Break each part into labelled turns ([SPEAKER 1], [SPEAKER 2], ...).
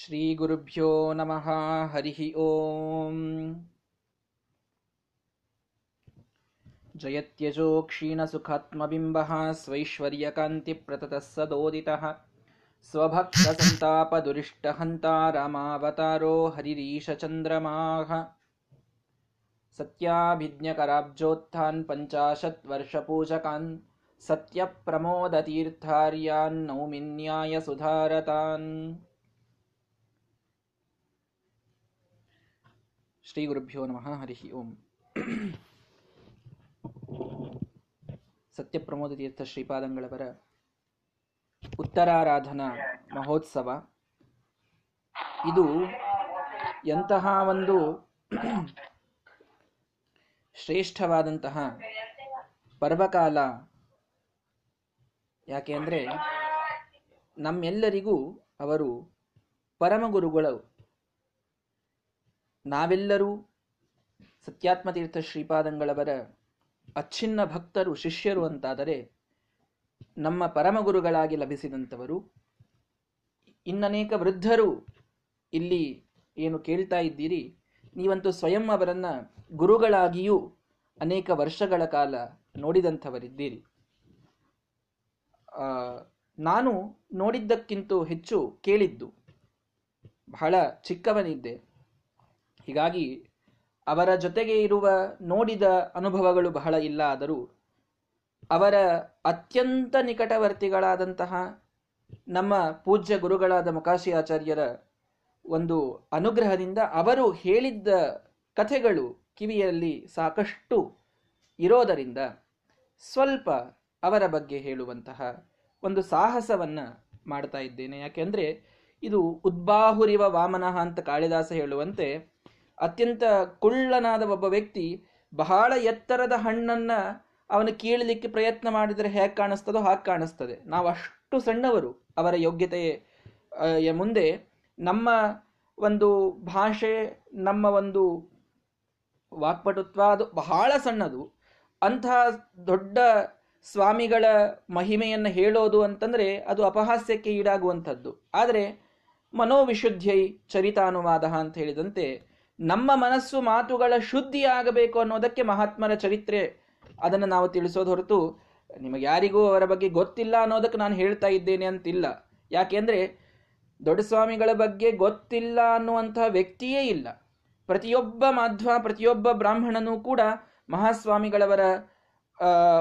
[SPEAKER 1] श्रीगुरुभ्यो नमः हरिः ॐ जयत्यजो क्षीणसुखात्मबिम्बः स्वैश्वर्यकान्तिप्रततः सदोदितः स्वभक्तसन्तापदुरिष्टहन्ता रामावतारो हरिरीशचन्द्रमाः। सत्याभिज्ञकराब्जोत्थान् पञ्चाशत्वर्षपूजकान् सत्यप्रमोदतीर्थार्यान् नौमिन्यायसुधारतान् ಶ್ರೀ ಗುರುಭ್ಯೋ ನಮಃ ಹರಿ ಓಂ. ಸತ್ಯಪ್ರಮೋದ ತೀರ್ಥ ಶ್ರೀಪಾದಂಗಳವರ ಉತ್ತರಾರಾಧನಾ ಮಹೋತ್ಸವ. ಇದು ಎಂತಹ ಒಂದು ಶ್ರೇಷ್ಠವಾದಂತಹ ಪರ್ವಕಾಲ. ಯಾಕೆ ಅಂದರೆ ನಮ್ಮೆಲ್ಲರಿಗೂ ಅವರು ಪರಮಗುರುಗಳು. ನಾವೆಲ್ಲರೂ ಸತ್ಯಾತ್ಮತೀರ್ಥ ಶ್ರೀಪಾದಂಗಳವರ ಅಚ್ಛಿನ್ನ ಭಕ್ತರು, ಶಿಷ್ಯರು ಅಂತಾದರೆ ನಮ್ಮ ಪರಮಗುರುಗಳಾಗಿ ಲಭಿಸಿದಂಥವರು. ಇನ್ನನೇಕ ವೃದ್ಧರು ಇಲ್ಲಿ ಏನು ಕೇಳ್ತಾ ಇದ್ದೀರಿ? ನೀವಂತೂ ಸ್ವಯಂ ಅವರನ್ನ ಗುರುಗಳಾಗಿಯೂ ಅನೇಕ ವರ್ಷಗಳ ಕಾಲ ನೋಡಿದಂಥವರಿದ್ದೀರಿ. ನಾನು ನೋಡಿದ್ದಕ್ಕಿಂತ ಹೆಚ್ಚು ಕೇಳಿದ್ದು ಬಹಳ ಚಿಕ್ಕವನಿದ್ದೆ. ಹೀಗಾಗಿ ಅವರ ಜೊತೆಗೆ ಇರುವ ನೋಡಿದ ಅನುಭವಗಳು ಬಹಳ ಇಲ್ಲ ಆದರೂ ಅವರ ಅತ್ಯಂತ ನಿಕಟವರ್ತಿಗಳಾದಂತಹ ನಮ್ಮ ಪೂಜ್ಯ ಗುರುಗಳಾದ ಮುಕಾಶಿ ಆಚಾರ್ಯರ ಒಂದು ಅನುಗ್ರಹದಿಂದ ಅವರು ಹೇಳಿದ್ದ ಕಥೆಗಳು ಕಿವಿಯಲ್ಲಿ ಸಾಕಷ್ಟು ಇರೋದರಿಂದ ಸ್ವಲ್ಪ ಅವರ ಬಗ್ಗೆ ಹೇಳುವಂತಹ ಒಂದು ಸಾಹಸವನ್ನು ಮಾಡ್ತಾ ಇದ್ದೇನೆ. ಯಾಕೆಂದರೆ ಇದು ಉದ್ಬಾಹುರಿವ ವಾಮನಃ ಅಂತ ಕಾಳಿದಾಸ ಹೇಳುವಂತೆ ಅತ್ಯಂತ ಕುಳ್ಳನಾದ ಒಬ್ಬ ವ್ಯಕ್ತಿ ಬಹಳ ಎತ್ತರದ ಹಣ್ಣನ್ನ ಅವನು ಕೀಳಲಿಕ್ಕೆ ಪ್ರಯತ್ನ ಮಾಡಿದರೆ ಹೇಗೆ ಕಾಣಿಸ್ತದೋ ಹಾಗೆ ಕಾಣಿಸ್ತದೆ. ನಾವು ಅಷ್ಟು ಸಣ್ಣವರು, ಅವರ ಯೋಗ್ಯತೆಯ ಮುಂದೆ ನಮ್ಮ ಒಂದು ಭಾಷೆ, ನಮ್ಮ ಒಂದು ವಾಕ್ಪಟುತ್ವ ಅದು ಬಹಳ ಸಣ್ಣದು. ಅಂತಹ ದೊಡ್ಡ ಸ್ವಾಮಿಗಳ ಮಹಿಮೆಯನ್ನು ಹೇಳೋದು ಅಂತಂದರೆ ಅದು ಅಪಹಾಸ್ಯಕ್ಕೆ ಈಡಾಗುವಂಥದ್ದು. ಆದರೆ ಮನೋವಿಶುದ್ಧೈ ಚರಿತಾನುವಾದ ಅಂತ ಹೇಳಿದಂತೆ ನಮ್ಮ ಮನಸ್ಸು ಮಾತುಗಳ ಶುದ್ಧಿ ಆಗಬೇಕು ಅನ್ನೋದಕ್ಕೆ ಮಹಾತ್ಮರ ಚರಿತ್ರೆ ಅದನ್ನು ನಾವು ತಿಳಿಸೋದು ಹೊರತು ನಿಮಗೆ ಯಾರಿಗೂ ಅವರ ಬಗ್ಗೆ ಗೊತ್ತಿಲ್ಲ ಅನ್ನೋದಕ್ಕೆ ನಾನು ಹೇಳ್ತಾ ಇದ್ದೇನೆ ಅಂತಿಲ್ಲ. ಯಾಕೆಂದ್ರೆ ದೊಡ್ಡ ಸ್ವಾಮಿಗಳ ಬಗ್ಗೆ ಗೊತ್ತಿಲ್ಲ ಅನ್ನುವಂತಹ ವ್ಯಕ್ತಿಯೇ ಇಲ್ಲ. ಪ್ರತಿಯೊಬ್ಬ ಮಾಧ್ವ, ಪ್ರತಿಯೊಬ್ಬ ಬ್ರಾಹ್ಮಣನೂ ಕೂಡ ಮಹಾಸ್ವಾಮಿಗಳವರ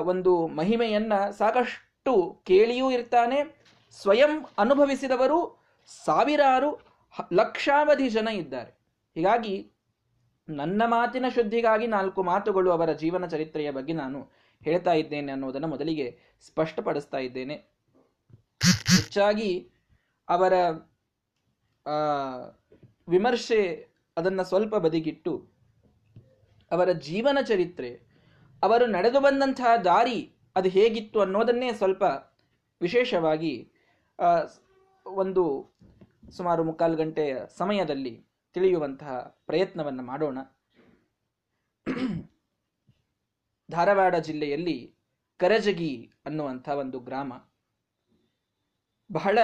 [SPEAKER 1] ಒಂದು ಮಹಿಮೆಯನ್ನು ಸಾಕಷ್ಟು ಕೇಳಿಯೂ ಇರ್ತಾನೆ. ಸ್ವಯಂ ಅನುಭವಿಸಿದವರು ಸಾವಿರಾರು ಲಕ್ಷಾವಧಿ ಜನ ಇದ್ದಾರೆ. ಹೀಗಾಗಿ ನನ್ನ ಮಾತಿನ ಶುದ್ಧಿಗಾಗಿ ನಾಲ್ಕು ಮಾತುಗಳು ಅವರ ಜೀವನ ಚರಿತ್ರೆಯ ಬಗ್ಗೆ ನಾನು ಹೇಳ್ತಾ ಇದ್ದೇನೆ ಅನ್ನೋದನ್ನು ಮೊದಲಿಗೆ ಸ್ಪಷ್ಟಪಡಿಸ್ತಾ ಇದ್ದೇನೆ. ಹೆಚ್ಚಾಗಿ ಅವರ ವಿಮರ್ಶೆ ಅದನ್ನು ಸ್ವಲ್ಪ ಬದಿಗಿಟ್ಟು ಅವರ ಜೀವನ ಚರಿತ್ರೆ, ಅವರು ನಡೆದು ಬಂದಂತಹ ದಾರಿ ಅದು ಹೇಗಿತ್ತು ಅನ್ನೋದನ್ನೇ ಸ್ವಲ್ಪ ವಿಶೇಷವಾಗಿ ಒಂದು ಸುಮಾರು ಮುಕ್ಕಾಲು ಗಂಟೆಯ ಸಮಯದಲ್ಲಿ ತಿಳಿಯುವಂತಹ ಪ್ರಯತ್ನವನ್ನು ಮಾಡೋಣ. ಧಾರವಾಡ ಜಿಲ್ಲೆಯಲ್ಲಿ ಕರಜಗಿ ಅನ್ನುವಂಥ ಒಂದು ಗ್ರಾಮ. ಬಹಳ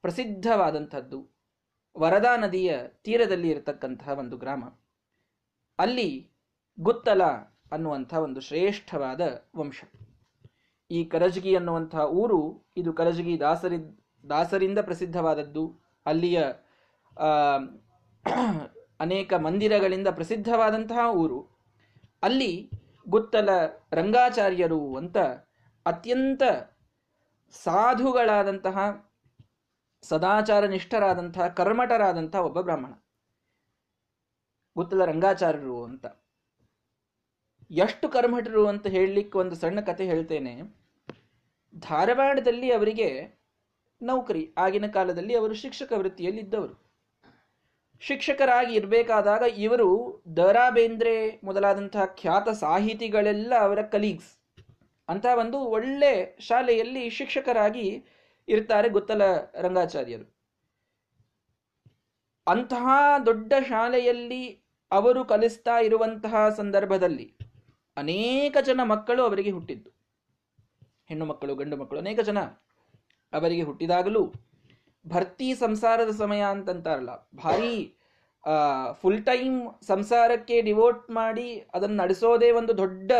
[SPEAKER 1] ಪ್ರಸಿದ್ಧವಾದಂಥದ್ದು ವರದಾ ನದಿಯ ತೀರದಲ್ಲಿ ಇರತಕ್ಕಂತಹ ಒಂದು ಗ್ರಾಮ. ಅಲ್ಲಿ ಗುತ್ತಲ ಅನ್ನುವಂಥ ಒಂದು ಶ್ರೇಷ್ಠವಾದ ವಂಶ. ಈ ಕರಜಗಿ ಅನ್ನುವಂಥ ಊರು ಇದು ಕರಜಗಿ ದಾಸರಿ, ದಾಸರಿಂದ ಪ್ರಸಿದ್ಧವಾದದ್ದು. ಅಲ್ಲಿಯ ಅನೇಕ ಮಂದಿರಗಳಿಂದ ಪ್ರಸಿದ್ಧವಾದಂತಹ ಊರು. ಅಲ್ಲಿ ಗುತ್ತಲ ರಂಗಾಚಾರ್ಯರು ಅಂತ ಅತ್ಯಂತ ಸಾಧುಗಳಾದಂತಹ, ಸದಾಚಾರ ನಿಷ್ಠರಾದಂತಹ ಕರ್ಮಟರಾದಂತಹ ಒಬ್ಬ ಬ್ರಾಹ್ಮಣ. ಗುತ್ತಲ ರಂಗಾಚಾರ್ಯರು ಅಂತ. ಎಷ್ಟು ಕರ್ಮಠರು ಅಂತ ಹೇಳಲಿಕ್ಕೆ ಒಂದು ಸಣ್ಣ ಕತೆ ಹೇಳ್ತೇನೆ. ಧಾರವಾಡದಲ್ಲಿ ಅವರಿಗೆ ನೌಕರಿ, ಆಗಿನ ಕಾಲದಲ್ಲಿ ಅವರು ಶಿಕ್ಷಕ ವೃತ್ತಿಯಲ್ಲಿ ಇದ್ದವರು ಶಿಕ್ಷಕರಾಗಿ ಇರಬೇಕಾದಾಗ ಇವರು ದ ರಾ ಬೇಂದ್ರೆ ಮೊದಲಾದಂತಹ ಖ್ಯಾತ ಸಾಹಿತಿಗಳೆಲ್ಲ ಅವರ ಕಲೀಗ್ಸ್ ಅಂತ ಒಂದು ಒಳ್ಳೆ ಶಾಲೆಯಲ್ಲಿ ಶಿಕ್ಷಕರಾಗಿ ಇರ್ತಾರೆ ಗೊತ್ತಲ ರಂಗಾಚಾರ್ಯರು. ಅಂತಹ ದೊಡ್ಡ ಶಾಲೆಯಲ್ಲಿ ಅವರು ಕಲಿಸ್ತಾ ಇರುವಂತಹ ಸಂದರ್ಭದಲ್ಲಿ ಅನೇಕ ಜನ ಮಕ್ಕಳು ಅವರಿಗೆ ಹುಟ್ಟಿದ್ದು. ಹೆಣ್ಣು ಮಕ್ಕಳು, ಗಂಡು ಮಕ್ಕಳು, ಅನೇಕ ಜನ ಅವರಿಗೆ ಹುಟ್ಟಿದಾಗಲೂ ಭರ್ತಿ ಸಂಸಾರದ ಸಮಯ ಅಂತಂತಾರಲ್ಲ. ಭಾರಿ ಫುಲ್ ಟೈಮ್ ಸಂಸಾರಕ್ಕೆ ಡಿವೋಟ್ ಮಾಡಿ ಅದನ್ನು ನಡೆಸೋದೇ ಒಂದು ದೊಡ್ಡ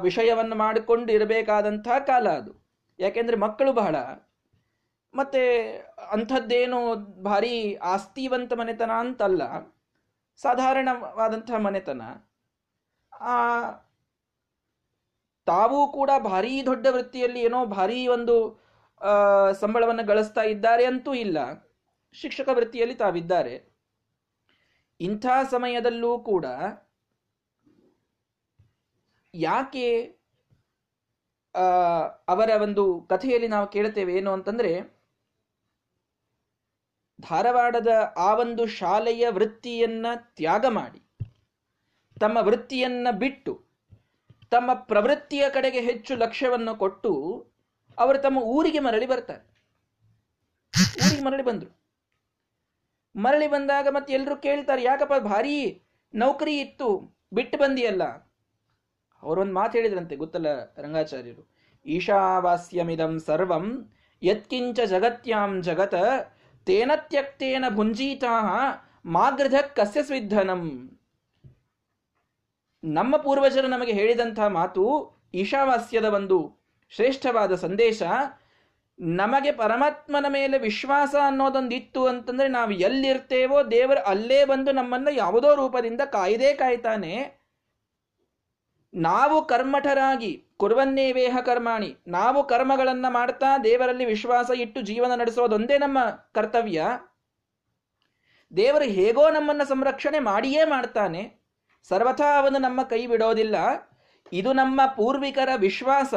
[SPEAKER 1] ವಿಷಯವನ್ನು ಮಾಡಿಕೊಂಡು ಇರಬೇಕಾದಂತಹ ಕಾಲ ಅದು. ಯಾಕೆಂದರೆ ಮಕ್ಕಳು ಬಹಳ. ಮತ್ತು ಅಂಥದ್ದೇನು ಭಾರಿ ಆಸ್ತಿವಂತ ಮನೆತನ ಅಂತಲ್ಲ. ಸಾಧಾರಣವಾದಂತಹ ಮನೆತನ. ತಾವೂ ಕೂಡ ಭಾರೀ ದೊಡ್ಡ ವೃತ್ತಿಯಲ್ಲಿ ಏನೋ ಭಾರೀ ಒಂದು ಸಂಬಳವನ್ನು ಗಳಿಸ್ತಾ ಇದ್ದಾರೆ ಅಂತೂ ಇಲ್ಲ. ಶಿಕ್ಷಕ ವೃತ್ತಿಯಲ್ಲಿ ತಾವಿದ್ದಾರೆ. ಇಂಥ ಸಮಯದಲ್ಲೂ ಕೂಡ ಯಾಕೆ ಅವರ ಒಂದು ಕಥೆಯಲ್ಲಿ ನಾವು ಕೇಳ್ತೇವೆ ಏನು ಅಂತಂದ್ರೆ, ಧಾರವಾಡದ ಆ ಒಂದು ಶಾಲೆಯ ವೃತ್ತಿಯನ್ನ ತ್ಯಾಗ ಮಾಡಿ, ತಮ್ಮ ವೃತ್ತಿಯನ್ನ ಬಿಟ್ಟು, ತಮ್ಮ ಪ್ರವೃತ್ತಿಯ ಕಡೆಗೆ ಹೆಚ್ಚು ಲಕ್ಷ್ಯವನ್ನು ಕೊಟ್ಟು ಅವರು ತಮ್ಮ ಊರಿಗೆ ಮರಳಿ ಬರ್ತಾರೆ. ಊರಿಗೆ ಮರಳಿ ಬಂದರು. ಮರಳಿ ಬಂದಾಗ ಮತ್ತೆ ಎಲ್ಲರೂ ಕೇಳ್ತಾರೆ, ಯಾಕಪ್ಪ ಭಾರಿ ನೌಕರಿ ಇತ್ತು, ಬಿಟ್ಟು ಬಂದಿಯಲ್ಲ? ಅವರೊಂದು ಮಾತು ಹೇಳಿದ್ರಂತೆ, ಗೊತ್ತಲ್ಲ ರಂಗಾಚಾರ್ಯರು. ಈಶಾವಾಸ್ಯಮಿದಂ ಸರ್ವಂ, ಯತ್ಕಿಂಚ ಜಗತ್ಯಾಂ ಜಗತ, ತೇನ ತ್ಯಕ್ತೇನ ಭುಂಜೀತಾ, ಮಾಗೃಧ ಕಸ್ಯ ಸ್ವಿಧನಂ ನಮ್ಮ ಪೂರ್ವಜರು ನಮಗೆ ಹೇಳಿದಂತಹ ಮಾತು ಈಶಾವಾಸ್ಯದ ಒಂದು ಶ್ರೇಷ್ಠವಾದ ಸಂದೇಶ, ನಮಗೆ ಪರಮಾತ್ಮನ ಮೇಲೆ ವಿಶ್ವಾಸ ಅನ್ನೋದೊಂದಿತ್ತು ಅಂತಂದ್ರೆ ನಾವು ಎಲ್ಲಿರ್ತೇವೋ ದೇವರು ಅಲ್ಲೇ ಬಂದು ನಮ್ಮನ್ನ ಯಾವುದೋ ರೂಪದಿಂದ ಕಾಯ್ದೇ ಕಾಯ್ತಾನೆ. ನಾವು ಕರ್ಮಠರಾಗಿ ಕುರ್ವನ್ನೇವೇಹ ಕರ್ಮಾಣಿ, ನಾವು ಕರ್ಮಗಳನ್ನ ಮಾಡ್ತಾ ದೇವರಲ್ಲಿ ವಿಶ್ವಾಸ ಇಟ್ಟು ಜೀವನ ನಡೆಸೋದೊಂದೇ ನಮ್ಮ ಕರ್ತವ್ಯ. ದೇವರು ಹೇಗೋ ನಮ್ಮನ್ನ ಸಂರಕ್ಷಣೆ ಮಾಡಿಯೇ ಮಾಡ್ತಾನೆ. ಸರ್ವಥಾ ಅವನು ನಮ್ಮ ಕೈ ಬಿಡೋದಿಲ್ಲ. ಇದು ನಮ್ಮ ಪೂರ್ವಿಕರ ವಿಶ್ವಾಸ.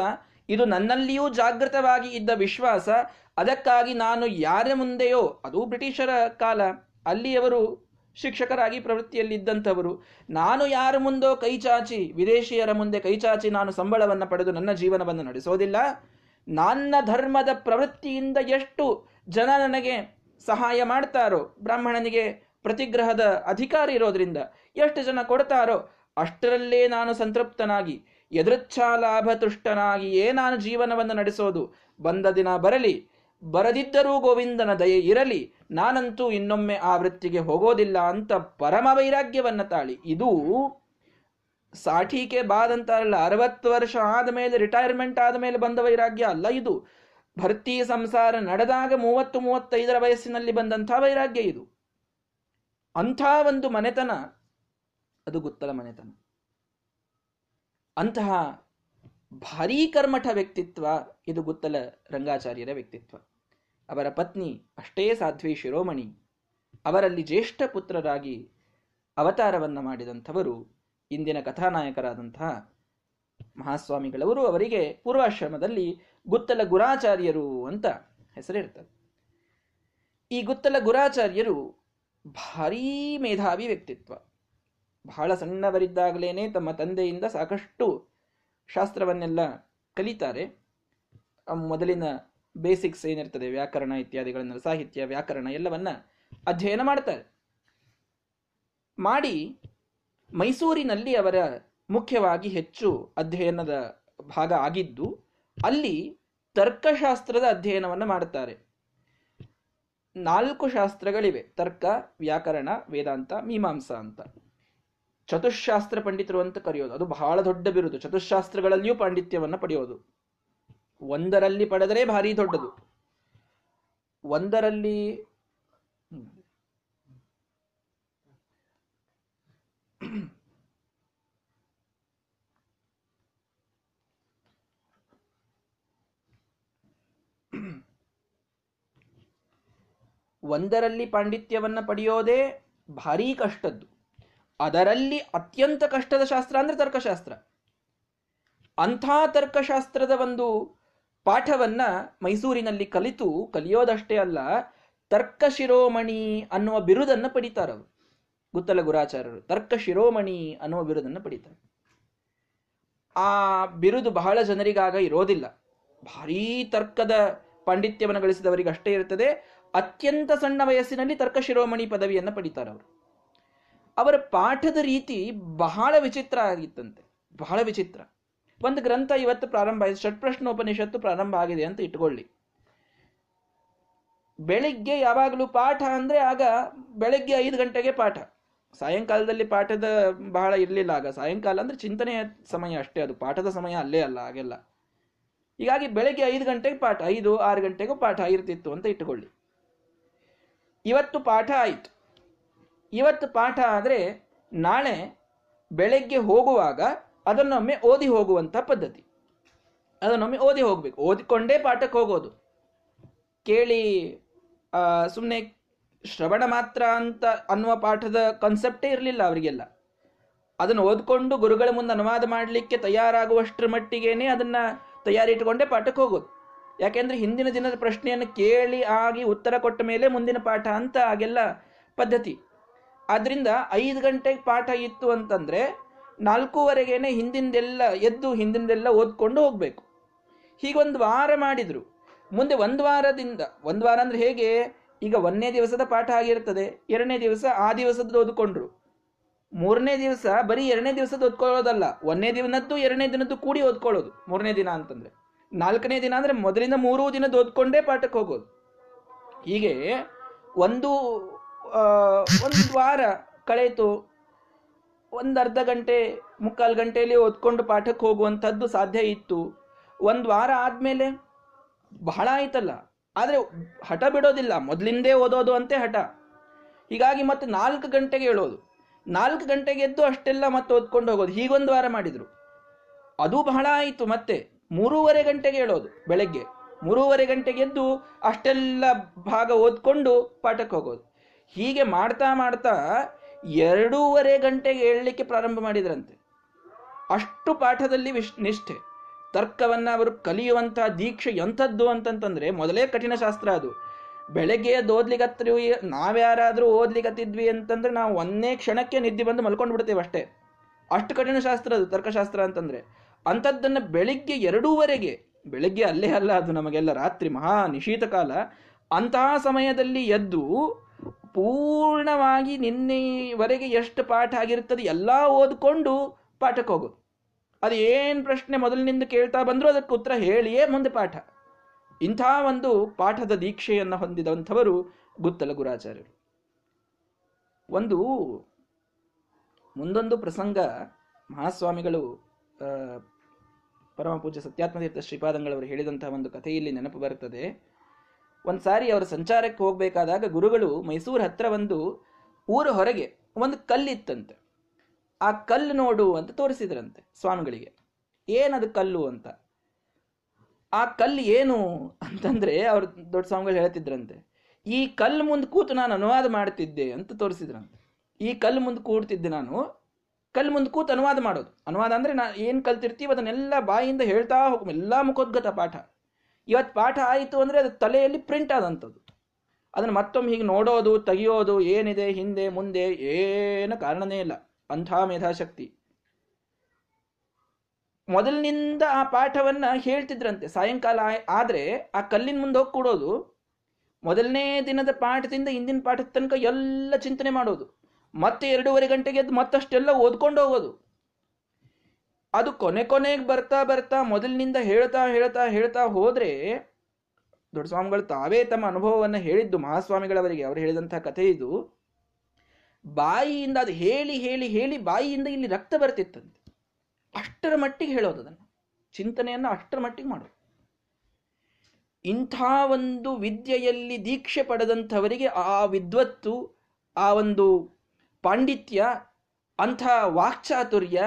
[SPEAKER 1] ಇದು ನನ್ನಲ್ಲಿಯೂ ಜಾಗೃತವಾಗಿ ಇದ್ದ ವಿಶ್ವಾಸ. ಅದಕ್ಕಾಗಿ ನಾನು ಯಾರ ಮುಂದೆಯೋ, ಅದು ಬ್ರಿಟಿಷರ ಕಾಲ, ಅಲ್ಲಿಯವರು ಶಿಕ್ಷಕರಾಗಿ ಪ್ರವೃತ್ತಿಯಲ್ಲಿದ್ದಂಥವರು. ನಾನು ಯಾರ ಮುಂದೋ ಕೈಚಾಚಿ ವಿದೇಶಿಯರ ಮುಂದೆ ಕೈಚಾಚಿ ನಾನು ಸಂಬಳವನ್ನು ಪಡೆದು ನನ್ನ ಜೀವನವನ್ನು ನಡೆಸೋದಿಲ್ಲ. ನನ್ನ ಧರ್ಮದ ಪ್ರವೃತ್ತಿಯಿಂದ ಎಷ್ಟು ಜನ ನನಗೆ ಸಹಾಯ ಮಾಡ್ತಾರೋ, ಬ್ರಾಹ್ಮಣನಿಗೆ ಪ್ರತಿಗ್ರಹದ ಅಧಿಕಾರ ಇರೋದ್ರಿಂದ ಎಷ್ಟು ಜನ ಕೊಡ್ತಾರೋ, ಅಷ್ಟರಲ್ಲೇ ನಾನು ಸಂತೃಪ್ತನಾಗಿ ಲಾಭ ತುಷ್ಟನಾಗಿಯೇ ನಾನು ಜೀವನವನ್ನು ನಡೆಸೋದು? ಬಂದ ದಿನ ಬರಲಿ. ಬರದಿದ್ದರೂ ಗೋವಿಂದನ ದಯೆ ಇರಲಿ. ನಾನಂತೂ ಇನ್ನೊಮ್ಮೆ ಆ ವೃತ್ತಿಗೆ ಹೋಗೋದಿಲ್ಲ ಅಂತ ಪರಮ ವೈರಾಗ್ಯವನ್ನು ತಾಳಿ. ಇದು ಸಾಠಿಕೆ ಬಾದಂತಾರಲ್ಲ. ಅರವತ್ತು ವರ್ಷ ಆದಮೇಲೆ ರಿಟೈರ್ಮೆಂಟ್ ಆದ ಮೇಲೆ ಬಂದ ವೈರಾಗ್ಯ ಅಲ್ಲ ಇದು. ಭರ್ತಿ ಸಂಸಾರ ನಡೆದಾಗ ಮೂವತ್ತು, ಮೂವತ್ತೈದರ ವಯಸ್ಸಿನಲ್ಲಿ ಬಂದಂಥ ವೈರಾಗ್ಯ ಇದು. ಅಂಥ ಒಂದು ಮನೆತನ. ಅದು ಗುತ್ತಲ ಮನೆತನ. ಅಂತಹ ಭಾರೀ ಕರ್ಮಠ ವ್ಯಕ್ತಿತ್ವ ಇದು ಗುತ್ತಲ ರಂಗಾಚಾರ್ಯರ ವ್ಯಕ್ತಿತ್ವ. ಅವರ ಪತ್ನಿ ಅಷ್ಟೇ ಸಾಧ್ವಿ ಶಿರೋಮಣಿ. ಅವರಲ್ಲಿ ಜ್ಯೇಷ್ಠ ಪುತ್ರರಾಗಿ ಅವತಾರವನ್ನು ಮಾಡಿದಂಥವರು ಇಂದಿನ ಕಥಾನಾಯಕರಾದಂತಹ ಮಹಾಸ್ವಾಮಿಗಳವರು. ಅವರಿಗೆ ಪೂರ್ವಾಶ್ರಮದಲ್ಲಿ ಗುತ್ತಲ ಗುರಾಚಾರ್ಯರು ಅಂತ ಹೆಸರಿರ್ತದೆ. ಈ ಗುತ್ತಲ ಗುರಾಚಾರ್ಯರು ಭಾರೀ ಮೇಧಾವಿ ವ್ಯಕ್ತಿತ್ವ. ಬಹಳ ಸಣ್ಣವರಿದ್ದಾಗಲೇ ತಮ್ಮ ತಂದೆಯಿಂದ ಸಾಕಷ್ಟು ಶಾಸ್ತ್ರವನ್ನೆಲ್ಲ ಕಲಿತಾರೆ. ಮೊದಲಿನ ಬೇಸಿಕ್ಸ್ ಏನಿರ್ತದೆ, ವ್ಯಾಕರಣ ಇತ್ಯಾದಿಗಳನ್ನು, ಸಾಹಿತ್ಯ, ವ್ಯಾಕರಣ ಎಲ್ಲವನ್ನ ಅಧ್ಯಯನ ಮಾಡ್ತಾರೆ. ಮಾಡಿ ಮೈಸೂರಿನಲ್ಲಿ ಅವರ ಮುಖ್ಯವಾಗಿ ಹೆಚ್ಚು ಅಧ್ಯಯನದ ಭಾಗ ಆಗಿದ್ದು, ಅಲ್ಲಿ ತರ್ಕಶಾಸ್ತ್ರದ ಅಧ್ಯಯನವನ್ನು ಮಾಡುತ್ತಾರೆ ನಾಲ್ಕು ಶಾಸ್ತ್ರಗಳಿವೆ, ತರ್ಕ, ವ್ಯಾಕರಣ, ವೇದಾಂತ, ಮೀಮಾಂಸಾ ಅಂತ. ಚತುಶಾಸ್ತ್ರ ಪಂಡಿತರು ಅಂತ ಕರೆಯೋದು. ಅದು ಬಹಳ ದೊಡ್ಡ ಬಿರುದು. ಚತುಶಾಸ್ತ್ರಗಳಲ್ಲಿಯೂ ಪಾಂಡಿತ್ಯವನ್ನು ಪಡೆಯೋದು. ಒಂದರಲ್ಲಿ ಪಡೆದರೆ ಭಾರಿ ದೊಡ್ಡದು. ಒಂದರಲ್ಲಿ ಒಂದರಲ್ಲಿ ಪಾಂಡಿತ್ಯವನ್ನು ಪಡೆಯೋದೇ ಭಾರೀ ಕಷ್ಟದ್ದು. ಅದರಲ್ಲಿ ಅತ್ಯಂತ ಕಷ್ಟದ ಶಾಸ್ತ್ರ ಅಂದ್ರೆ ತರ್ಕಶಾಸ್ತ್ರ. ಅಂಥ ತರ್ಕಶಾಸ್ತ್ರದ ಒಂದು ಪಾಠವನ್ನ ಮೈಸೂರಿನಲ್ಲಿ ಕಲಿತು, ಕಲಿಯೋದಷ್ಟೇ ಅಲ್ಲ ತರ್ಕ ಶಿರೋಮಣಿ ಅನ್ನುವ ಬಿರುದನ್ನು ಪಡಿತಾರವರು ಗುತ್ತಲ ಗುರಾಚಾರ್ಯರು ತರ್ಕ ಶಿರೋಮಣಿ ಅನ್ನುವ ಬಿರುದನ್ನು ಪಡಿತಾರೆ. ಆ ಬಿರುದು ಬಹಳ ಜನರಿಗಾಗ ಇರೋದಿಲ್ಲ. ಭಾರೀ ತರ್ಕದ ಪಾಂಡಿತ್ಯವನ್ನು ಗಳಿಸಿದವರಿಗೆ ಅಷ್ಟೇ ಇರುತ್ತದೆ ಅತ್ಯಂತ ಸಣ್ಣ ವಯಸ್ಸಿನಲ್ಲಿ ತರ್ಕ ಶಿರೋಮಣಿ ಪದವಿಯನ್ನು ಪಡಿತಾರವರು ಅವರ ಪಾಠದ ರೀತಿ ಬಹಳ ವಿಚಿತ್ರ ಆಗಿತ್ತಂತೆ. ಬಹಳ ವಿಚಿತ್ರ. ಒಂದು ಗ್ರಂಥ ಇವತ್ತು ಪ್ರಾರಂಭ ಆಗಿದೆ. ಷಟ್ಪ್ರಶ್ನೋಪನಿಷತ್ತು ಪ್ರಾರಂಭ ಆಗಿದೆ ಅಂತ ಇಟ್ಕೊಳ್ಳಿ. ಬೆಳಿಗ್ಗೆ ಯಾವಾಗಲೂ ಪಾಠ ಅಂದರೆ ಆಗ ಬೆಳಗ್ಗೆ ಐದು ಗಂಟೆಗೆ ಪಾಠ. ಸಾಯಂಕಾಲದಲ್ಲಿ ಪಾಠದ ಬಹಳ ಇರಲಿಲ್ಲ ಆಗ. ಸಾಯಂಕಾಲ ಅಂದರೆ ಚಿಂತನೆಯ ಸಮಯ ಅಷ್ಟೇ ಅದು. ಪಾಠದ ಸಮಯ ಅಲ್ಲೇ ಅಲ್ಲ, ಹಾಗೆಲ್ಲ. ಹೀಗಾಗಿ ಬೆಳಗ್ಗೆ ಐದು ಗಂಟೆಗೆ ಪಾಠ. ಐದು, ಆರು ಗಂಟೆಗೂ ಪಾಠ ಇರ್ತಿತ್ತು ಅಂತ ಇಟ್ಟುಕೊಳ್ಳಿ ಇವತ್ತು ಪಾಠ ಆಯಿತು. ಇವತ್ತು ಪಾಠ ಆದರೆ ನಾಳೆ ಬೆಳಗ್ಗೆ ಹೋಗುವಾಗ ಅದನ್ನೊಮ್ಮೆ ಓದಿ ಹೋಗುವಂಥ ಪದ್ಧತಿ. ಅದನ್ನೊಮ್ಮೆ ಓದಿ ಹೋಗಬೇಕು. ಓದಿಕೊಂಡೇ ಪಾಠಕ್ಕೆ ಹೋಗೋದು. ಕೇಳಿ ಸುಮ್ಮನೆ ಶ್ರವಣ ಮಾತ್ರ ಅಂತ ಅನ್ನುವ ಪಾಠದ ಕಾನ್ಸೆಪ್ಟೇ ಇರಲಿಲ್ಲ ಅವರಿಗೆಲ್ಲ. ಅದನ್ನು ಓದ್ಕೊಂಡು ಗುರುಗಳ ಮುಂದೆ ಅನುವಾದ ಮಾಡಲಿಕ್ಕೆ ತಯಾರಾಗುವಷ್ಟರ ಮಟ್ಟಿಗೇನೆ ಅದನ್ನು ತಯಾರಿ ಇಟ್ಟುಕೊಂಡೇ ಪಾಠಕ್ಕೆ ಹೋಗೋದು. ಯಾಕೆಂದರೆ ಹಿಂದಿನ ದಿನದ ಪ್ರಶ್ನೆಯನ್ನು ಕೇಳಿ, ಆಗಿ ಉತ್ತರ ಕೊಟ್ಟ ಮೇಲೆ ಮುಂದಿನ ಪಾಠ ಅಂತ ಆಗೆಲ್ಲ ಪದ್ಧತಿ. ಆದ್ರಿಂದ ಐದು ಗಂಟೆಗೆ ಪಾಠ ಇತ್ತು ಅಂತಂದ್ರೆ ನಾಲ್ಕೂವರೆಗೇನೆ ಹಿಂದಿಂದೆಲ್ಲ ಎದ್ದು ಹಿಂದಿಂದೆಲ್ಲ ಓದ್ಕೊಂಡು ಹೋಗ್ಬೇಕು. ಹೀಗೊಂದು ವಾರ ಮಾಡಿದ್ರು. ಮುಂದೆ ಒಂದು ವಾರದಿಂದ, ಒಂದು ವಾರ ಅಂದ್ರೆ ಹೇಗೆ? ಈಗ ಒಂದನೇ ದಿವಸದ ಪಾಠ ಆಗಿರ್ತದೆ, ಎರಡನೇ ದಿವಸ ಆ ದಿವಸದ ಓದ್ಕೊಂಡ್ರು. ಮೂರನೇ ದಿವಸ ಬರೀ ಎರಡನೇ ದಿವಸದ ಓದ್ಕೊಳ್ಳೋದಲ್ಲ, ಒಂದನೇ ದಿನದ್ದು, ಎರಡನೇ ದಿನದ್ದು ಕೂಡಿ ಓದ್ಕೊಳ್ಳೋದು, ಮೂರನೇ ದಿನ ಅಂತಂದ್ರೆ. ನಾಲ್ಕನೇ ದಿನ ಅಂದ್ರೆ ಮೊದಲಿಂದ ಮೂರೂ ದಿನದ ಓದ್ಕೊಂಡೇ ಪಾಠಕ್ಕೆ ಹೋಗೋದು. ಹೀಗೆ ಒಂದು ಒಂದು ವಾರ ಕಳೆಯಿತು. ಒಂದು ಅರ್ಧ ಗಂಟೆ, ಮುಕ್ಕಾಲು ಗಂಟೆಯಲ್ಲಿ ಓದ್ಕೊಂಡು ಪಾಠಕ್ಕೆ ಹೋಗುವಂಥದ್ದು ಸಾಧ್ಯ ಇತ್ತು. ಒಂದು ವಾರ ಆದಮೇಲೆ ಬಹಳ ಆಯ್ತಲ್ಲ. ಆದರೆ ಹಠ ಬಿಡೋದಿಲ್ಲ. ಮೊದಲಿಂದೇ ಓದೋದು ಅಂತೆ ಹಠ. ಹೀಗಾಗಿ ಮತ್ತೆ ನಾಲ್ಕು ಗಂಟೆಗೆ ಹೇಳೋದು ನಾಲ್ಕು ಗಂಟೆಗೆ ಎದ್ದು ಅಷ್ಟೆಲ್ಲ ಮತ್ತೆ ಓದ್ಕೊಂಡು ಹೋಗೋದು. ಹೀಗೊಂದು ವಾರ ಮಾಡಿದರು. ಅದು ಬಹಳ ಆಯಿತು ಮತ್ತೆ. ಮೂರುವರೆ ಗಂಟೆಗೆ ಹೇಳೋದು ಬೆಳಗ್ಗೆ. ಮೂರುವರೆ ಗಂಟೆಗೆ ಎದ್ದು ಅಷ್ಟೆಲ್ಲ ಭಾಗ ಓದ್ಕೊಂಡು ಪಾಠಕ್ಕೆ ಹೋಗೋದು. ಹೀಗೆ ಮಾಡ್ತಾ ಮಾಡ್ತಾ ಎರಡೂವರೆ ಗಂಟೆಗೆ ಹೇಳಲಿಕ್ಕೆ ಪ್ರಾರಂಭ ಮಾಡಿದ್ರಂತೆ. ಅಷ್ಟು ಪಾಠದಲ್ಲಿ ವಿಶ್, ನಿಷ್ಠೆ. ತರ್ಕವನ್ನು ಅವರು ಕಲಿಯುವಂತಹ ದೀಕ್ಷೆ ಎಂಥದ್ದು ಅಂತಂತಂದ್ರೆ ಮೊದಲೇ ಕಠಿಣ ಶಾಸ್ತ್ರ ಅದು. ಬೆಳಗ್ಗೆ ಓದ್ಲಿಗತ್ರಿ ನಾವ್ಯಾರಾದರೂ ಓದ್ಲಿಗತ್ತಿದ್ವಿ ಅಂತಂದ್ರೆ ನಾವು ಒಂದೇ ಕ್ಷಣಕ್ಕೆ ನಿದ್ದೆ ಬಂದು ಮಲ್ಕೊಂಡು ಬಿಡ್ತೇವೆ ಅಷ್ಟೇ. ಅಷ್ಟು ಕಠಿಣ ಶಾಸ್ತ್ರ ಅದು, ತರ್ಕಶಾಸ್ತ್ರ ಅಂತಂದ್ರೆ. ಅಂಥದ್ದನ್ನು ಬೆಳಿಗ್ಗೆ ಎರಡೂವರೆಗೆ, ಬೆಳಗ್ಗೆ ಅಲ್ಲೇ ಅಲ್ಲ ಅದು ನಮಗೆಲ್ಲ ರಾತ್ರಿ ಮಹಾ ನಿಶೀತ ಕಾಲ, ಅಂತಹ ಸಮಯದಲ್ಲಿ ಎದ್ದು ಪೂರ್ಣವಾಗಿ ನಿನ್ನೆವರೆಗೆ ಎಷ್ಟು ಪಾಠ ಆಗಿರ್ತದೆ ಎಲ್ಲ ಓದ್ಕೊಂಡು ಪಾಠಕ್ಕೆ ಹೋಗೋದು ಅದು ಏನು ಪ್ರಶ್ನೆ ಮೊದಲಿನಿಂದ ಕೇಳ್ತಾ ಬಂದರೂ ಅದಕ್ಕೆ ಉತ್ತರ ಹೇಳಿಯೇ ಮುಂದೆ ಪಾಠ. ಇಂಥ ಒಂದು ಪಾಠದ ದೀಕ್ಷೆಯನ್ನು ಹೊಂದಿದಂಥವರು ಗುತ್ತಲ ಗುರಾಚಾರ್ಯರು ಒಂದು ಮುಂದೊಂದು ಪ್ರಸಂಗ ಮಹಾಸ್ವಾಮಿಗಳು ಪರಮ ಪೂಜ್ಯ ಸತ್ಯಾತ್ಮತೀರ್ಥ ಶ್ರೀಪಾದಂಗಳವರು ಹೇಳಿದಂತಹ ಒಂದು ಕಥೆಯಲ್ಲಿ ನೆನಪು ಬರುತ್ತದೆ. ಒಂದು ಸಾರಿ ಅವರ ಸಂಚಾರಕ್ಕೆ ಹೋಗಬೇಕಾದಾಗ ಗುರುಗಳು ಮೈಸೂರು ಹತ್ರ ಒಂದು ಊರ ಹೊರಗೆ ಒಂದು ಕಲ್ಲಿತ್ತಂತೆ ಆ ಕಲ್ಲು ನೋಡು ಅಂತ ತೋರಿಸಿದ್ರಂತೆ ಸ್ವಾಮಿಗಳಿಗೆ. ಏನದು ಕಲ್ಲು ಅಂತ? ಆ ಕಲ್ಲು ಏನು ಅಂತಂದ್ರೆ ಅವ್ರು ದೊಡ್ಡ ಸ್ವಾಮಿಗಳು ಹೇಳ್ತಿದ್ರಂತೆ, ಈ ಕಲ್ಲು ಮುಂದೆ ಕೂತು ನಾನು ಅನುವಾದ ಮಾಡ್ತಿದ್ದೆ ಅಂತ ತೋರಿಸಿದ್ರಂತೆ. ಈ ಕಲ್ಲು ಮುಂದೆ ಕೂಡ್ತಿದ್ದೆ ನಾನು, ಕಲ್ಲು ಮುಂದೆ ಕೂತು ಅನುವಾದ ಮಾಡೋದು. ಅನುವಾದ ಅಂದ್ರೆ ನಾ ಏನು ಕಲ್ತಿರ್ತೀವಿ ಅದನ್ನೆಲ್ಲ ಬಾಯಿಂದ ಹೇಳ್ತಾ ಹೋಗ, ಎಲ್ಲ ಮುಖೋದ್ಗತ ಪಾಠ. ಇವತ್ತು ಪಾಠ ಆಯಿತು ಅಂದ್ರೆ ಅದು ತಲೆಯಲ್ಲಿ ಪ್ರಿಂಟ್ ಆದಂಥದ್ದು. ಅದನ್ನು ಮತ್ತೊಮ್ಮೆ ಹೀಗೆ ನೋಡೋದು, ತೆಗಿಯೋದು, ಏನಿದೆ, ಹಿಂದೆ, ಮುಂದೆ, ಏನು ಕಾರಣನೇ ಇಲ್ಲ. ಅಂಥ ಮೇಧಾಶಕ್ತಿ. ಮೊದಲಿನಿಂದ ಆ ಪಾಠವನ್ನ ಹೇಳ್ತಿದ್ರಂತೆ, ಸಾಯಂಕಾಲ ಆದರೆ ಆ ಕಲ್ಲಿನ ಮುಂದೆ ಹೋಗಿ ಕೂಡೋದು, ಮೊದಲನೇ ದಿನದ ಪಾಠದಿಂದ ಇಂದಿನ ಪಾಠದ ತನಕ ಎಲ್ಲ ಚಿಂತನೆ ಮಾಡೋದು. ಮತ್ತೆ ಎರಡೂವರೆ ಗಂಟೆಗೆ ಅದು ಮತ್ತಷ್ಟೆಲ್ಲ ಓದ್ಕೊಂಡು ಹೋಗೋದು. ಅದು ಕೊನೆ ಕೊನೆಗೆ ಬರ್ತಾ ಬರ್ತಾ ಮೊದಲಿನಿಂದ ಹೇಳ್ತಾ ಹೇಳ್ತಾ ಹೇಳ್ತಾ ಹೋದ್ರೆ ದೊಡ್ಡ ಸ್ವಾಮಿಗಳು ತಾವೇ ತಮ್ಮ ಅನುಭವವನ್ನು ಹೇಳಿದ್ದು, ಮಹಾಸ್ವಾಮಿಗಳವರಿಗೆ ಅವರು ಹೇಳಿದಂತಹ ಕಥೆ ಇದು. ಬಾಯಿಯಿಂದ ಅದು ಹೇಳಿ ಹೇಳಿ ಹೇಳಿ ಬಾಯಿಯಿಂದ ಇಲ್ಲಿ ರಕ್ತ ಬರ್ತಿತ್ತಂತೆ. ಅಷ್ಟರ ಮಟ್ಟಿಗೆ ಹೇಳೋದು ಅದನ್ನು. ಚಿಂತನೆಯನ್ನು ಅಷ್ಟರ ಮಟ್ಟಿಗೆ ಮಾಡೋದು. ಇಂಥ ಒಂದು ವಿದ್ಯೆಯಲ್ಲಿ ದೀಕ್ಷೆ ಪಡೆದಂಥವರಿಗೆ ಆ ವಿದ್ವತ್ತು, ಆ ಒಂದು ಪಾಂಡಿತ್ಯ, ಅಂಥ ವಾಕ್ಚಾತುರ್ಯ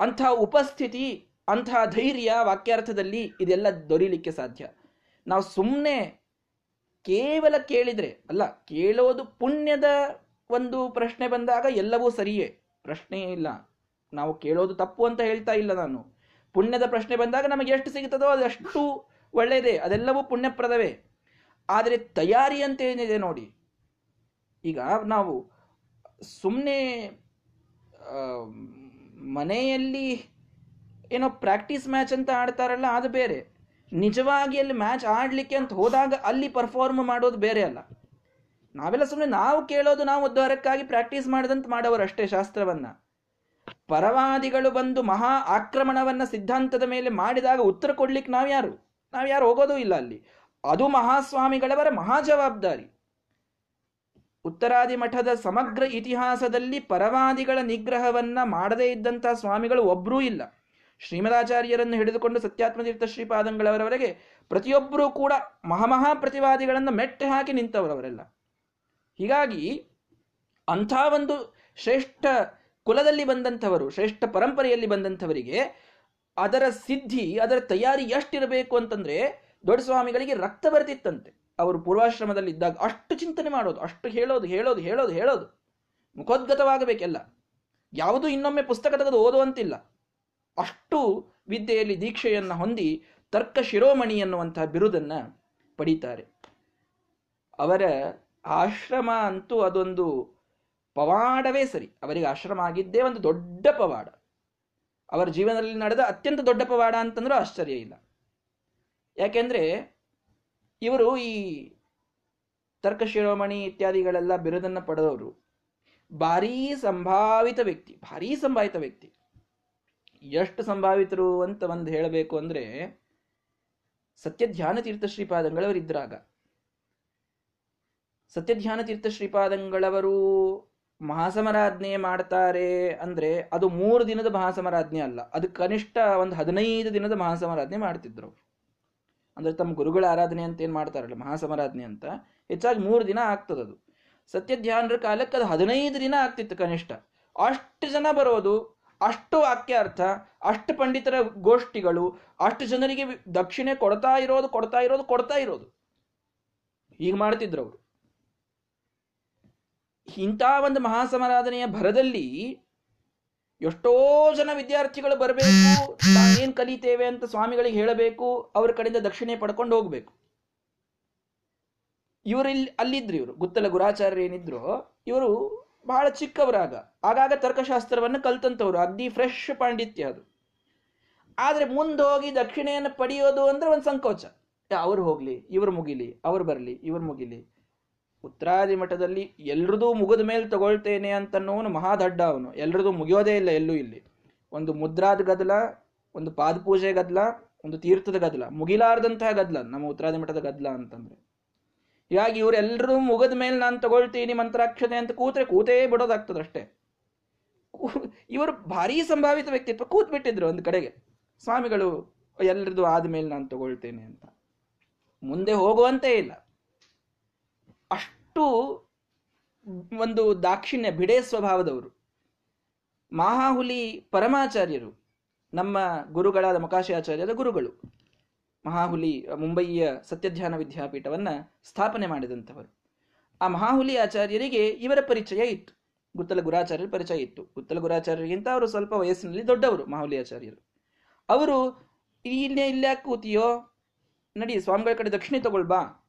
[SPEAKER 1] ಅಂಥ ಉಪಸ್ಥಿತಿ, ಅಂಥ ಧೈರ್ಯ ವಾಕ್ಯಾರ್ಥದಲ್ಲಿ ಇದೆಲ್ಲ ದೊರೀಲಿಕ್ಕೆ ಸಾಧ್ಯ. ನಾವು ಸುಮ್ಮನೆ ಕೇವಲ ಕೇಳಿದರೆ, ಅಲ್ಲ, ಕೇಳೋದು ಪುಣ್ಯದ ಒಂದು ಪ್ರಶ್ನೆ ಬಂದಾಗ ಎಲ್ಲವೂ ಸರಿಯೇ. ಪ್ರಶ್ನೆ ಇಲ್ಲ. ನಾವು ಕೇಳೋದು ತಪ್ಪು ಅಂತ ಹೇಳ್ತಾ ಇಲ್ಲ ನಾನು. ಪುಣ್ಯದ ಪ್ರಶ್ನೆ ಬಂದಾಗ ನಮಗೆ ಎಷ್ಟು ಸಿಗುತ್ತದೋ ಅದಷ್ಟು ಒಳ್ಳೆಯದೇ. ಅದೆಲ್ಲವೂ ಪುಣ್ಯಪ್ರದವೇ. ಆದರೆ ತಯಾರಿ ಅಂತ ಏನಿದೆ ನೋಡಿ, ಈಗ ನಾವು ಸುಮ್ಮನೆ ಮನೆಯಲ್ಲಿ ಏನೋ ಪ್ರಾಕ್ಟೀಸ್ ಮ್ಯಾಚ್ ಅಂತ ಆಡ್ತಾರಲ್ಲ, ಅದು ಬೇರೆ. ನಿಜವಾಗಿ ಅಲ್ಲಿ ಮ್ಯಾಚ್ ಆಡಲಿಕ್ಕೆ ಅಂತ ಹೋದಾಗ ಅಲ್ಲಿ ಪರ್ಫಾರ್ಮ್ ಮಾಡೋದು ಬೇರೆ ಅಲ್ಲ. ನಾವೆಲ್ಲ ಸುಮ್ಮನೆ ನಾವು ಕೇಳೋದು ನಾವು ಉದ್ಧಾರಕ್ಕಾಗಿ ಪ್ರಾಕ್ಟೀಸ್ ಮಾಡಿದಂತ ಮಾಡೋರು ಅಷ್ಟೇ ಶಾಸ್ತ್ರವನ್ನ. ಪರವಾದಿಗಳು ಬಂದು ಮಹಾ ಆಕ್ರಮಣವನ್ನ ಸಿದ್ಧಾಂತದ ಮೇಲೆ ಮಾಡಿದಾಗ ಉತ್ತರ ಕೊಡ್ಲಿಕ್ಕೆ ನಾವ್ಯಾರು? ನಾವ್ಯಾರು ಹೋಗೋದೂ ಇಲ್ಲ ಅಲ್ಲಿ. ಅದು ಮಹಾಸ್ವಾಮಿಗಳವರ ಮಹಾ ಜವಾಬ್ದಾರಿ. ಉತ್ತರಾದಿ ಮಠದ ಸಮಗ್ರ ಇತಿಹಾಸದಲ್ಲಿ ಪರವಾದಿಗಳ ನಿಗ್ರಹವನ್ನ ಮಾಡದೇ ಇದ್ದಂತಹ ಸ್ವಾಮಿಗಳು ಒಬ್ಬರೂ ಇಲ್ಲ. ಶ್ರೀಮದಾಚಾರ್ಯರನ್ನು ಹಿಡಿದುಕೊಂಡು ಸತ್ಯಾತ್ಮತೀರ್ಥ ಶ್ರೀಪಾದಂಗಳವರವರೆಗೆ ಪ್ರತಿಯೊಬ್ಬರೂ ಕೂಡ ಮಹಾಮಹಾ ಪ್ರತಿವಾದಿಗಳನ್ನು ಮೆಟ್ಟೆ ಹಾಕಿ ನಿಂತವರವರೆಲ್ಲ. ಹೀಗಾಗಿ ಅಂಥ ಒಂದು ಶ್ರೇಷ್ಠ ಕುಲದಲ್ಲಿ ಬಂದಂಥವರು, ಶ್ರೇಷ್ಠ ಪರಂಪರೆಯಲ್ಲಿ ಬಂದಂಥವರಿಗೆ ಅದರ ಸಿದ್ಧಿ, ಅದರ ತಯಾರಿ ಎಷ್ಟಿರಬೇಕು ಅಂತಂದರೆ ದೊಡ್ಡ ಸ್ವಾಮಿಗಳಿಗೆ ರಕ್ತ ಅವರು ಪೂರ್ವಾಶ್ರಮದಲ್ಲಿ ಇದ್ದಾಗ ಅಷ್ಟು ಚಿಂತನೆ ಮಾಡೋದು, ಅಷ್ಟು ಹೇಳೋದು ಹೇಳೋದು ಹೇಳೋದು ಹೇಳೋದು. ಮುಖೋದ್ಗತವಾಗಬೇಕೆಲ್ಲ. ಯಾವುದೂ ಇನ್ನೊಮ್ಮೆ ಪುಸ್ತಕ ತೆಗೆದು ಓದುವಂತಿಲ್ಲ. ಅಷ್ಟು ವಿದ್ಯೆಯಲ್ಲಿ ದೀಕ್ಷೆಯನ್ನು ಹೊಂದಿ ತರ್ಕ ಶಿರೋಮಣಿ ಎನ್ನುವಂತಹ ಬಿರುದನ್ನ ಪಡೀತಾರೆ. ಅವರ ಆಶ್ರಮ ಅಂತೂ ಅದೊಂದು ಪವಾಡವೇ ಸರಿ. ಅವರಿಗೆ ಆಶ್ರಮ ಆಗಿದ್ದೇ ಒಂದು ದೊಡ್ಡ ಪವಾಡ. ಅವರ ಜೀವನದಲ್ಲಿ ನಡೆದ ಅತ್ಯಂತ ದೊಡ್ಡ ಪವಾಡ ಅಂತಂದ್ರೂ ಆಶ್ಚರ್ಯ ಇಲ್ಲ. ಯಾಕೆಂದ್ರೆ ಇವರು ಈ ತರ್ಕಶಿರೋಮಣಿ ಇತ್ಯಾದಿಗಳೆಲ್ಲ ಬಿರುದನ್ನು ಪಡೆದವರು. ಭಾರೀ ಸಂಭಾವಿತ ವ್ಯಕ್ತಿ, ಭಾರೀ ಸಂಭಾವಿತ ವ್ಯಕ್ತಿ. ಎಷ್ಟು ಸಂಭಾವಿತರು ಅಂತ ಒಂದು ಹೇಳಬೇಕು ಅಂದ್ರೆ ಸತ್ಯಧ್ಯಾನ ತೀರ್ಥ ಶ್ರೀಪಾದಂಗಳವರಿದ್ರಾಗ ಸತ್ಯಧ್ಯಾನ ತೀರ್ಥ ಶ್ರೀಪಾದಂಗಳವರು ಮಹಾಸಮರಾಜ್ಞೆ ಮಾಡ್ತಾರೆ ಅಂದರೆ ಅದು ಮೂರು ದಿನದ ಮಹಾಸಮರಾಜ್ಞೆ ಅಲ್ಲ, ಅದು ಕನಿಷ್ಠ ಒಂದು ಹದಿನೈದು ದಿನದ ಮಹಾಸಮರಾಜ್ಞೆ ಮಾಡ್ತಿದ್ರು ಅಂದ್ರೆ ತಮ್ಮ ಗುರುಗಳ ಆರಾಧನೆ ಅಂತ ಏನು ಮಾಡ್ತಾರಲ್ಲ, ಮಹಾಸಮಾರಾಧನೆ ಅಂತ, ಹೆಚ್ಚಾಗಿ ಮೂರು ದಿನ ಆಗ್ತದದು ಸತ್ಯಧ್ಯಾನರ ಕಾಲಕ್ಕೆ ಅದು ಹದಿನೈದು ದಿನ ಆಗ್ತಿತ್ತು ಕನಿಷ್ಠ. ಅಷ್ಟು ಜನ ಬರೋದು, ಅಷ್ಟು ವಾಕ್ಯಾರ್ಥ, ಅಷ್ಟು ಪಂಡಿತರ ಗೋಷ್ಠಿಗಳು, ಅಷ್ಟು ಜನರಿಗೆ ದಕ್ಷಿಣೆ ಕೊಡ್ತಾ ಇರೋದು ಕೊಡ್ತಾ ಇರೋದು ಕೊಡ್ತಾ ಇರೋದು. ಹೀಗೆ ಮಾಡ್ತಿದ್ರು ಅವರು. ಇಂಥ ಒಂದು ಮಹಾಸಮಾರಾಧನೆಯ ಭರದಲ್ಲಿ ಎಷ್ಟೋ ಜನ ವಿದ್ಯಾರ್ಥಿಗಳು ಬರಬೇಕು, ತಾನೇನ್ ಕಲಿತೇವೆ ಅಂತ ಸ್ವಾಮಿಗಳಿಗೆ ಹೇಳಬೇಕು, ಅವ್ರ ಕಡೆಯಿಂದ ದಕ್ಷಿಣೆ ಪಡ್ಕೊಂಡು ಹೋಗ್ಬೇಕು. ಇವರು ಇಲ್ಲಿ ಅಲ್ಲಿದ್ರು ಇವರು, ಗುತ್ತಲ ಗುರಾಚಾರ್ಯ ಏನಿದ್ರು, ಇವರು ಬಹಳ ಚಿಕ್ಕವರಾಗ. ಆಗಾಗ ತರ್ಕಶಾಸ್ತ್ರವನ್ನು ಕಲ್ತಂತವ್ರು, ಅಗ್ದಿ ಫ್ರೆಶ್ ಪಾಂಡಿತ್ಯ ಅದು. ಆದ್ರೆ ಮುಂದೆ ಹೋಗಿ ದಕ್ಷಿಣೆಯನ್ನು ಪಡೆಯೋದು ಅಂದ್ರೆ ಒಂದು ಸಂಕೋಚ. ಅವ್ರು ಹೋಗ್ಲಿ, ಇವ್ರು ಮುಗಿಲಿ, ಅವ್ರು ಬರಲಿ, ಇವ್ರು ಮುಗಿಲಿ. ಉತ್ತರಾದಿ ಮಠದಲ್ಲಿ ಎಲ್ರದೂ ಮುಗಿದ ಮೇಲೆ ತಗೊಳ್ತೇನೆ ಅಂತನ್ನೋನು ಮಹಾದಡ್ಡ ಅವನು. ಎಲ್ರದೂ ಮುಗಿಯೋದೇ ಇಲ್ಲ, ಎಲ್ಲೂ ಇಲ್ಲಿ. ಒಂದು ಮುದ್ರಾದ ಗದಲ ಒಂದು ಪಾದಪೂಜೆ ಗದ್ಲ ಒಂದು ತೀರ್ಥದ ಗದಲ ಮುಗಿಲಾರ್ದಂತಹ ಗದ್ಲ ನಮ್ಮ ಉತ್ತರಾದಿ ಮಠದ ಗದ್ಲ ಅಂತಂದ್ರೆ. ಹೀಗಾಗಿ ಇವರೆಲ್ಲರೂ ಮುಗಿದ ಮೇಲೆ ನಾನು ತಗೊಳ್ತೀನಿ ಮಂತ್ರಾಕ್ಷತೆ ಅಂತ ಕೂತ್ರೆ ಕೂತೇ ಬಿಡೋದಾಗ್ತದಷ್ಟೇ ಇವರು ಭಾರಿ ಸಂಭಾವಿತ ವ್ಯಕ್ತಿತ್ವ ಕೂತ್ ಬಿಟ್ಟಿದ್ರು ಒಂದು ಕಡೆಗೆ. ಸ್ವಾಮಿಗಳು ಎಲ್ಲರದು ಆದ್ಮೇಲೆ ನಾನು ತಗೊಳ್ತೇನೆ ಅಂತ. ಮುಂದೆ ಹೋಗುವಂತೆ ಇಲ್ಲ. ಅಷ್ಟು ಒಂದು ದಾಕ್ಷಿಣ್ಯ ಬಿಡೇ ಸ್ವಭಾವದವರು. ಮಹಾಹುಲಿ ಪರಮಾಚಾರ್ಯರು, ನಮ್ಮ ಗುರುಗಳಾದ ಆಚಾರ್ಯರ ಗುರುಗಳು. ಮಹಾಹುಲಿ ಮುಂಬಯಿಯ ಸತ್ಯಧ್ಯಾನ ವಿದ್ಯಾಪೀಠವನ್ನು ಸ್ಥಾಪನೆ ಮಾಡಿದಂಥವರು. ಆ ಮಹಾಹುಲಿ ಆಚಾರ್ಯರಿಗೆ ಇವರ ಪರಿಚಯ ಇತ್ತು. ಗುತ್ತಲ ಗುರಾಚಾರ್ಯರ ಪರಿಚಯ ಇತ್ತು. ಗುತ್ತಲ ಗುರಾಚಾರ್ಯರಿಗಿಂತ ಅವರು ಸ್ವಲ್ಪ ವಯಸ್ಸಿನಲ್ಲಿ ದೊಡ್ಡವರು ಮಹಾಹುಲಿ ಆಚಾರ್ಯರು. ಅವರು, ಇಲ್ಲೇ ಇಲ್ಲ ಕೂತಿಯೋ? ನಡಿ, ಸ್ವಾಮಿಗಳ ಕಡೆ ದಕ್ಷಿಣೆ ತಗೊಳ್ಬಾ.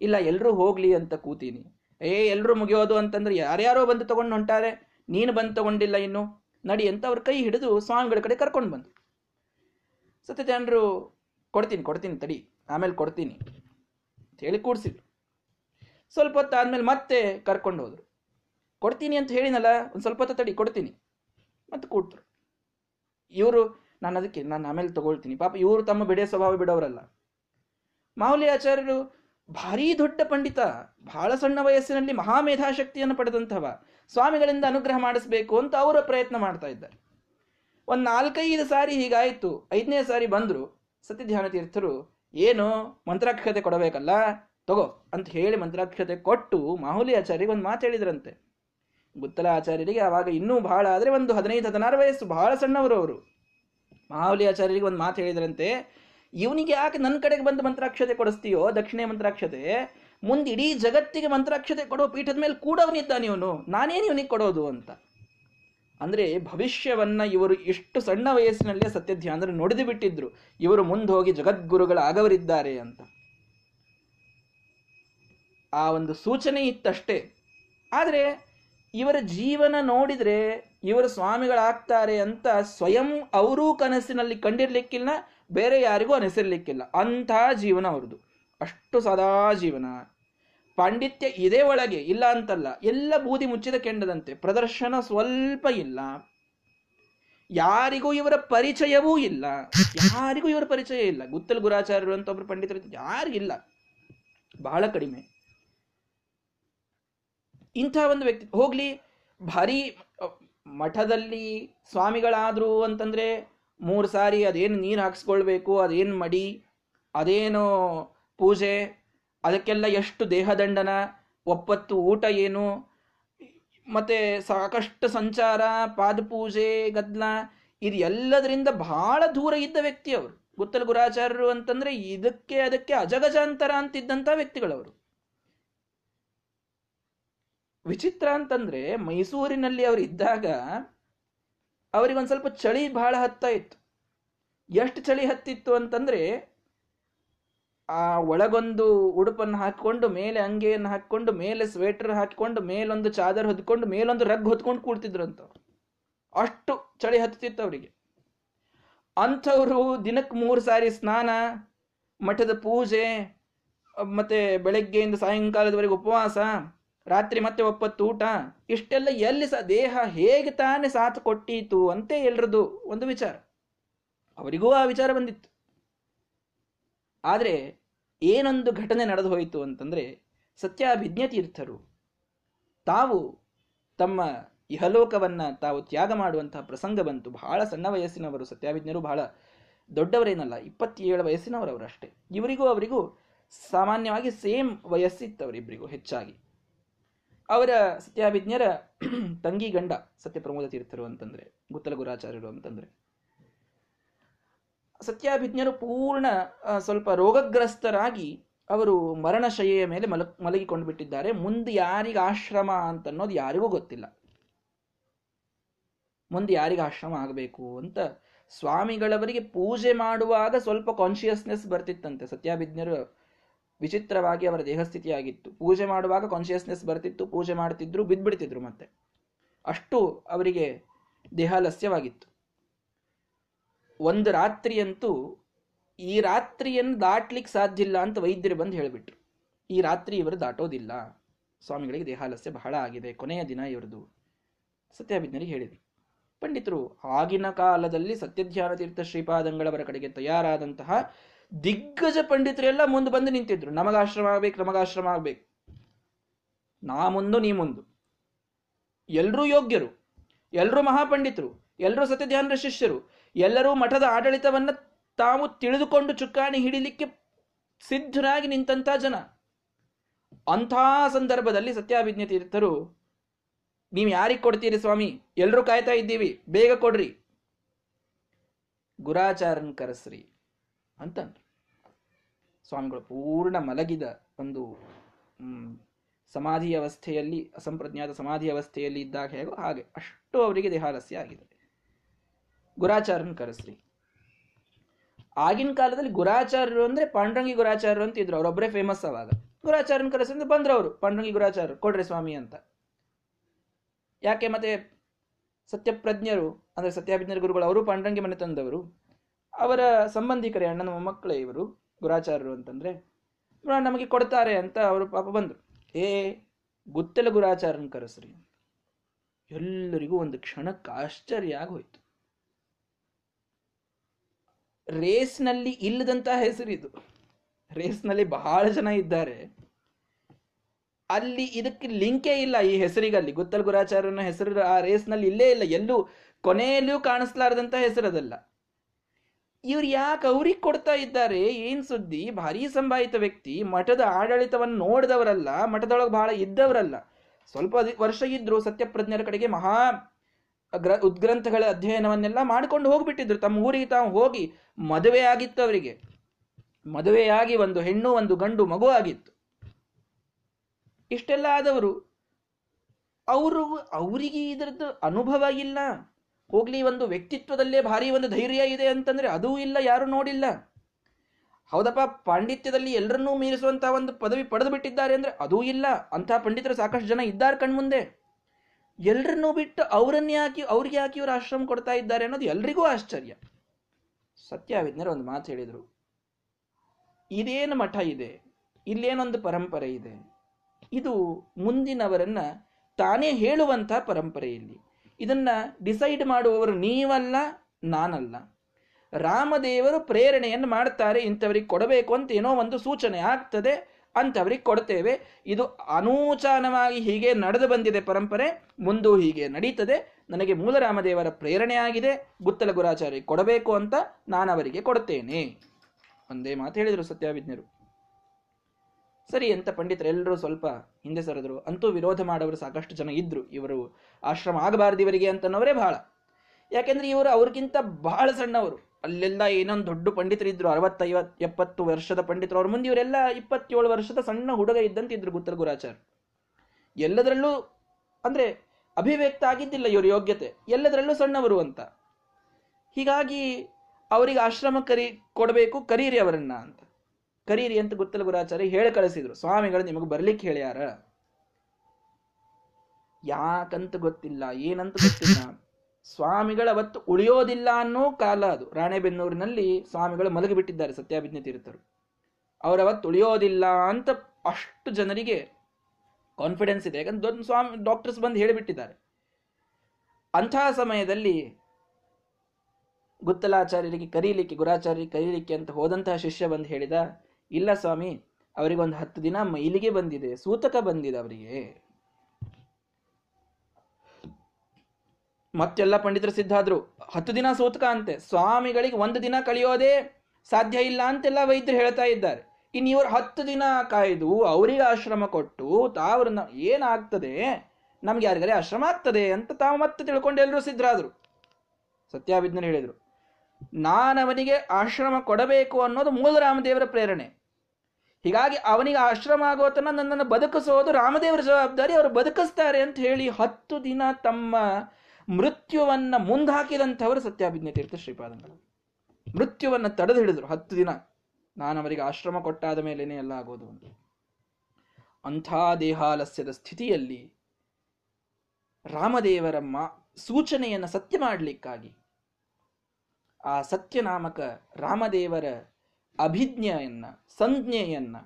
[SPEAKER 1] ಇಲ್ಲ ಎಲ್ಲರೂ ಹೋಗ್ಲಿ ಅಂತ ಕೂತೀನಿ. ಏ ಎಲ್ಲರೂ ಮುಗಿಯೋದು ಅಂತಂದ್ರೆ ಯಾರ್ಯಾರೋ ಬಂದು ತಗೊಂಡು ಹೊಂಟಾರೆ, ನೀನು ಬಂದು ತಗೊಂಡಿಲ್ಲ ಇನ್ನು. ನಡಿ ಅಂತ ಅವ್ರ ಕೈ ಹಿಡಿದು ಸ್ವಾಮಿಗಳ ಕಡೆ ಕರ್ಕೊಂಡು ಬಂದು. ಸತ್ಯಜನರು, ಕೊಡ್ತೀನಿ ಕೊಡ್ತೀನಿ ತಡಿ. ಆಮೇಲೆ ಕೊಡ್ತೀನಿ. ಅಂತ ಹೇಳಿ ಕೂಡ್ಸಿದ್ರು. ಸ್ವಲ್ಪ ಹೊತ್ತು ಆದ್ಮೇಲೆ ಮತ್ತೆ ಕರ್ಕೊಂಡು ಹೋದ್ರು. ಕೊಡ್ತೀನಿ ಅಂತ ಹೇಳಿನಲ್ಲ, ಒಂದು ಸ್ವಲ್ಪ ಹೊತ್ತು ತಡಿ, ಕೊಡ್ತೀನಿ. ಮತ್ತೆ ಕೂಡ್ತರು. ಇವರು, ನಾನು ಅದಕ್ಕೆ, ನಾನು ಆಮೇಲೆ ತಗೊಳ್ತೀನಿ. ಪಾಪ ಇವರು ತಮ್ಮ ಬಿಡೆ ಸ್ವಭಾವ ಬಿಡೋರಲ್ಲ ಮಾಮೂಲಿ ಆಚಾರ್ಯರು ಭಾರೀ ದೊಡ್ಡ ಪಂಡಿತ, ಬಹಳ ಸಣ್ಣ ವಯಸ್ಸಿನಲ್ಲಿ ಮಹಾಮೇಧಾಶಕ್ತಿಯನ್ನು ಪಡೆದಂಥವ, ಸ್ವಾಮಿಗಳಿಂದ ಅನುಗ್ರಹ ಮಾಡಿಸ್ಬೇಕು ಅಂತ ಅವರ ಪ್ರಯತ್ನ ಮಾಡ್ತಾ ಇದ್ದಾರೆ. ಒಂದು ನಾಲ್ಕೈದು ಸಾರಿ ಹೀಗಾಯಿತು, ಐದನೇ ಸಾರಿ ಬಂದರು, ಸತ್ಯಧ್ಯಾನ ತೀರ್ಥರು, ಏನು ಮಂತ್ರಾಕ್ಷತೆ ಕೊಡಬೇಕಲ್ಲ, ತಗೋ ಅಂತ ಹೇಳಿ ಮಂತ್ರಾಕ್ಷತೆ ಕೊಟ್ಟು ಮಾಹುಲಿ ಆಚಾರ್ಯರಿಗೆ ಒಂದು ಮಾತು ಹೇಳಿದ್ರಂತೆ. ಗುತ್ತಲ ಆಚಾರ್ಯರಿಗೆ ಆವಾಗ ಇನ್ನೂ ಬಹಳ, ಆದ್ರೆ ಒಂದು ಹದಿನೈದು, ಹದಿನಾರು ವಯಸ್ಸು ಬಹಳ ಸಣ್ಣವರು ಅವರು. ಮಾಹುಲಿ ಆಚಾರ್ಯರಿಗೆ ಒಂದು ಮಾತು ಹೇಳಿದ್ರಂತೆ ಇವನಿಗೆ ಯಾಕೆ ನನ್ನ ಕಡೆಗೆ ಬಂದು ಮಂತ್ರಾಕ್ಷತೆ ಕೊಡಿಸ್ತೀಯೋ, ದಕ್ಷಿಣೆ ಮಂತ್ರಾಕ್ಷತೆ, ಮುಂದೆ ಇಡೀ ಜಗತ್ತಿಗೆ ಮಂತ್ರಾಕ್ಷತೆ ಕೊಡೋ ಪೀಠದ ಮೇಲೆ ಕೂಡವನಿದ್ದಾನೆ ಇವನು. ನಾನೇನು ಇವನಿಗೆ ಕೊಡೋದು ಅಂತ? ಅಂದರೆ ಭವಿಷ್ಯವನ್ನ ಇವರು ಇಷ್ಟು ಸಣ್ಣ ವಯಸ್ಸಿನಲ್ಲೇ ಸತ್ಯ ಅಂದ್ರೆ ನುಡಿದು ಬಿಟ್ಟಿದ್ರು. ಇವರು ಮುಂದೆ ಹೋಗಿ ಜಗದ್ಗುರುಗಳಾಗವರಿದ್ದಾರೆ ಅಂತ. ಆ ಒಂದು ಸೂಚನೆ ಇತ್ತಷ್ಟೇ. ಆದರೆ ಇವರ ಜೀವನ ನೋಡಿದರೆ ಇವರು ಸ್ವಾಮಿಗಳಾಗ್ತಾರೆ ಅಂತ ಸ್ವಯಂ ಅವರೂ ಕನಸಿನಲ್ಲಿ ಕಂಡಿರ್ಲಿಕ್ಕಿಲ್ಲ ಬೇರೆ ಯಾರಿಗೂ ಅನಿಸಿರ್ಲಿಕ್ಕಿಲ್ಲ. ಅಂಥ ಜೀವನ ಅವ್ರದ್ದು. ಅಷ್ಟು ಸದಾ ಜೀವನ. ಪಾಂಡಿತ್ಯ ಇದೇ ಒಳಗೆ, ಇಲ್ಲ ಅಂತಲ್ಲ, ಎಲ್ಲ ಬೂದಿ ಮುಚ್ಚಿದ ಕೆಂಡದಂತೆ. ಪ್ರದರ್ಶನ ಸ್ವಲ್ಪ ಇಲ್ಲ. ಯಾರಿಗೂ ಇವರ ಪರಿಚಯವೂ ಇಲ್ಲ. ಯಾರಿಗೂ ಇವರ ಪರಿಚಯ ಇಲ್ಲ. ಗುತ್ತಲ್ ಗುರಾಚಾರ್ಯರು ಅಂತ ಒಬ್ರು ಪಂಡಿತರು ಯಾರಿಗಿಲ್ಲ ಬಹಳ ಕಡಿಮೆ. ಇಂಥ ಒಂದು ವ್ಯಕ್ತಿ ಹೋಗ್ಲಿ, ಭಾರಿ, ಮಠದಲ್ಲಿ ಸ್ವಾಮಿಗಳಾದ್ರು ಅಂತಂದ್ರೆ ಮೂರು ಸಾರಿ ಅದೇನು ನೀರು ಹಾಕಿಸ್ಕೊಳ್ಬೇಕು, ಅದೇನು ಮಡಿ, ಅದೇನು ಪೂಜೆ, ಅದಕ್ಕೆಲ್ಲ ಎಷ್ಟು ದೇಹದಂಡನ, ಒಪ್ಪತ್ತು ಊಟ ಏನು, ಮತ್ತು ಸಾಕಷ್ಟು ಸಂಚಾರ, ಪಾದಪೂಜೆ, ಗದ್ಲ, ಇದು ಎಲ್ಲದರಿಂದ ಬಹಳ ದೂರ ಇದ್ದ ವ್ಯಕ್ತಿ ಅವರು. ಗುತ್ತಲ ಗುರಾಚಾರ್ಯರು ಅಂತಂದರೆ ಇದಕ್ಕೆ ಅದಕ್ಕೆ ಅಜಗಜಾಂತರ ಅಂತಿದ್ದಂಥ ವ್ಯಕ್ತಿಗಳವರು. ವಿಚಿತ್ರ ಅಂತಂದರೆ ಮೈಸೂರಿನಲ್ಲಿ ಅವರು ಇದ್ದಾಗ ಅವರಿಗೊಂದು ಸ್ವಲ್ಪ ಚಳಿ ಬಹಳ ಹತ್ತಾ ಇತ್ತು. ಎಷ್ಟು ಚಳಿ ಹತ್ತಿತ್ತು ಅಂತಂದರೆ ಆ ಒಳಗೊಂದು ಉಡುಪನ್ನು ಹಾಕಿಕೊಂಡು ಮೇಲೆ ಅಂಗೆಯನ್ನು ಹಾಕಿಕೊಂಡು ಮೇಲೆ ಸ್ವೆಟರ್ ಹಾಕಿಕೊಂಡು ಮೇಲೊಂದು ಚಾದರ್ ಹೊದ್ಕೊಂಡು ಮೇಲೊಂದು ರಗ್ ಹೊತ್ಕೊಂಡು ಕೂಡ್ತಿದ್ರು ಅಂತ ಅಷ್ಟು ಚಳಿ ಹತ್ತಿತ್ತು ಅವರಿಗೆ. ಅಂಥವರು ದಿನಕ್ಕೆ ಮೂರು ಸಾರಿ ಸ್ನಾನ, ಮಠದ ಪೂಜೆ, ಮತ್ತು ಬೆಳಗ್ಗೆಯಿಂದ ಸಾಯಂಕಾಲದವರೆಗೆ ಉಪವಾಸ ರಾತ್ರಿ ಮತ್ತೆ ಒಪ್ಪತ್ತು ಊಟ? ಇಷ್ಟೆಲ್ಲ ಎಲ್ಲಿ ಸಹ ದೇಹ ಹೇಗೆ ತಾನೇ ಸಾಥ್ ಕೊಟ್ಟೀತು ಅಂತ ಎಲ್ರದು ಒಂದು ವಿಚಾರ. ಅವರಿಗೂ ಆ ವಿಚಾರ ಬಂದಿತ್ತು. ಆದರೆ ಏನೊಂದು ಘಟನೆ ನಡೆದು ಹೋಯಿತು ಅಂತಂದರೆ ಸತ್ಯಾಭಿಜ್ಞ ತೀರ್ಥರು. ತಾವು ತಮ್ಮ ಇಹಲೋಕವನ್ನು ತಾವು ತ್ಯಾಗ ಮಾಡುವಂತಹ ಪ್ರಸಂಗ ಬಂತು. ಬಹಳ ಸಣ್ಣ ವಯಸ್ಸಿನವರು, ಸತ್ಯಾಭಿಜ್ಞರು ಬಹಳ ದೊಡ್ಡವರೇನಲ್ಲ, ಇಪ್ಪತ್ತೇಳು ವಯಸ್ಸಿನವರು ಅಷ್ಟೇ. ಇವರಿಗೂ ಅವರಿಗೂ ಸಾಮಾನ್ಯವಾಗಿ ಸೇಮ್ ವಯಸ್ಸಿತ್ತವರಿಬ್ಬರಿಗೂ ಹೆಚ್ಚಾಗಿ. ಅವರ ಸತ್ಯಾಭಿಜ್ಞರ ತಂಗಿ ಗಂಡ ಸತ್ಯಪ್ರಮೋದ ತೀರ್ಥರು ಅಂತಂದ್ರೆ ಗುತ್ತಲ ಗುರಾಚಾರ್ಯರು ಅಂತಂದ್ರೆ. ಸತ್ಯಾಭಿಜ್ಞರು ಪೂರ್ಣ ಸ್ವಲ್ಪ ರೋಗಗ್ರಸ್ತರಾಗಿ ಅವರು ಮರಣಶಯ್ಯೆಯ ಮೇಲೆ ಮಲ, ಮಲಗಿಕೊಂಡು ಬಿಟ್ಟಿದ್ದಾರೆ. ಮುಂದೆ ಯಾರಿಗೆ ಆಶ್ರಮ ಅಂತ ಅನ್ನೋದು ಯಾರಿಗೂ ಗೊತ್ತಿಲ್ಲ. ಮುಂದೆ ಯಾರಿಗೆ ಆಶ್ರಮ ಆಗಬೇಕು ಅಂತ ಸ್ವಾಮಿಗಳವರಿಗೆ ಪೂಜೆ ಮಾಡುವಾಗ ಸ್ವಲ್ಪ ಕಾನ್ಶಿಯಸ್ನೆಸ್ ಬರ್ತಿತ್ತಂತೆ. ಸತ್ಯಾಭಿಜ್ಞರು ವಿಚಿತ್ರವಾಗಿ ಅವರ ದೇಹಸ್ಥಿತಿಯಾಗಿತ್ತು. ಪೂಜೆ ಮಾಡುವಾಗ ಕಾನ್ಶಿಯಸ್ನೆಸ್ ಬರ್ತಿತ್ತು, ಪೂಜೆ ಮಾಡ್ತಿದ್ರು ಬಿದ್ದ್ಬಿಡ್ತಿದ್ರು ಮತ್ತೆ. ಅಷ್ಟು ಅವರಿಗೆ ದೇಹಾಲಸ್ಯವಾಗಿತ್ತು ಒಂದು ರಾತ್ರಿಯಂತೂ ಈ ರಾತ್ರಿಯನ್ನು ದಾಟ್ಲಿಕ್ಕೆ ಸಾಧ್ಯ ಇಲ್ಲ ಅಂತ ವೈದ್ಯರು ಬಂದು ಹೇಳಿಬಿಟ್ರು. ಈ ರಾತ್ರಿ ಇವರು ದಾಟೋದಿಲ್ಲ. ಸ್ವಾಮಿಗಳಿಗೆ ದೇಹಾಲಸ್ಯ ಬಹಳ ಆಗಿದೆ. ಕೊನೆಯ ದಿನ ಇವರದು. ಸತ್ಯಾಭಿಜ್ಞರಿಗೆ ಹೇಳಿದರು. ಪಂಡಿತರು ಆಗಿನ ಕಾಲದಲ್ಲಿ ಸತ್ಯಧ್ಯಾನ ತೀರ್ಥ ಶ್ರೀಪಾದಂಗಳವರ ಕಡೆಗೆ ತಯಾರಾದಂತಹ ದಿಗ್ಗಜ ಪಂಡಿತರೆಲ್ಲ ಮುಂದೆ ಬಂದು ನಿಂತಿದ್ರು. ನಮಗಾಶ್ರಮ ಆಗ್ಬೇಕು ನಮಗಾಶ್ರಮ ಆಗ್ಬೇಕು. ನಾ ಮುಂದು, ನೀ ಮುಂದು. ಎಲ್ಲರೂ ಯೋಗ್ಯರು ಎಲ್ಲರೂ ಮಹಾಪಂಡಿತರು ಎಲ್ಲರೂ ಸತ್ಯಧ್ಯಾನರ ಶಿಷ್ಯರು, ಎಲ್ಲರೂ ಮಠದ ಆಡಳಿತವನ್ನ ತಾವು ತಿಳಿದುಕೊಂಡು ಚುಕ್ಕಾಣಿ ಹಿಡಿಲಿಕ್ಕೆ ಸಿದ್ಧರಾಗಿ ನಿಂತಹ ಜನ. ಅಂಥ ಸಂದರ್ಭದಲ್ಲಿ ಸತ್ಯಾಭಿಜ್ಞ ತೀರ್ಥರು, ನೀವು ಯಾರಿಗೆ ಕೊಡ್ತೀರಿ ಸ್ವಾಮಿ? ಎಲ್ಲರೂ ಕಾಯ್ತಾ ಇದ್ದೀವಿ. ಬೇಗ ಕೊಡ್ರಿ. ಗುರಾಚಾರನ್ ಕರೆಸ್ರಿ. ಅಂತಂದ್ರು. ಸ್ವಾಮಿಗಳು ಪೂರ್ಣ ಮಲಗಿದ ಒಂದು ಸಮಾಧಿ ಅವಸ್ಥೆಯಲ್ಲಿ, ಅಸಂಪ್ರಜ್ಞಾತ ಸಮಾಧಿ ಅವಸ್ಥೆಯಲ್ಲಿ ಇದ್ದಾಗ ಹೇಗೋ ಹಾಗೆ, ಅಷ್ಟು ಅವರಿಗೆ ದೇಹಾಲಸ್ಯ ಆಗಿದೆ. ಗುರಾಚಾರನ್ ಕರೆಸ್ರಿ. ಆಗಿನ ಕಾಲದಲ್ಲಿ ಗುರಾಚಾರ್ಯರು ಅಂದ್ರೆ ಪಾಂಡ್ರಂಗಿ ಗುರಾಚಾರ್ಯರು ಅಂತ ಇದ್ರು ಅವರೊಬ್ಬರೇ ಫೇಮಸ್ ಅವಾಗ. ಗುರಾಚಾರ್ಯನ್ ಕರೆಸಿದ್ರೆ ಬಂದ್ರು ಅವರು ಪಾಂಡ್ರಂಗಿ ಗುರಾಚಾರ್ಯರು, ಕೊಡ್ರಿ ಸ್ವಾಮಿ ಅಂತ. ಯಾಕೆ ಮತ್ತೆ ಸತ್ಯಪ್ರಜ್ಞರು, ಅಂದ್ರೆ ಸತ್ಯಾಭಿಜ್ಞರ ಗುರುಗಳು, ಅವರು ಪಾಂಡ್ರಂಗಿ ಮನೆ ತಂದವರು. ಅವರ ಸಂಬಂಧಿಕರೇ ಅಣ್ಣನ ಮೊಮ್ಮಕ್ಕಳೇ ಇವರು, ಗುರಾಚಾರ್ಯರು ಅಂತಂದ್ರೆ ನಮಗೆ ಕೊಡ್ತಾರೆ ಅಂತ ಅವರು ಪಾಪ ಬಂದರು. ಏ, ಗುತ್ತಲ ಗುರಾಚಾರನ ಕರೆಸ್ರಿ ಎಲ್ಲರಿಗೂ ಒಂದು ಕ್ಷಣಕ್ಕೆ ಆಶ್ಚರ್ಯ ಆಗೋಯ್ತು. ರೇಸ್ನಲ್ಲಿ ಇಲ್ಲದಂತಹ ಹೆಸರಿದು ರೇಸ್ನಲ್ಲಿ ಬಹಳ ಜನ ಇದ್ದಾರೆ. ಅಲ್ಲಿ ಇದಕ್ಕೆ ಲಿಂಕೇ ಇಲ್ಲ ಈ ಹೆಸರಿಗಲ್ಲಿ. ಗುತ್ತಲ್ ಗುರಾಚಾರನ ಹೆಸರು ಆ ರೇಸ್ನಲ್ಲಿ ಇಲ್ಲೇ ಇಲ್ಲ. ಎಲ್ಲೂ ಕೊನೆಯಲ್ಲೂ ಕಾಣಿಸ್ಲಾರದಂತ ಹೆಸರದಲ್ಲ ಇವ್ರು ಯಾಕೆ ಅವ್ರಿಗೆ ಕೊಡ್ತಾ ಇದ್ದಾರೆ? ಏನು ಸುದ್ದಿ? ಭಾರಿ ಸಂಭಾಯಿತ ವ್ಯಕ್ತಿ, ಮಠದ ಆಡಳಿತವನ್ನು ನೋಡಿದವರಲ್ಲ, ಮಠದೊಳಗೆ ಬಹಳ ಇದ್ದವರಲ್ಲ. ಸ್ವಲ್ಪ ವರ್ಷ ಇದ್ರು ಸತ್ಯಪ್ರಜ್ಞರ ಕಡೆಗೆ ಮಹಾ ಗ್ರ ಉದ್ಗ್ರಂಥಗಳ ಅಧ್ಯಯನವನ್ನೆಲ್ಲ ಮಾಡ್ಕೊಂಡು ಹೋಗ್ಬಿಟ್ಟಿದ್ರು. ತಮ್ಮ ಊರಿಗೆ ತಾವು ಹೋಗಿ ಮದುವೆ ಆಗಿತ್ತು ಅವರಿಗೆ. ಮದುವೆಯಾಗಿ ಒಂದು ಹೆಣ್ಣು, ಒಂದು ಗಂಡು ಮಗು ಆಗಿತ್ತು. ಇಷ್ಟೆಲ್ಲ ಆದವರು. ಅವರು, ಅವರಿಗೆ ಇದರದ್ದು ಅನುಭವ ಇಲ್ಲ. ಹೋಗ್ಲಿ, ಒಂದು ವ್ಯಕ್ತಿತ್ವದಲ್ಲೇ ಭಾರಿ ಒಂದು ಧೈರ್ಯ ಇದೆ ಅಂತಂದ್ರೆ ಅದೂ ಇಲ್ಲ, ಯಾರು ನೋಡಿಲ್ಲ. ಹೌದಪ್ಪ, ಪಾಂಡಿತ್ಯದಲ್ಲಿ ಎಲ್ಲರನ್ನೂ ಮೀರಿಸುವಂತಹ ಒಂದು ಪದವಿ ಪಡೆದು ಬಿಟ್ಟಿದ್ದಾರೆ ಅಂದ್ರೆ ಅದೂ ಇಲ್ಲ. ಅಂತಹ ಪಂಡಿತರು ಸಾಕಷ್ಟು ಜನ ಇದ್ದಾರೆ ಕಣ್ಮುಂದೆ. ಎಲ್ಲರನ್ನೂ ಬಿಟ್ಟು ಅವರನ್ನ ಹಾಕಿ, ಅವ್ರಿಗೆ ಯಾಕೆ ಇವರು ಆಶ್ರಮ ಕೊಡ್ತಾ ಇದ್ದಾರೆ ಅನ್ನೋದು ಎಲ್ರಿಗೂ ಆಶ್ಚರ್ಯ. ಸತ್ಯಾವಿಜ್ಞರು ಒಂದು ಮಾತು ಹೇಳಿದರು. ಇದೇನು ಮಠ ಇದೆ? ಇಲ್ಲೇನೊಂದು ಪರಂಪರೆ ಇದೆ? ಇದು ಮುಂದಿನವರನ್ನ ತಾನೇ ಹೇಳುವಂತಹ ಪರಂಪರೆ ಇಲ್ಲಿ ಇದನ್ನ ಡಿಸೈಡ್ ಮಾಡುವವರು ನೀವಲ್ಲ, ನಾನಲ್ಲ. ರಾಮದೇವರು ಪ್ರೇರಣೆಯನ್ನು ಮಾಡ್ತಾರೆ, ಇಂಥವ್ರಿಗೆ ಕೊಡಬೇಕು ಅಂತ ಏನೋ ಒಂದು ಸೂಚನೆ ಆಗ್ತದೆ ಅಂತವರಿಗೆ ಕೊಡ್ತೇವೆ. ಇದು ಅನೂಚಾನವಾಗಿ ಹೀಗೆ ನಡೆದು ಬಂದಿದೆ ಪರಂಪರೆ, ಮುಂದೂ ಹೀಗೆ ನಡೀತದೆ. ನನಗೆ ಮೂಲರಾಮದೇವರ ಪ್ರೇರಣೆ ಆಗಿದೆ ಗುತ್ತಲ ಗುರಾಚಾರ್ಯ ಕೊಡಬೇಕು ಅಂತ ನಾನು ಅವರಿಗೆ ಕೊಡ್ತೇನೆ. ಒಂದೇ ಮಾತು ಹೇಳಿದರು ಸತ್ಯಾವಿಜ್ಞರು. ಸರಿ ಅಂತ ಪಂಡಿತರೆಲ್ಲರೂ ಸ್ವಲ್ಪ ಹಿಂದೆ ಸರಿದ್ರು. ಅಂತೂ ವಿರೋಧ ಮಾಡೋರು ಸಾಕಷ್ಟು ಜನ ಇದ್ರು. ಇವರು ಆಶ್ರಮ ಆಗಬಾರ್ದು ಇವರಿಗೆ ಅಂತನವರೇ ಬಹಳ. ಯಾಕೆಂದ್ರೆ ಇವರು ಅವ್ರಿಗಿಂತ ಬಹಳ ಸಣ್ಣವರು. ಅಲ್ಲೆಲ್ಲ ಏನೊಂದು ದೊಡ್ಡ ಪಂಡಿತರಿದ್ರು ಅರವತ್ತೈವತ್, ಎಪ್ಪತ್ತು ವರ್ಷದ ಪಂಡಿತರು. ಅವ್ರ ಮುಂದೆ ಇವರೆಲ್ಲ ಇಪ್ಪತ್ತೇಳು ವರ್ಷದ ಸಣ್ಣ ಹುಡುಗ ಇದ್ದಂತಿದ್ರು ಗುತ್ತರ ಗುರಾಚಾರ್. ಎಲ್ಲದರಲ್ಲೂ ಅಂದ್ರೆ ಅಭಿವ್ಯಕ್ತ ಆಗಿದ್ದಿಲ್ಲ ಇವ್ರ ಯೋಗ್ಯತೆ. ಎಲ್ಲದರಲ್ಲೂ ಸಣ್ಣವರು ಅಂತ. ಹೀಗಾಗಿ ಅವರಿಗೆ ಆಶ್ರಮ ಕರಿ ಕೊಡಬೇಕು, ಕರೀರಿ ಅವರನ್ನ ಅಂತ. ಕರೀರಿ ಅಂತ ಗುತ್ತಲ ಗುರಾಚಾರ್ಯ ಹೇಳಿ ಕಳಿಸಿದ್ರು. ಸ್ವಾಮಿಗಳು ನಿಮಗೆ ಬರ್ಲಿಕ್ಕೆ ಹೇಳ್ಯಾರ? ಯಾಕಂತ ಗೊತ್ತಿಲ್ಲ, ಏನಂತ ಗೊತ್ತಿಲ್ಲ. ಸ್ವಾಮಿಗಳು ಅವತ್ತು ಉಳಿಯೋದಿಲ್ಲ ಅನ್ನೋ ಕಾಲ ಅದು. ರಾಣೆಬೆನ್ನೂರಿನಲ್ಲಿ ಸ್ವಾಮಿಗಳು ಮಲಗಿಬಿಟ್ಟಿದ್ದಾರೆ, ಸತ್ಯಾಭಿಜ್ಞ ತೀರ್ಥರು. ಅವರವತ್ತು ಉಳಿಯೋದಿಲ್ಲ ಅಂತ ಅಷ್ಟು ಜನರಿಗೆ ಕಾನ್ಫಿಡೆನ್ಸ್ ಇದೆ. ಯಾಕಂದ್ರೆ ದೊಡ್ಡ ಸ್ವಾಮಿ ಡಾಕ್ಟರ್ಸ್ ಬಂದು ಹೇಳಿಬಿಟ್ಟಿದ್ದಾರೆ. ಅಂತಹ ಸಮಯದಲ್ಲಿ ಗುತ್ತಲಾಚಾರ್ಯರಿಗೆ ಕರೀಲಿಕ್ಕೆ, ಗುರಾಚಾರ್ಯರಿಗೆ ಕರೀಲಿಕ್ಕೆ ಅಂತ ಹೋದಂತಹ ಶಿಷ್ಯ ಬಂದು ಹೇಳಿದ ಇಲ್ಲ ಸ್ವಾಮಿ, ಅವರಿಗೊಂದು ಹತ್ತು ದಿನ ಮೈಲಿಗೆ ಬಂದಿದೆ, ಸೂತಕ ಬಂದಿದೆ ಅವರಿಗೆ. ಮತ್ತೆಲ್ಲ ಪಂಡಿತರು ಸಿದ್ಧಾದ್ರು ಹತ್ತು ದಿನ ಸೂತಕ ಅಂತೆ, ಸ್ವಾಮಿಗಳಿಗೆ ಒಂದು ದಿನ ಕಳೆಯೋದೇ ಸಾಧ್ಯ ಇಲ್ಲ ಅಂತೆಲ್ಲ ವೈದ್ಯರು ಹೇಳ್ತಾ ಇದ್ದಾರೆ. ಇನ್ನು ಇವರು ಹತ್ತು ದಿನ ಕಾಯ್ದು ಅವರಿಗೆ ಆಶ್ರಮ ಕೊಟ್ಟು ತಾವ್ರ ಏನಾಗ್ತದೆ, ನಮ್ಗೆ ಯಾರಿಗಾರೆ ಆಶ್ರಮ ಆಗ್ತದೆ ಅಂತ ತಾವು ಮತ್ತೆ ತಿಳ್ಕೊಂಡು ಎಲ್ಲರೂ ಸಿದ್ಧರಾದ್ರು. ಸತ್ಯಾಭಿಜ್ಞರು ಹೇಳಿದರು, ನಾನವನಿಗೆ ಆಶ್ರಮ ಕೊಡಬೇಕು ಅನ್ನೋದು ಮೂಲ ರಾಮದೇವರ ಪ್ರೇರಣೆ. ಹೀಗಾಗಿ ಅವನಿಗೆ ಆಶ್ರಮ ಆಗೋತನ ನನ್ನನ್ನು ಬದುಕಿಸೋದು ರಾಮದೇವರ ಜವಾಬ್ದಾರಿ. ಅವರು ಬದುಕಿಸ್ತಾರೆ ಅಂತ ಹೇಳಿ ಹತ್ತು ದಿನ ತಮ್ಮ ಮೃತ್ಯುವನ್ನ ಮುಂದಾಕಿದಂಥವರು ಸತ್ಯಾಭಿಜ್ಞ ತೀರ್ಥ ಶ್ರೀಪಾದಂಗಳು ಮೃತ್ಯುವನ್ನು ತಡೆದು ಹಿಡಿದ್ರು ಹತ್ತು ದಿನ. ನಾನು ಅವರಿಗೆ ಆಶ್ರಮ ಕೊಟ್ಟಾದ ಮೇಲೇನೆ ಎಲ್ಲ ಆಗೋದು ಅಂತ. ಅಂಥ ದೇಹಾಲಸ್ಯದ ಸ್ಥಿತಿಯಲ್ಲಿ ರಾಮದೇವರ ಮಾ ಸೂಚನೆಯನ್ನು ಸತ್ಯ ಮಾಡಲಿಕ್ಕಾಗಿ ಆ ಸತ್ಯನಾಮಕ ರಾಮದೇವರ ಅಭಿಜ್ಞೆಯನ್ನ, ಸಂಜ್ಞೆಯನ್ನ,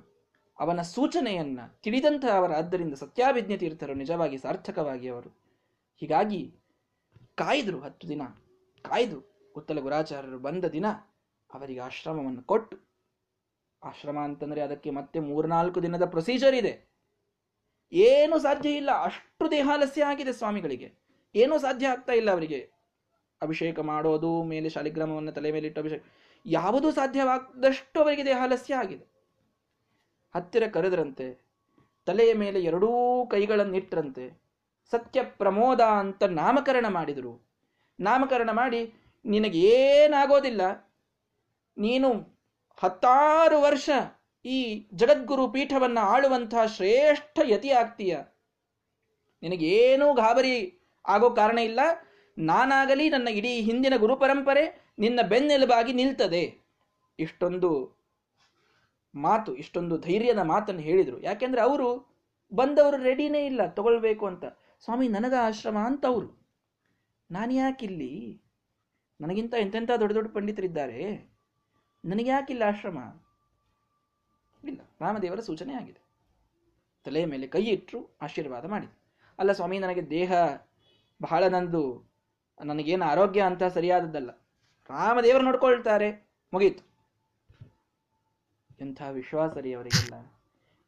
[SPEAKER 1] ಅವನ ಸೂಚನೆಯನ್ನ ತಿಳಿದಂತಹ ಅವರ ಆದ್ದರಿಂದ ಸತ್ಯಾಭಿಜ್ಞೆ ತೀರ್ಥರು ನಿಜವಾಗಿ ಸಾರ್ಥಕವಾಗಿ ಅವರು. ಹೀಗಾಗಿ ಕಾಯ್ದರು ಹತ್ತು ದಿನ, ಕಾಯ್ದು ಉತ್ತಲ ಗುರಾಚಾರ್ಯರು ಬಂದ ದಿನ ಅವರಿಗೆ ಆಶ್ರಮವನ್ನು ಕೊಟ್ಟು, ಆಶ್ರಮ ಅಂತಂದ್ರೆ ಅದಕ್ಕೆ ಮತ್ತೆ ಮೂರ್ನಾಲ್ಕು ದಿನದ ಪ್ರೊಸೀಜರ್ ಇದೆ. ಏನು ಸಾಧ್ಯ ಇಲ್ಲ, ಅಷ್ಟು ದೇಹಾಲಸ್ಯ ಆಗಿದೆ ಸ್ವಾಮಿಗಳಿಗೆ. ಏನೂ ಸಾಧ್ಯ ಆಗ್ತಾ ಇಲ್ಲ ಅವರಿಗೆ. ಅಭಿಷೇಕ ಮಾಡೋದು, ಮೇಲೆ ಶಾಲಿಗ್ರಾಮವನ್ನು ತಲೆ ಮೇಲೆ ಇಟ್ಟು ಅಭಿಷೇಕ ಯಾವುದೂ ಸಾಧ್ಯವಾದಷ್ಟು ಅವರಿಗೆ ದೇಹಾಲಸ್ಯ ಆಗಿದೆ. ಹತ್ತಿರ ಕರೆದ್ರಂತೆ, ತಲೆಯ ಮೇಲೆ ಎರಡೂ ಕೈಗಳನ್ನಿಟ್ರಂತೆ, ಸತ್ಯ ಪ್ರಮೋದ ಅಂತ ನಾಮಕರಣ ಮಾಡಿದರು. ನಾಮಕರಣ ಮಾಡಿ, ನಿನಗೇನಾಗೋದಿಲ್ಲ, ನೀನು ಹತ್ತಾರು ವರ್ಷ ಈ ಜಗದ್ಗುರು ಪೀಠವನ್ನು ಆಳುವಂತಹ ಶ್ರೇಷ್ಠ ಯತಿ ಆಗ್ತೀಯ. ನಿನಗೇನೂ ಗಾಬರಿ ಆಗೋ ಕಾರಣ ಇಲ್ಲ. ನಾನಾಗಲಿ ನನ್ನ ಇಡೀ ಹಿಂದಿನ ಗುರು ಪರಂಪರೆ ನಿನ್ನ ಬೆನ್ನೆಲುಬಾಗಿ ನಿಲ್ತದೆ. ಇಷ್ಟೊಂದು ಮಾತು, ಇಷ್ಟೊಂದು ಧೈರ್ಯದ ಮಾತನ್ನು ಹೇಳಿದರು. ಯಾಕೆಂದ್ರೆ ಅವರು ಬಂದವರು ರೆಡಿನೇ ಇಲ್ಲ, ತಗೊಳ್ಬೇಕು ಅಂತ. ಸ್ವಾಮಿ, ನನಗ ಆಶ್ರಮ ಅಂತ ಅವರು ನಾನು ಯಾಕಿಲ್ಲಿ? ನನಗಿಂತ ಎಂತೆಂಥ ದೊಡ್ಡ ದೊಡ್ಡ ಪಂಡಿತರಿದ್ದಾರೆ? ನನಗೆ ಯಾಕಿಲ್ಲ ಆಶ್ರಮ? ಇಲ್ಲ, ರಾಮದೇವರ ಸೂಚನೆ ಆಗಿದೆ. ತಲೆಯ ಮೇಲೆ ಕೈ ಇಟ್ಟರು ಆಶೀರ್ವಾದ ಮಾಡಿದ ಅಲ್ಲ ಸ್ವಾಮಿ, ನನಗೆ ದೇಹ ಬಹಳ ನಂದು. ನನಗೇನು ಆರೋಗ್ಯ ಅಂತ ಸರಿಯಾದದ್ದಲ್ಲ. ರಾಮದೇವರು ನೋಡ್ಕೊಳ್ತಾರೆ. ಮುಗೀತು. ಎಂಥ ವಿಶ್ವಾಸ ರೀ ಅವರಿಗೆಲ್ಲ.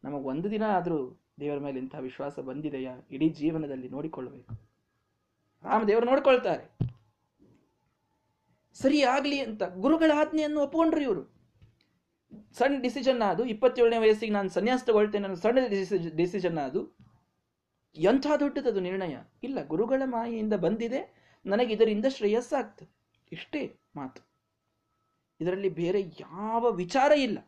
[SPEAKER 1] ನಮಗೆ ಒಂದು ದಿನ ಆದರೂ ದೇವರ ಮೇಲೆ ಇಂಥ ವಿಶ್ವಾಸ ಬಂದಿದೆಯಾ? ಇಡೀ ಜೀವನದಲ್ಲಿ ನೋಡಿಕೊಳ್ಳಬೇಕು. ರಾಮದೇವರು ನೋಡ್ಕೊಳ್ತಾರೆ. ಸರಿ ಆಗ್ಲಿ ಅಂತ ಗುರುಗಳ ಆಜ್ಞೆಯನ್ನು ಒಪ್ಪಿಕೊಂಡ್ರು ಇವರು. ಸಣ್ಣ ಡಿಸಿಷನ್ ಅದು. ಇಪ್ಪತ್ತೇಳನೇ ವಯಸ್ಸಿಗೆ ನಾನು ಸನ್ಯಾಸ ತಗೊಳ್ತೇನೆ ನಾನು ಸಣ್ಣ ಡಿಸಿಷನ್ ಅದು. ಎಂಥ ದೊಡ್ಡದದು ನಿರ್ಣಯ? ಇಲ್ಲ, ಗುರುಗಳ ಮಾಯೆಯಿಂದ ಬಂದಿದೆ. ನನಗೆ ಇದರಿಂದ ಶ್ರೇಯಸ್ಸಾಗ್ತದೆ. ಇಷ್ಟೇ. ಮಾತು. ಇದರಲ್ಲಿ ಬೇರೆ ಯಾವ ವಿಚಾರ ಇಲ್ಲ.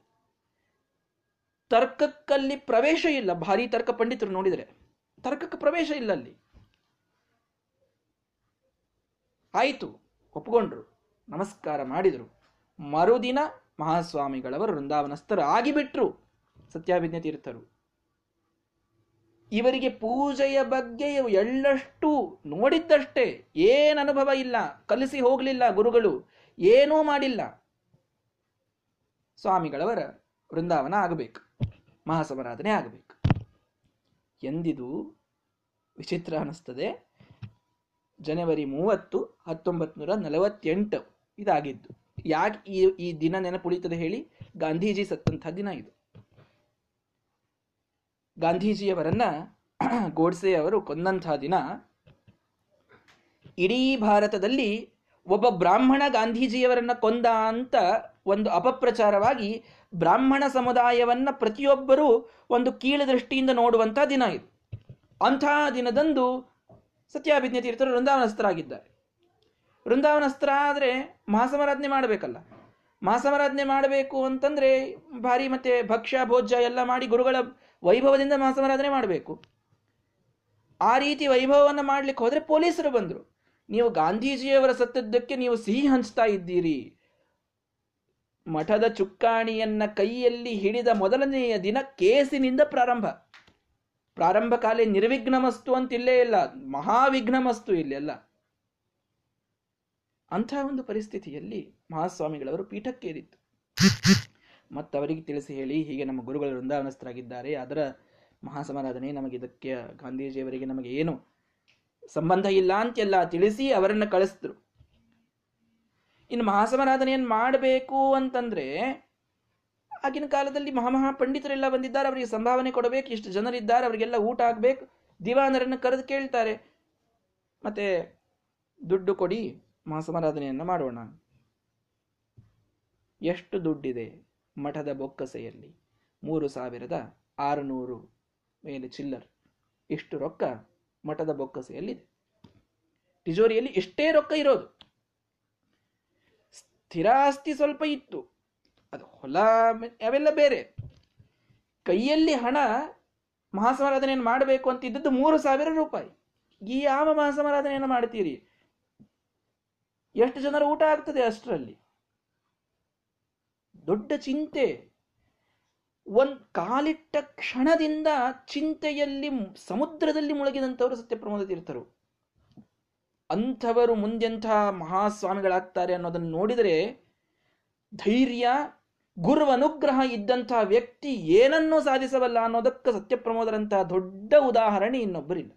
[SPEAKER 1] ತರ್ಕಕ್ಕಲ್ಲಿ ಪ್ರವೇಶ ಇಲ್ಲ. ಭಾರಿ ತರ್ಕ ಪಂಡಿತರು ನೋಡಿದರೆ. ತರ್ಕಕ್ಕೆ ಪ್ರವೇಶ ಇಲ್ಲ ಅಲ್ಲಿ. ಆಯಿತು, ಒಪ್ಕೊಂಡ್ರು. ನಮಸ್ಕಾರ ಮಾಡಿದರು. ಮರುದಿನ ಮಹಾಸ್ವಾಮಿಗಳವರು ವೃಂದಾವನಸ್ಥರು ಆಗಿಬಿಟ್ರು. ಸತ್ಯಾಭಿಜ್ಞ ತೀರ್ಥರು ಇವರಿಗೆ ಪೂಜೆಯ ಬಗ್ಗೆ ಎಳ್ಳಷ್ಟು ನೋಡಿದ್ದಷ್ಟೇ. ಏನು ಅನುಭವ ಇಲ್ಲ. ಕಲಿಸಿ ಹೋಗಲಿಲ್ಲ ಗುರುಗಳು. ಏನೂ ಮಾಡಿಲ್ಲ. ಸ್ವಾಮಿಗಳವರ ವೃಂದಾವನ ಆಗಬೇಕು. ಮಹಾಸಮರಾಧನೆ ಆಗಬೇಕು. ಎಂದಿದು ವಿಚಿತ್ರ ಅನ್ನಿಸ್ತದೆ ಜನವರಿ ಮೂವತ್ತು ಹತ್ತೊಂಬತ್ತು ನೂರ ನಲವತ್ತೆಂಟು ಇದಾಗಿದ್ದು. ಯಾಕೆ ಈ ಈ ದಿನ ನೆನಪುಳಿತದೆ ಹೇಳಿ? ಗಾಂಧೀಜಿ ಸತ್ತಂಥ ದಿನ ಇದು. ಗಾಂಧೀಜಿಯವರನ್ನ ಗೋಡ್ಸೆ ಅವರು ಕೊಂದಂತಹ ದಿನ ಇಡೀ ಭಾರತದಲ್ಲಿ ಒಬ್ಬ ಬ್ರಾಹ್ಮಣ ಗಾಂಧೀಜಿಯವರನ್ನ ಕೊಂದ ಅಂತ ಒಂದು ಅಪಪ್ರಚಾರವಾಗಿ ಬ್ರಾಹ್ಮಣ ಸಮುದಾಯವನ್ನ ಪ್ರತಿಯೊಬ್ಬರೂ ಒಂದು ಕೀಳು ದೃಷ್ಟಿಯಿಂದ ನೋಡುವಂತಹ ದಿನ ಇದು. ಅಂಥ ದಿನದಂದು ಸತ್ಯಾಭಿಜ್ಞ ತೀರ್ಥರು ವೃಂದಾವನಸ್ಥರಾಗಿದ್ದಾರೆ. ವೃಂದಾವನಸ್ತ್ರ ಆದರೆ ಮಹಾಸಮರಾಧನೆ ಮಾಡಬೇಕಲ್ಲ. ಮಹಾಸಮರಾಧನೆ ಮಾಡಬೇಕು ಅಂತಂದ್ರೆ ಭಾರಿ ಮತ್ತೆ ಭಕ್ಷ್ಯ, ಭೋಜ್ಯ ಎಲ್ಲ ಮಾಡಿ ಗುರುಗಳ ವೈಭವದಿಂದ ಮಹಾಸಮಾರಾಧನೆ ಮಾಡಬೇಕು. ಆ ರೀತಿ ವೈಭವವನ್ನು ಮಾಡ್ಲಿಕ್ಕೆ ಹೋದರೆ ಪೊಲೀಸರು ಬಂದರು. ನೀವು ಗಾಂಧೀಜಿಯವರ ಸತ್ತದ್ದಕ್ಕೆ ನೀವು ಸಿಹಿ ಹಂಚ್ತಾ ಇದ್ದೀರಿ. ಮಠದ ಚುಕ್ಕಾಣಿಯನ್ನ ಕೈಯಲ್ಲಿ ಹಿಡಿದ ಮೊದಲನೆಯ ದಿನ ಕೇಸಿನಿಂದ ಪ್ರಾರಂಭ. ಪ್ರಾರಂಭ ಕಾಲೇ ನಿರ್ವಿಘ್ನಮಸ್ತು ಅಂತ ಇಲ್ಲೇ ಇಲ್ಲ ಮಹಾವಿಘ್ನಮಸ್ತು ಇಲ್ಲೆಲ್ಲ ಅಂತಹ ಒಂದು ಪರಿಸ್ಥಿತಿಯಲ್ಲಿ ಮಹಾಸ್ವಾಮಿಗಳವರು ಪೀಠಕ್ಕೇರಿತ್ತು ಮತ್ತವರಿಗೆ ತಿಳಿಸಿ ಹೇಳಿ ಹೀಗೆ ನಮ್ಮ ಗುರುಗಳು ವೃಂದಾವನಸ್ಥರಾಗಿದ್ದಾರೆ. ಅದರ ಮಹಾಸಮಾರಾಧನೆ ನಮಗೆ ಇದಕ್ಕೆ ಗಾಂಧೀಜಿಯವರಿಗೆ ನಮಗೆ ಏನು ಸಂಬಂಧ ಇಲ್ಲ ಅಂತೆಲ್ಲ ತಿಳಿಸಿ ಅವರನ್ನ ಕಳಿಸಿದ್ರು. ಇನ್ನು ಮಹಾಸಮಾರಾಧನೆಯನ್ನು ಮಾಡಬೇಕು ಅಂತಂದ್ರೆ ಆಗಿನ ಕಾಲದಲ್ಲಿ ಮಹಾಮಹಾ ಪಂಡಿತರೆಲ್ಲ ಬಂದಿದ್ದಾರೆ. ಅವರಿಗೆ ಸಂಭಾವನೆ ಕೊಡಬೇಕು. ಇಷ್ಟು ಜನರಿದ್ದಾರೆ. ಅವರಿಗೆಲ್ಲ ಊಟ ಆಗ್ಬೇಕು ದಿವಾನರನ್ನು ಕರೆದು ಕೇಳ್ತಾರೆ. ಮತ್ತೆ ದುಡ್ಡು ಕೊಡಿ ಮಹಾಸಮಾರಾಧನೆಯನ್ನು ಮಾಡೋಣ. ಎಷ್ಟು ದುಡ್ಡಿದೆ? ಮಠದ ಬೊಕ್ಕಸೆಯಲ್ಲಿ ಮೂರು ಸಾವಿರದ ಆರುನೂರು ಮೇಲೆ ಚಿಲ್ಲರ್. ಇಷ್ಟು ರೊಕ್ಕ ಮಠದ ಬೊಕ್ಕಸೆಯಲ್ಲಿದೆ. ತಿಜೋರಿಯಲ್ಲಿ ಇಷ್ಟೇ ರೊಕ್ಕ ಇರೋದು. ಸ್ಥಿರಾಸ್ತಿ ಸ್ವಲ್ಪ ಇತ್ತು. ಅದು ಹೊಲ ಅವೆಲ್ಲ ಬೇರೆ. ಕೈಯಲ್ಲಿ ಹಣ ಮಹಾಸಮಾರಾಧನೆಯನ್ನು ಮಾಡಬೇಕು ಅಂತ ಇದ್ದದ್ದು ಮೂರು ಸಾವಿರ ರೂಪಾಯಿ. ಈ ಯಾವ ಮಹಾಸಮಾರಾಧನೆಯನ್ನು ಮಾಡ್ತೀರಿ? ಎಷ್ಟು ಜನರು ಊಟ ಆಗ್ತದೆ ಅಷ್ಟರಲ್ಲಿ. ದೊಡ್ಡ ಚಿಂತೆ. ಒಂದ್ ಕಾಲಿಟ್ಟ ಕ್ಷಣದಿಂದ ಚಿಂತೆಯಲ್ಲಿ ಸಮುದ್ರದಲ್ಲಿ ಮುಳುಗಿದಂಥವರು ಸತ್ಯಪ್ರಮೋದ ತೀರ್ಥರು. ಅಂಥವರು ಮುಂದೆಂಥ ಮಹಾಸ್ವಾಮಿಗಳಾಗ್ತಾರೆ ಅನ್ನೋದನ್ನು ನೋಡಿದರೆ ಧೈರ್ಯ ಗುರು ಅನುಗ್ರಹ ಇದ್ದಂತಹ ವ್ಯಕ್ತಿ ಏನನ್ನೂ ಸಾಧಿಸಬಲ್ಲ ಅನ್ನೋದಕ್ಕೆ ಸತ್ಯಪ್ರಮೋದರಂತಹ ದೊಡ್ಡ ಉದಾಹರಣೆ ಇನ್ನೊಬ್ಬರಿಲ್ಲ.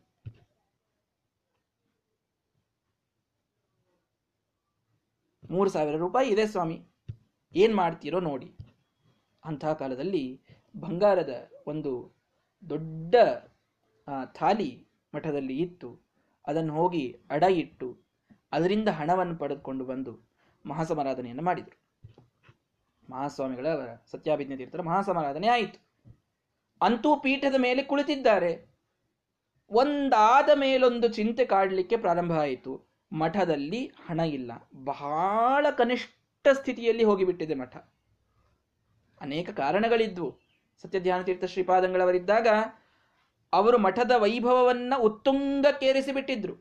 [SPEAKER 1] ಮೂರು ಸಾವಿರ ರೂಪಾಯಿ ಇದೆ ಸ್ವಾಮಿ. ಏನ್ ಮಾಡ್ತೀರೋ ನೋಡಿ. ಅಂತಹ ಕಾಲದಲ್ಲಿ ಬಂಗಾರದ ಒಂದು ದೊಡ್ಡ ಥಾಲಿ ಮಠದಲ್ಲಿ ಇತ್ತು. ಅದನ್ನು ಹೋಗಿ ಅಡ ಇಟ್ಟು ಅದರಿಂದ ಹಣವನ್ನು ಪಡೆದುಕೊಂಡು ಬಂದು ಮಹಾಸಮಾರಾಧನೆಯನ್ನು ಮಾಡಿದರು. ಮಹಾಸ್ವಾಮಿಗಳ ಸತ್ಯಾಭಿಜ್ಞೆ ತೀರ್ಥರ ಮಹಾಸಮಾರಾಧನೆ ಆಯಿತು. ಅಂತೂ ಪೀಠದ ಮೇಲೆ ಕುಳಿತಿದ್ದಾರೆ. ಒಂದಾದ ಮೇಲೊಂದು ಚಿಂತೆ ಕಾಡಲಿಕ್ಕೆ ಪ್ರಾರಂಭ ಆಯಿತು. ಮಠದಲ್ಲಿ ಹಣ ಇಲ್ಲ. ಬಹಳ ಕನಿಷ್ಠ ಸ್ಥಿತಿಯಲ್ಲಿ ಹೋಗಿಬಿಟ್ಟಿದೆ ಮಠ. ಅನೇಕ ಕಾರಣಗಳಿದ್ವು. ಸತ್ಯಧ್ಯಾನ ತೀರ್ಥ ಶ್ರೀಪಾದಂಗಳವರಿದ್ದಾಗ ಅವರು ಮಠದ ವೈಭವವನ್ನ ಉತ್ತುಂಗಕ್ಕೇರಿಸಿಬಿಟ್ಟಿದ್ರು.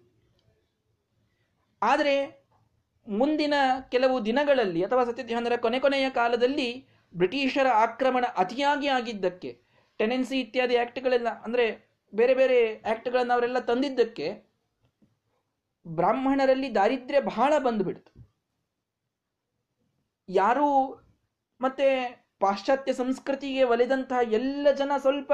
[SPEAKER 1] ಆದರೆ ಮುಂದಿನ ಕೆಲವು ದಿನಗಳಲ್ಲಿ ಅಥವಾ ಸತ್ಯಧ್ಯಾನರ ಕೊನೆ ಕೊನೆಯ ಕಾಲದಲ್ಲಿ ಬ್ರಿಟಿಷರ ಆಕ್ರಮಣ ಅತಿಯಾಗಿ ಆಗಿದ್ದಕ್ಕೆ, ಟೆನೆನ್ಸಿ ಇತ್ಯಾದಿ ಆ್ಯಕ್ಟ್ಗಳೆಲ್ಲ ಅಂದರೆ ಬೇರೆ ಬೇರೆ ಆ್ಯಕ್ಟ್ಗಳನ್ನು ಅವರೆಲ್ಲ ತಂದಿದ್ದಕ್ಕೆ ಬ್ರಾಹ್ಮಣರಲ್ಲಿ ದಾರಿದ್ರ್ಯ ಬಹಳ ಬಂದುಬಿಡ್ತು. ಯಾರೂ ಮತ್ತೆ ಪಾಶ್ಚಾತ್ಯ ಸಂಸ್ಕೃತಿಗೆ ಒಲೆದಂತಹ ಎಲ್ಲ ಜನ ಸ್ವಲ್ಪ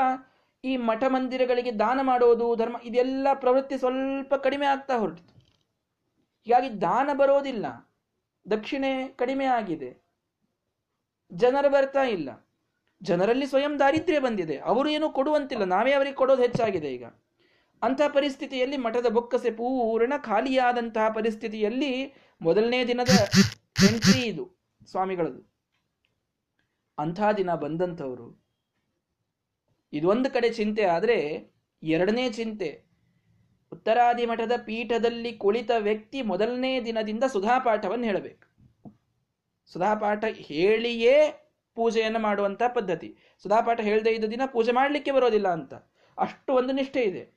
[SPEAKER 1] ಈ ಮಠ ಮಂದಿರಗಳಿಗೆ ದಾನ ಮಾಡೋದು, ಧರ್ಮ ಇದೆಲ್ಲ ಪ್ರವೃತ್ತಿ ಸ್ವಲ್ಪ ಕಡಿಮೆ ಆಗ್ತಾ ಹೊರಟಿತು. ಹೀಗಾಗಿ ದಾನ ಬರೋದಿಲ್ಲ. ದಕ್ಷಿಣೆ ಕಡಿಮೆ ಆಗಿದೆ. ಜನರು ಬರ್ತಾ ಇಲ್ಲ. ಜನರಲ್ಲಿ ಸ್ವಯಂ ದಾರಿದ್ರ್ಯ ಬಂದಿದೆ. ಅವರು ಏನು ಕೊಡುವಂತಿಲ್ಲ. ನಾವೇ ಅವರಿಗೆ ಕೊಡೋದು ಹೆಚ್ಚಾಗಿದೆ ಈಗ. ಅಂತಹ ಪರಿಸ್ಥಿತಿಯಲ್ಲಿ ಮಠದ ಬೊಕ್ಕಸೆ ಪೂರ್ಣ ಖಾಲಿಯಾದಂತಹ ಪರಿಸ್ಥಿತಿಯಲ್ಲಿ ಮೊದಲನೇ ದಿನದ ಎಂಟ್ರಿ ಇದು. ಸ್ವಾಮಿಗಳದು. ಅಂಥ ದಿನ ಬಂದಂಥವರು. ಇದೊಂದು ಕಡೆ ಚಿಂತೆ, ಆದರೆ ಎರಡನೇ ಚಿಂತೆ ಉತ್ತರಾದಿ ಮಠದ ಪೀಠದಲ್ಲಿ ಕುಳಿತ ವ್ಯಕ್ತಿ ಮೊದಲನೇ ದಿನದಿಂದ ಸುಧಾಪಾಠವನ್ನು ಹೇಳಬೇಕು. ಸುಧಾಪಾಠ ಹೇಳಿಯೇ ಪೂಜೆಯನ್ನು ಮಾಡುವಂಥ ಪದ್ಧತಿ. ಸುಧಾಪಾಠ ಹೇಳದೇ ಇದ್ದ ದಿನ ಪೂಜೆ ಮಾಡಲಿಕ್ಕೆ ಬರೋದಿಲ್ಲ ಅಂತ. ಅಷ್ಟು ಒಂದು ನಿಷ್ಠೆ ಇದೆ.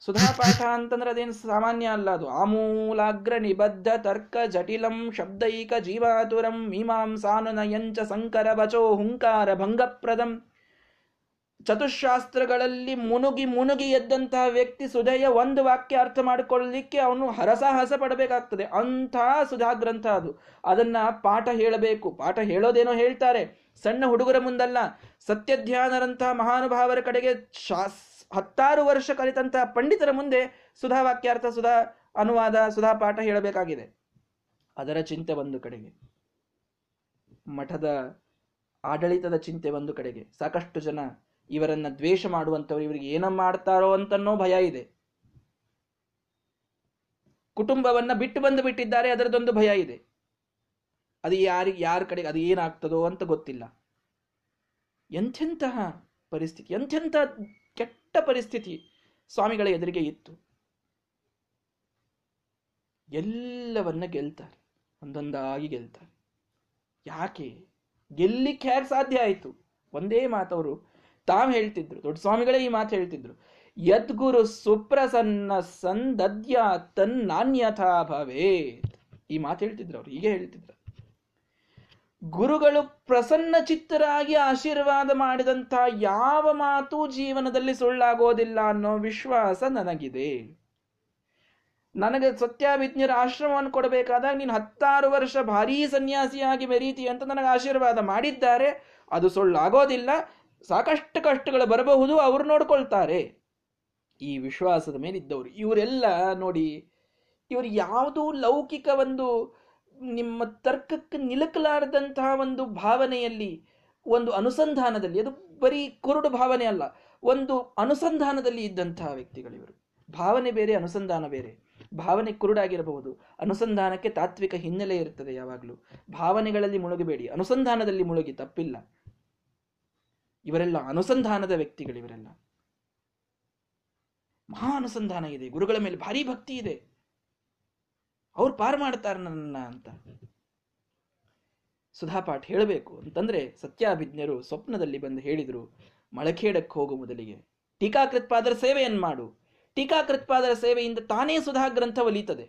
[SPEAKER 1] ಸುಧಾಪಾಠ ಅಂತಂದ್ರೆ ಅದೇನು ಸಾಮಾನ್ಯ ಅಲ್ಲ ಅದು. ಆಮೂಲಾಗ್ರ ನಿಬದ್ಧ ತರ್ಕ ಜಟಿಲಂ ಶಬ್ದೈಕ ಜೀವಾತುರಂ ಮೀಮಾಂಸಾನುನಯಂಚ ಸಂಕರ ಬಚೋ ಹುಂಕಾರ ಭಂಗಪ್ರದಂ. ಚತುಶಾಸ್ತ್ರಗಳಲ್ಲಿ ಮುನುಗಿ ಮುನುಗಿ ಎದ್ದಂತಹ ವ್ಯಕ್ತಿ ಸುಧೆಯ ಒಂದು ವಾಕ್ಯ ಅರ್ಥ ಮಾಡಿಕೊಳ್ಳಲಿಕ್ಕೆ ಅವನು ಹರಸಾಹಸ ಪಡಬೇಕಾಗ್ತದೆ. ಅಂಥ ಸುಧಾ ಗ್ರಂಥ ಅದು. ಅದನ್ನ ಪಾಠ ಹೇಳಬೇಕು. ಪಾಠ ಹೇಳೋದೇನೋ ಹೇಳ್ತಾರೆ. ಸಣ್ಣ ಹುಡುಗರ ಮುಂದಲ್ಲ. ಸತ್ಯಧ್ಯಾನರಂತಹ ಮಹಾನುಭಾವರ ಕಡೆಗೆ ಶಾಸ್ ಹತ್ತಾರು ವರ್ಷ ಕಲಿತಂತಹ ಪಂಡಿತರ ಮುಂದೆ ಸುಧಾ ವಾಕ್ಯಾರ್ಥ, ಸುಧಾ ಅನುವಾದ, ಸುಧಾ ಪಾಠ ಹೇಳಬೇಕಾಗಿದೆ. ಅದರ ಚಿಂತೆ ಒಂದು ಕಡೆಗೆ. ಮಠದ ಆಡಳಿತದ ಚಿಂತೆ ಒಂದು ಕಡೆಗೆ. ಸಾಕಷ್ಟು ಜನ ಇವರನ್ನ ದ್ವೇಷ ಮಾಡುವಂಥವ್ರು ಇವರಿಗೆ ಏನ ಮಾಡ್ತಾರೋ ಅಂತನೋ ಭಯ ಇದೆ. ಕುಟುಂಬವನ್ನ ಬಿಟ್ಟು ಬಂದು ಬಿಟ್ಟಿದ್ದಾರೆ ಅದರದೊಂದು ಭಯ ಇದೆ. ಅದು ಯಾರಿಗೆ, ಯಾರ ಕಡೆಗೆ, ಅದು ಏನಾಗ್ತದೋ ಅಂತ ಗೊತ್ತಿಲ್ಲ. ಎಂಥೆಂತಹ ಪರಿಸ್ಥಿತಿ, ಎಂಥೆಂಥ ಕೆಟ್ಟ ಪರಿಸ್ಥಿತಿ ಸ್ವಾಮಿಗಳ ಎದುರಿಗೆ ಇತ್ತು. ಎಲ್ಲವನ್ನ ಗೆಲ್ತಾರೆ. ಒಂದೊಂದಾಗಿ ಗೆಲ್ತಾರೆ. ಯಾಕೆ? ಗೆಲ್ಲಿಕ್ಕೆ ಯಾರು ಸಾಧ್ಯ ಆಯಿತು? ಒಂದೇ ಮಾತವರು. ತಾವು ಹೇಳ್ತಿದ್ರು, ದೊಡ್ಡ ಸ್ವಾಮಿಗಳೇ ಈ ಮಾತು ಹೇಳ್ತಿದ್ರು. ಯದ್ಗುರು ಸುಪ್ರಸನ್ನ ಸಂದದ್ಯ ತನ್ನಾನ್ಯಥಾ ಭವೇತ್. ಈ ಮಾತು ಹೇಳ್ತಿದ್ರು ಅವ್ರು, ಹೀಗೆ ಹೇಳ್ತಿದ್ರು. ಗುರುಗಳು ಪ್ರಸನ್ನ ಚಿತ್ತರಾಗಿ ಆಶೀರ್ವಾದ ಮಾಡಿದಂಥ ಯಾವ ಮಾತು ಜೀವನದಲ್ಲಿ ಸುಳ್ಳಾಗೋದಿಲ್ಲ ಅನ್ನೋ ವಿಶ್ವಾಸ ನನಗಿದೆ. ನನಗೆ ಸತ್ಯಾವಿಜ್ಞರ ಆಶ್ರಮವನ್ನು ಕೊಡಬೇಕಾದಾಗ ನೀನು ಹತ್ತಾರು ವರ್ಷ ಭಾರೀ ಸನ್ಯಾಸಿಯಾಗಿ ಮೆರೀತಿ ಅಂತ ನನಗೆ ಆಶೀರ್ವಾದ ಮಾಡಿದ್ದಾರೆ. ಅದು ಸುಳ್ಳಾಗೋದಿಲ್ಲ. ಸಾಕಷ್ಟು ಕಷ್ಟಗಳು ಬರಬಹುದು, ಅವರು ನೋಡ್ಕೊಳ್ತಾರೆ. ಈ ವಿಶ್ವಾಸದ ಮೇಲಿದ್ದವರು, ಇವರೆಲ್ಲ ನೋಡಿ, ಇವರು ಯಾವುದೂ ಲೌಕಿಕ ಒಂದು ನಿಮ್ಮ ತರ್ಕಕ್ಕೆ ನಿಲುಕಲಾರದಂತಹ ಒಂದು ಭಾವನೆಯಲ್ಲಿ, ಒಂದು ಅನುಸಂಧಾನದಲ್ಲಿ, ಅದು ಬರೀ ಕುರುಡು ಭಾವನೆ ಅಲ್ಲ, ಒಂದು ಅನುಸಂಧಾನದಲ್ಲಿ ಇದ್ದಂತಹ ವ್ಯಕ್ತಿಗಳಿವರು ಭಾವನೆ ಬೇರೆ, ಅನುಸಂಧಾನ ಬೇರೆ. ಭಾವನೆ ಕುರುಡಾಗಿರಬಹುದು. ಅನುಸಂಧಾನಕ್ಕೆ ತಾತ್ವಿಕ ಹಿನ್ನೆಲೆ ಇರುತ್ತದೆ ಯಾವಾಗಲೂ. ಭಾವನೆಗಳಲ್ಲಿ ಮುಳುಗಬೇಡಿ. ಅನುಸಂಧಾನದಲ್ಲಿ ಮುಳುಗಿ, ತಪ್ಪಿಲ್ಲ. ಇವರೆಲ್ಲ ಅನುಸಂಧಾನದ ವ್ಯಕ್ತಿಗಳಿವರೆಲ್ಲ ಮಹಾ ಅನುಸಂಧಾನ ಇದೆ. ಗುರುಗಳ ಮೇಲೆ ಭಾರಿ ಭಕ್ತಿ ಇದೆ. ಅವ್ರು ಪಾರು ಮಾಡ್ತಾರೆ ನನ್ನ ಅಂತ. ಸುಧಾಪಾಠ್ ಹೇಳಬೇಕು ಅಂತಂದ್ರೆ ಸತ್ಯಾಭಿಜ್ಞರು ಸ್ವಪ್ನದಲ್ಲಿ ಬಂದು ಹೇಳಿದರು, ಮಳಖೇಡಕ್ಕೆ ಹೋಗು ಮೊದಲಿಗೆ. ಟೀಕಾಕೃತ್ಪಾದರ ಸೇವೆಯನ್ನು ಮಾಡು. ಟೀಕಾಕೃತ್ಪಾದರ ಸೇವೆಯಿಂದ ತಾನೇ ಸುಧಾ ಗ್ರಂಥ ಒಲಿತದೆ.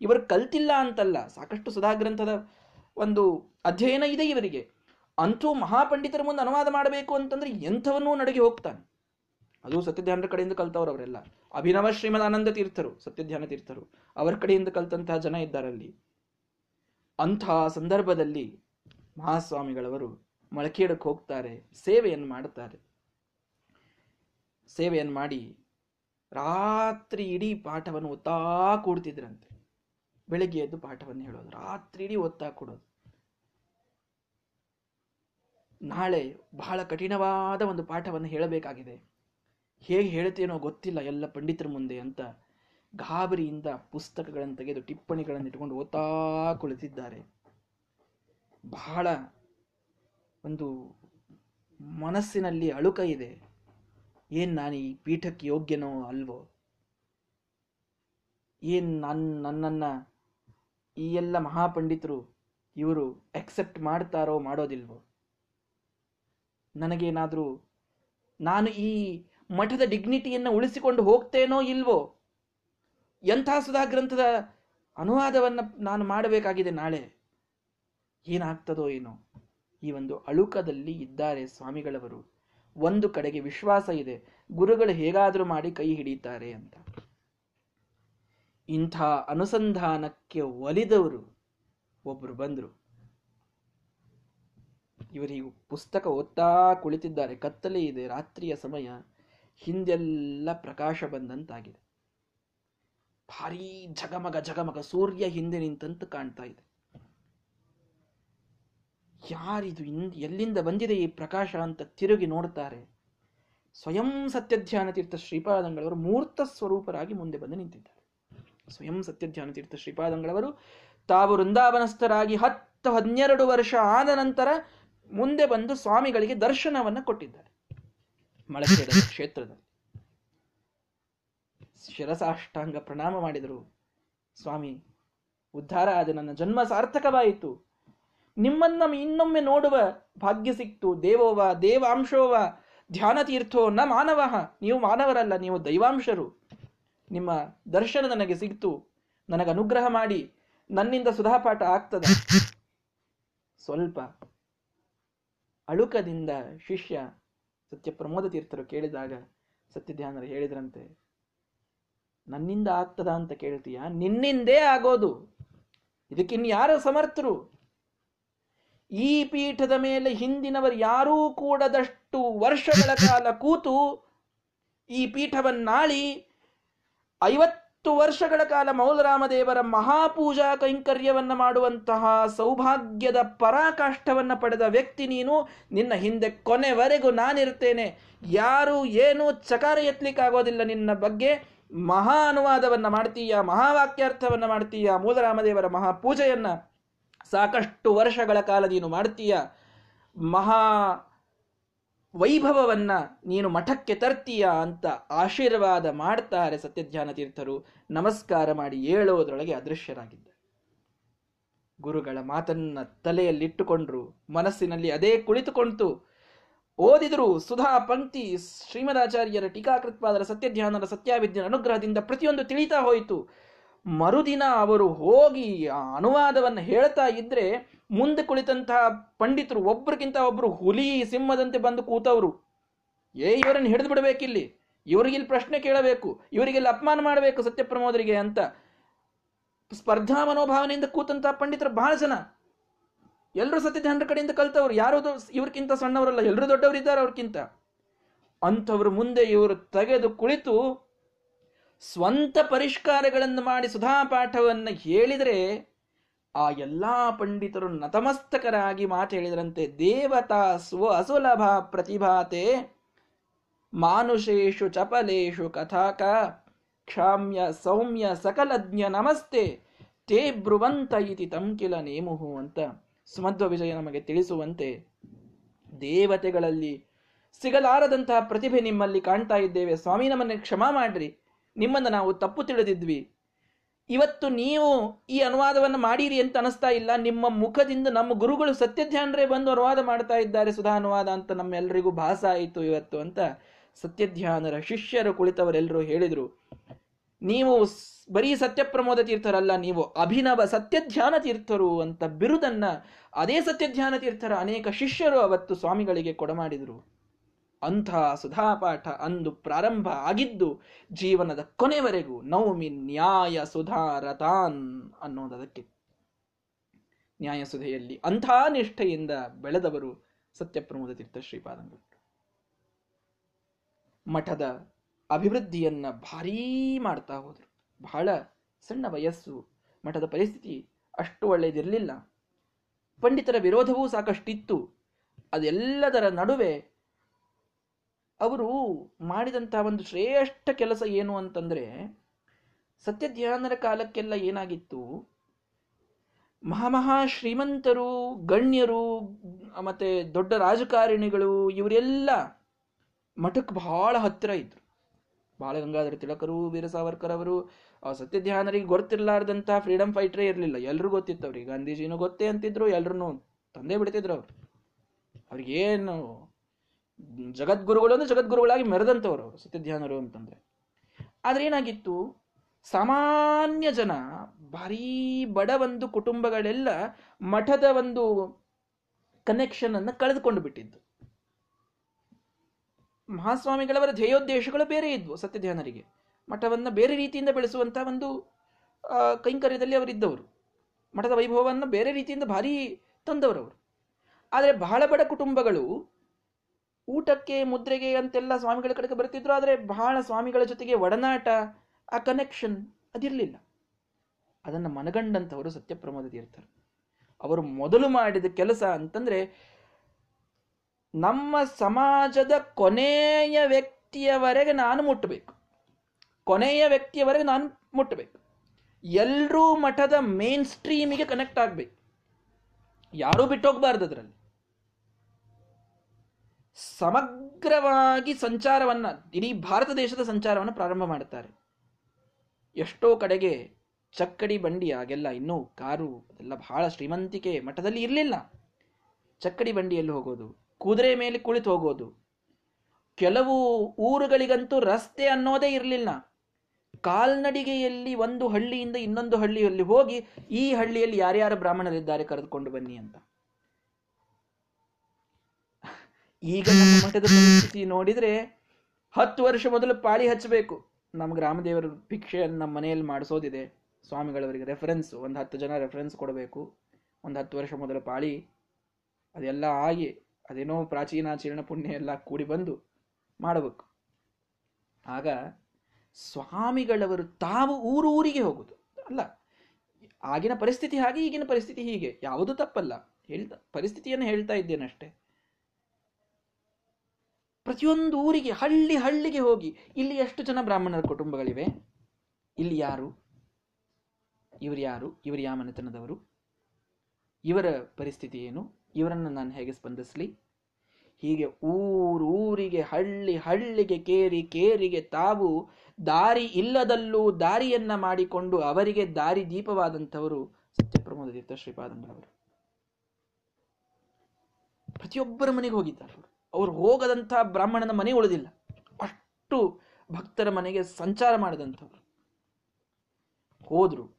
[SPEAKER 1] ಇವರು ಕಲ್ತಿಲ್ಲ ಅಂತಲ್ಲ, ಸಾಕಷ್ಟು ಸುಧಾ ಗ್ರಂಥದ ಒಂದು ಅಧ್ಯಯನ ಇದೆ ಇವರಿಗೆ. ಅಂತೂ ಮಹಾಪಂಡಿತರ ಮುಂದೆ ಅನುವಾದ ಮಾಡಬೇಕು ಅಂತಂದ್ರೆ ಎಂಥವನ್ನೂ ನಡಗಿ ಹೋಗ್ತಾನೆ. ಅದು ಸತ್ಯಧ್ಯಾನರ ಕಡೆಯಿಂದ ಕಲ್ತವ್ರು ಅವರೆಲ್ಲ. ಅಭಿನವ ಶ್ರೀಮದ್ ಆನಂದ ತೀರ್ಥರು, ಸತ್ಯಧ್ಯಾನ ತೀರ್ಥರು. ಅವರ ಕಡೆಯಿಂದ ಕಲ್ತಂತಹ ಜನ ಇದ್ದಾರಲ್ಲಿ. ಅಂತಹ ಸಂದರ್ಭದಲ್ಲಿ ಮಹಾಸ್ವಾಮಿಗಳವರು ಮಳಕೇಡಕ್ಕೆ ಹೋಗ್ತಾರೆ, ಸೇವೆಯನ್ನು ಮಾಡುತ್ತಾರೆ. ಸೇವೆಯನ್ನು ಮಾಡಿ ರಾತ್ರಿ ಇಡೀ ಪಾಠವನ್ನು ಒತ್ತಾ ಕೂಡ್ತಿದ್ರಂತೆ. ಬೆಳಗ್ಗೆ ಎದ್ದು ಪಾಠವನ್ನು ಹೇಳೋದು, ರಾತ್ರಿ ಇಡೀ ಒತ್ತಾ ಕೊಡೋದು. ನಾಳೆ ಬಹಳ ಕಠಿಣವಾದ ಒಂದು ಪಾಠವನ್ನು ಹೇಳಬೇಕಾಗಿದೆ. ಹೇಗೆ ಹೇಳ್ತೇನೋ ಗೊತ್ತಿಲ್ಲ ಎಲ್ಲ ಪಂಡಿತರ ಮುಂದೆ ಅಂತ ಗಾಬರಿಯಿಂದ ಪುಸ್ತಕಗಳನ್ನು ತೆಗೆದು ಟಿಪ್ಪಣಿಗಳನ್ನು ಇಟ್ಕೊಂಡು ಓದ್ತಾ ಕುಳಿತಿದ್ದಾರೆ. ಬಹಳ ಒಂದು ಮನಸ್ಸಿನಲ್ಲಿ ಅಳುಕ ಇದೆ. ಏನ್ ನಾನು ಈ ಪೀಠಕ್ಕೆ ಯೋಗ್ಯನೋ ಅಲ್ವೋ? ಏನು ನನ್ನ ನನ್ನನ್ನ ಈ ಎಲ್ಲ ಮಹಾಪಂಡಿತರು ಇವರು ಅಕ್ಸೆಪ್ಟ್ ಮಾಡ್ತಾರೋ ಮಾಡೋದಿಲ್ವೋ? ನನಗೇನಾದರೂ ನಾನು ಈ ಮಠದ ಡಿಗ್ನಿಟಿಯನ್ನು ಉಳಿಸಿಕೊಂಡು ಹೋಗ್ತೇನೋ ಇಲ್ವೋ? ಎಂಥ ಸುಧಾ ಗ್ರಂಥದ ಅನುವಾದವನ್ನು ನಾನು ಮಾಡಬೇಕಾಗಿದೆ ನಾಳೆ? ಏನಾಗ್ತದೋ ಏನೋ? ಈ ಒಂದು ಅಳುಕದಲ್ಲಿ ಇದ್ದಾರೆ ಸ್ವಾಮಿಗಳವರು. ಒಂದು ಕಡೆಗೆ ವಿಶ್ವಾಸ ಇದೆ. ಗುರುಗಳು ಹೇಗಾದರೂ ಮಾಡಿ ಕೈ ಹಿಡಿತಾರೆ ಅಂತ. ಇಂಥ ಅನುಸಂಧಾನಕ್ಕೆ ಒಲಿದವರು ಒಬ್ಬರು ಬಂದರು. ಇವರಿಗೂ ಪುಸ್ತಕ ಓದ್ತಾ ಕುಳಿತಿದ್ದಾರೆ. ಕತ್ತಲೆ ಇದೆ. ರಾತ್ರಿಯ ಸಮಯ. ಹಿಂದೆಲ್ಲ ಪ್ರಕಾಶ ಬಂದಂತಾಗಿದೆ. ಭಾರೀ ಜಗಮಗ ಝಗಮಗ ಸೂರ್ಯ ಹಿಂದೆ ನಿಂತಂತ ಕಾಣ್ತಾ ಇದೆ. ಯಾರಿದು ಇಂದ ಎಲ್ಲಿಂದ ಬಂದಿದೆ ಈ ಪ್ರಕಾಶ ಅಂತ ತಿರುಗಿ ನೋಡ್ತಾರೆ. ಸ್ವಯಂ ಸತ್ಯಧ್ಯಾನ ತೀರ್ಥ ಶ್ರೀಪಾದಂಗಳವರು ಮೂರ್ತ ಸ್ವರೂಪರಾಗಿ ಮುಂದೆ ಬಂದು ನಿಂತಿದ್ದಾರೆ. ಸ್ವಯಂ ಸತ್ಯಧ್ಯಾನ ತೀರ್ಥ ಶ್ರೀಪಾದಂಗಳವರು ತಾವು ವೃಂದಾವನಸ್ಥರಾಗಿ ಹತ್ತು ಹನ್ನೆರಡು ವರ್ಷ ಆದ ನಂತರ ಮುಂದೆ ಬಂದು ಸ್ವಾಮಿಗಳಿಗೆ ದರ್ಶನವನ್ನು ಕೊಟ್ಟಿದ್ದಾರೆ. ಮಳಕೇಡ ಕ್ಷೇತ್ರದಲ್ಲಿ. ಶಿರಸಾಷ್ಟಾಂಗ ಪ್ರಣಾಮ ಮಾಡಿದರು. ಸ್ವಾಮಿ, ಉದ್ಧಾರ ಆದ ನನ್ನ ಜನ್ಮ ಸಾರ್ಥಕವಾಯಿತು. ನಿಮ್ಮನ್ನ ಇನ್ನೊಮ್ಮೆ ನೋಡುವ ಭಾಗ್ಯ ಸಿಕ್ತು. ದೇವೋವ, ದೇವಾಂಶೋವ, ಧ್ಯಾನ ತೀರ್ಥೋ ನ ಮಾನವ. ನೀವು ಮಾನವರಲ್ಲ, ನೀವು ದೈವಾಂಶರು. ನಿಮ್ಮ ದರ್ಶನ ನನಗೆ ಸಿಕ್ತು. ನನಗೆ ಅನುಗ್ರಹ ಮಾಡಿ. ನನ್ನಿಂದ ಸುಧಾಪಾಠ ಆಗ್ತದ. ಸ್ವಲ್ಪ ಅಳುಕದಿಂದ ಶಿಷ್ಯ ಸತ್ಯ ಪ್ರಮೋದ ತೀರ್ಥರು ಕೇಳಿದಾಗ ಸತ್ಯಧ್ಯಾನರು ಹೇಳಿದ್ರಂತೆ, ನನ್ನಿಂದ ಆಗ್ತದ ಅಂತ ಕೇಳ್ತೀಯ? ನಿನ್ನಿಂದೇ ಆಗೋದು. ಇದಕ್ಕಿನ್ಯಾರು ಸಮರ್ಥರು? ಈ ಪೀಠದ ಮೇಲೆ ಹಿಂದಿನವರು ಯಾರೂ ಕೂಡದಷ್ಟು ವರ್ಷಗಳ ಕಾಲ ಕೂತು ಈ ಪೀಠವನ್ನಾಳಿ ಐವತ್ತು ಹತ್ತು ವರ್ಷಗಳ ಕಾಲ ಮೌಲರಾಮದೇವರ ಮಹಾಪೂಜಾ ಕೈಂಕರ್ಯವನ್ನು ಮಾಡುವಂತಹ ಸೌಭಾಗ್ಯದ ಪರಾಕಾಷ್ಠವನ್ನು ಪಡೆದ ವ್ಯಕ್ತಿ ನೀನು. ನಿನ್ನ ಹಿಂದೆ ಕೊನೆವರೆಗೂ ನಾನಿರ್ತೇನೆ ಯಾರು ಏನು ಚಕಾರ ಎತ್ತಲಿಕ್ಕಾಗೋದಿಲ್ಲ ನಿನ್ನ ಬಗ್ಗೆ. ಮಹಾ ಅನುವಾದವನ್ನು ಮಾಡ್ತೀಯ, ಮಹಾವಾಕ್ಯಾರ್ಥವನ್ನು ಮಾಡ್ತೀಯ, ಮೂಲರಾಮದೇವರ ಮಹಾಪೂಜೆಯನ್ನು ಸಾಕಷ್ಟು ವರ್ಷಗಳ ಕಾಲ ನೀನು ಮಾಡ್ತೀಯ? ಮಹಾ ವೈಭವವನ್ನ ನೀನು ಮಠಕ್ಕೆ ತರ್ತೀಯ ಅಂತ ಆಶೀರ್ವಾದ ಮಾಡ್ತಾರೆ ಸತ್ಯಧ್ಯಾನ ತೀರ್ಥರು. ನಮಸ್ಕಾರ ಮಾಡಿ ಹೇಳೋದ್ರೊಳಗೆ ಅದೃಶ್ಯರಾಗಿದ್ದ ಗುರುಗಳ ಮಾತನ್ನ ತಲೆಯಲ್ಲಿಟ್ಟುಕೊಂಡ್ರು. ಮನಸ್ಸಿನಲ್ಲಿ ಅದೇ ಕುಳಿತುಕೊಂತು. ಓದಿದರು ಸುಧಾ ಪಂಕ್ತಿ ಶ್ರೀಮದಾಚಾರ್ಯರ ಟೀಕಾಕೃತ್ವಾದರ ಸತ್ಯಧ್ಯಾನರ ಸತ್ಯಾವಿದ್ಯನ ಅನುಗ್ರಹದಿಂದ ಪ್ರತಿಯೊಂದು ತಿಳಿತಾ ಹೋಯಿತು. ಮರುದಿನ ಅವರು ಹೋಗಿ ಆ ಅನುವಾದವನ್ನು ಹೇಳ್ತಾ ಇದ್ರೆ ಮುಂದೆ ಕುಳಿತಂತಹ ಪಂಡಿತರು, ಒಬ್ರಿಗಿಂತ ಒಬ್ಬರು ಹುಲಿ ಸಿಂಹದಂತೆ ಬಂದು ಕೂತವರು. ಏ, ಇವರನ್ನು ಹಿಡಿದು ಬಿಡಬೇಕಿಲ್ಲಿ? ಇವರಿಗಿಲ್ಲಿ ಪ್ರಶ್ನೆ ಕೇಳಬೇಕು ಇವರಿಗೆಲ್ಲ ಅಪಮಾನ ಮಾಡಬೇಕು ಸತ್ಯಪ್ರಮೋದರಿಗೆ ಅಂತ. ಸ್ಪರ್ಧಾ ಮನೋಭಾವನೆಯಿಂದ ಕೂತಂತಹ ಪಂಡಿತರು ಬಹಳ ಜನ. ಎಲ್ಲರೂ ಸತ್ಯಧ್ಯಾನರ ಕಡೆಯಿಂದ ಕಲ್ತವ್ರು. ಯಾರು ಇವ್ರಕ್ಕಿಂತ ಸಣ್ಣವರಲ್ಲ ಎಲ್ಲರೂ ದೊಡ್ಡವರಿದ್ದಾರೆ ಅವ್ರಕ್ಕಿಂತ ಅಂಥವ್ರ ಮುಂದೆ ಇವರು ತೆಗೆದು ಕುಳಿತು ಸ್ವಂತ ಪರಿಷ್ಕಾರಗಳನ್ನು ಮಾಡಿ ಸುಧಾ ಪಾಠವನ್ನು ಹೇಳಿದರೆ ಆ ಎಲ್ಲಾ ಪಂಡಿತರು ನತಮಸ್ತಕರಾಗಿ ಮಾತು ಹೇಳಿದರಂತೆ ದೇವತಾ ಸ್ವ ಅಸುಲಭ ಪ್ರತಿಭಾತೆ ಮಾನುಷೇಶು ಚಪಲೇಶು ಕಥಾಕ ಕ್ಷಾಮ್ಯ ಸೌಮ್ಯ ಸಕಲಜ್ಞ ನಮಸ್ತೆ, ತೇ ಬ್ರುವಂತ ಇತಿ ತಂಕಿಲ ನೇಮುಹು ಅಂತ ಸುಮಧ್ವ ವಿಜಯ ನಮಗೆ ತಿಳಿಸುವಂತೆ ದೇವತೆಗಳಲ್ಲಿ ಸಿಗಲಾರದಂತಹ ಪ್ರತಿಭೆ ನಿಮ್ಮಲ್ಲಿ ಕಾಣ್ತಾ ಇದ್ದೇವೆ. ಸ್ವಾಮಿ ನಮ್ಮನ್ನು ಕ್ಷಮಾ ಮಾಡ್ರಿ. ನಿಮ್ಮನ್ನು ನಾವು ತಪ್ಪು ತಿಳಿದಿದ್ವಿ. ಇವತ್ತು ನೀವು ಈ ಅನುವಾದವನ್ನು ಮಾಡಿರಿ ಅಂತ ಅನಿಸ್ತಾ ಇಲ್ಲ. ನಿಮ್ಮ ಮುಖದಿಂದ ನಮ್ಮ ಗುರುಗಳು ಸತ್ಯಧ್ಯಾನರೇ ಬಂದು ಅನುವಾದ ಮಾಡ್ತಾ ಇದ್ದಾರೆ. ಸುಧಾ ಅನುವಾದ ಅಂತ ನಮ್ಮೆಲ್ಲರಿಗೂ ಭಾಸ ಆಯಿತು ಇವತ್ತು ಅಂತ ಸತ್ಯಧ್ಯಾನರ ಶಿಷ್ಯರು ಕುಳಿತವರೆಲ್ಲರೂ ಹೇಳಿದರು. ನೀವು ಬರೀ ಸತ್ಯಪ್ರಮೋದ ತೀರ್ಥರಲ್ಲ, ನೀವು ಅಭಿನವ ಸತ್ಯಧ್ಯಾನ ತೀರ್ಥರು ಅಂತ ಬಿರುದನ್ನು ಅದೇ ಸತ್ಯಧ್ಯಾನ ತೀರ್ಥರ ಅನೇಕ ಶಿಷ್ಯರು ಅವತ್ತು ಸ್ವಾಮಿಗಳಿಗೆ ಕೊಡಮಾಡಿದರು. ಅಂಥ ಸುಧಾಪಾಠ ಅಂದು ಪ್ರಾರಂಭ ಆಗಿದ್ದು ಜೀವನದ ಕೊನೆವರೆಗೂ ನೌಮಿ ನ್ಯಾಯ ಸುಧಾರತಾನ್ ಅನ್ನೋದಕ್ಕೆ ನ್ಯಾಯಸುಧೆಯಲ್ಲಿ ಅಂಥ ನಿಷ್ಠೆಯಿಂದ ಬೆಳೆದವರು ಸತ್ಯಪ್ರಮೋದ ತೀರ್ಥ ಶ್ರೀಪಾದಂಗಳು. ಮಠದ ಅಭಿವೃದ್ಧಿಯನ್ನ ಭಾರೀ ಮಾಡ್ತಾ ಹೋದರು. ಬಹಳ ಸಣ್ಣ ವಯಸ್ಸು, ಮಠದ ಪರಿಸ್ಥಿತಿ ಅಷ್ಟು ಒಳ್ಳೆಯದಿರಲಿಲ್ಲ ಪಂಡಿತರ ವಿರೋಧವೂ ಸಾಕಷ್ಟಿತ್ತು. ಅದೆಲ್ಲದರ ನಡುವೆ ಅವರು ಮಾಡಿದಂತಹ ಒಂದು ಶ್ರೇಷ್ಠ ಕೆಲಸ ಏನು ಅಂತಂದರೆ ಸತ್ಯಧ್ಯಾನರ ಕಾಲಕ್ಕೆಲ್ಲ ಏನಾಗಿತ್ತು? ಮಹಾಮಹಾ ಶ್ರೀಮಂತರು, ಗಣ್ಯರು, ಮತ್ತು ದೊಡ್ಡ ರಾಜಕಾರಣಿಗಳು ಇವರೆಲ್ಲ ಮಠಕ್ಕೆ ಬಹಳ ಹತ್ತಿರ ಇದ್ದರು ಬಾಳ ಗಂಗಾಧರ ತಿಲಕರು, ವೀರ ಸಾವರ್ಕರ್ ಅವರು ಸತ್ಯಧ್ಯಾನರಿಗೆ ಗೊತ್ತಿರಲಾರ್ದಂಥ ಫ್ರೀಡಮ್ ಫೈಟ್ರೇ ಇರಲಿಲ್ಲ. ಎಲ್ಲರೂ ಗೊತ್ತಿತ್ತು ಅವ್ರಿಗೆ. ಗಾಂಧೀಜಿನೂ ಗೊತ್ತೇ ಅಂತಿದ್ರು ಎಲ್ಲರೂ ತಂದೆ ಬಿಡ್ತಿದ್ರು ಅವ್ರು. ಅವ್ರಿಗೇನು ಜಗದ್ಗುರುಗಳು ಅಂದ್ರೆ ಜಗದ್ಗುರುಗಳಾಗಿ ಮೆರೆದಂಥವ್ರು ಸತ್ಯಧ್ಯಾನರು ಅಂತಂದ್ರೆ. ಆದ್ರೆ ಏನಾಗಿತ್ತು? ಸಾಮಾನ್ಯ ಜನ, ಭಾರೀ ಬಡ ಒಂದು ಕುಟುಂಬಗಳೆಲ್ಲ ಮಠದ ಒಂದು ಕನೆಕ್ಷನ್ ಅನ್ನು ಕಳೆದುಕೊಂಡು ಬಿಟ್ಟಿದ್ದು. ಮಹಾಸ್ವಾಮಿಗಳವರ ಧ್ಯೇಯೋದ್ದೇಶಗಳು ಬೇರೆ ಇದ್ವು ಸತ್ಯಧ್ಯಾನರಿಗೆ. ಮಠವನ್ನ ಬೇರೆ ರೀತಿಯಿಂದ ಬೆಳೆಸುವಂಥ ಒಂದು ಕೈಂಕರ್ಯದಲ್ಲಿ ಅವರಿದ್ದವರು. ಮಠದ ವೈಭವವನ್ನು ಬೇರೆ ರೀತಿಯಿಂದ ಭಾರಿ ತಂದವರವರು. ಆದರೆ ಬಹಳ ಬಡ ಕುಟುಂಬಗಳು ಊಟಕ್ಕೆ, ಮುದ್ರೆಗೆ ಅಂತೆಲ್ಲ ಸ್ವಾಮಿಗಳ ಕಡೆಗೆ ಬರ್ತಿದ್ರು ಆದರೆ ಬಹಳ ಸ್ವಾಮಿಗಳ ಜೊತೆಗೆ ಒಡನಾಟ, ಆ ಕನೆಕ್ಷನ್ ಅದಿರಲಿಲ್ಲ. ಅದನ್ನು ಮನಗಂಡಂಥವರು ಸತ್ಯಪ್ರಮೋದ ತೀರ್ಥರು ಅವರು ಮೊದಲು ಮಾಡಿದ ಕೆಲಸ ಅಂತಂದರೆ, ನಮ್ಮ ಸಮಾಜದ ಕೊನೆಯ ವ್ಯಕ್ತಿಯವರೆಗೆ ನಾನು ಮುಟ್ಟಬೇಕು. ಕೊನೆಯ ವ್ಯಕ್ತಿಯವರೆಗೆ ನಾನು ಮುಟ್ಟಬೇಕು. ಎಲ್ಲರೂ ಮಠದ ಮೇನ್ ಸ್ಟ್ರೀಮಿಗೆ ಕನೆಕ್ಟ್ ಆಗಬೇಕು. ಯಾರೂ ಬಿಟ್ಟೋಗ್ಬಾರ್ದು ಅದರಲ್ಲಿ. ಸಮಗ್ರವಾಗಿ ಸಂಚಾರವನ್ನ, ಇಡೀ ಭಾರತ ದೇಶದ ಸಂಚಾರವನ್ನು ಪ್ರಾರಂಭ ಮಾಡುತ್ತಾರೆ. ಎಷ್ಟೋ ಕಡೆಗೆ ಚಕ್ಕಡಿ ಬಂಡಿ ಆಗೆಲ್ಲ ಇನ್ನೂ ಕಾರು, ಅದೆಲ್ಲ ಬಹಳ ಶ್ರೀಮಂತಿಕೆ ಮಠದಲ್ಲಿ ಇರಲಿಲ್ಲ. ಚಕ್ಕಡಿ ಬಂಡಿಯಲ್ಲಿ ಹೋಗೋದು, ಕುದುರೆ ಮೇಲೆ ಕುಳಿತು ಹೋಗೋದು. ಕೆಲವು ಊರುಗಳಿಗಂತೂ ರಸ್ತೆ ಅನ್ನೋದೇ ಇರಲಿಲ್ಲ. ಕಾಲ್ನಡಿಗೆಯಲ್ಲಿ ಒಂದು ಹಳ್ಳಿಯಿಂದ ಇನ್ನೊಂದು ಹಳ್ಳಿಯಲ್ಲಿ ಹೋಗಿ ಈ ಹಳ್ಳಿಯಲ್ಲಿ ಯಾರ್ಯಾರು ಬ್ರಾಹ್ಮಣರಿದ್ದಾರೆ ಕರೆದುಕೊಂಡು ಬನ್ನಿ ಅಂತ. ಈಗ ನಮ್ಮ ಮಠದ ಪರಿಸ್ಥಿತಿ ನೋಡಿದ್ರೆ ಹತ್ತು ವರ್ಷ ಮೊದಲು ಪಾಳಿ ಹಚ್ಚಬೇಕು. ನಮ್ಮ ಗ್ರಾಮದೇವರ ಭಿಕ್ಷೆಯನ್ನು ನಮ್ಮ ಮನೆಯಲ್ಲಿ ಮಾಡಿಸೋದಿದೆ. ಸ್ವಾಮಿಗಳವರಿಗೆ ರೆಫರೆನ್ಸ್ ಒಂದು ಹತ್ತು ಜನ ರೆಫರೆನ್ಸ್ ಕೊಡಬೇಕು. ಒಂದು ಹತ್ತು ವರ್ಷ ಮೊದಲು ಪಾಳಿ, ಅದೆಲ್ಲ ಆಗಿ ಅದೇನೋ ಪ್ರಾಚೀನಾಚರಣ ಪುಣ್ಯ ಎಲ್ಲ ಕೂಡಿ ಬಂದು ಮಾಡಬೇಕು. ಆಗ ಸ್ವಾಮಿಗಳವರು ತಾವು ಊರೂರಿಗೆ ಹೋಗುದು. ಅಲ್ಲ, ಆಗಿನ ಪರಿಸ್ಥಿತಿ ಹಾಗೆ ಈಗಿನ ಪರಿಸ್ಥಿತಿ ಹೀಗೆ. ಯಾವುದು ತಪ್ಪಲ್ಲ. ಹೇಳ್ತಾ, ಪರಿಸ್ಥಿತಿಯನ್ನು ಹೇಳ್ತಾ ಇದ್ದೇನಷ್ಟೇ. ಪ್ರತಿಯೊಂದು ಊರಿಗೆ, ಹಳ್ಳಿ ಹಳ್ಳಿಗೆ ಹೋಗಿ ಇಲ್ಲಿ ಎಷ್ಟು ಜನ ಬ್ರಾಹ್ಮಣರ ಕುಟುಂಬಗಳಿವೆ? ಇಲ್ಲಿ ಯಾರು? ಇವರು ಯಾರು? ಇವರು ಯಾವ ಮನೆತನದವರು ಇವರ ಪರಿಸ್ಥಿತಿ ಏನು? ಇವರನ್ನು ನಾನು ಹೇಗೆ ಸ್ಪಂದಿಸಲಿ? ಹೀಗೆ ಊರೂರಿಗೆ ಹಳ್ಳಿ ಹಳ್ಳಿಗೆ ಕೇರಿ ಕೇರಿಗೆ ತಾವು ದಾರಿ ಇಲ್ಲದಲ್ಲೂ ದಾರಿಯನ್ನ ಮಾಡಿಕೊಂಡು ಅವರಿಗೆ ದಾರಿ ದೀಪವಾದಂಥವರು ಸತ್ಯಪ್ರಮೋದ ತೀರ್ಥ ಶ್ರೀಪಾದಂಗಳವರು ಪ್ರತಿಯೊಬ್ಬರ ಮನೆಗೆ ಹೋಗಿದ್ದಾರೆ ಅವರು ಹೋಗದಂಥ ಬ್ರಾಹ್ಮಣನ ಮನೆ ಉಳಿದಿಲ್ಲ. ಅಷ್ಟು ಭಕ್ತರ ಮನೆಗೆ ಸಂಚಾರ ಮಾಡಿದಂಥವ್ರು. ಹೋದ್ರು.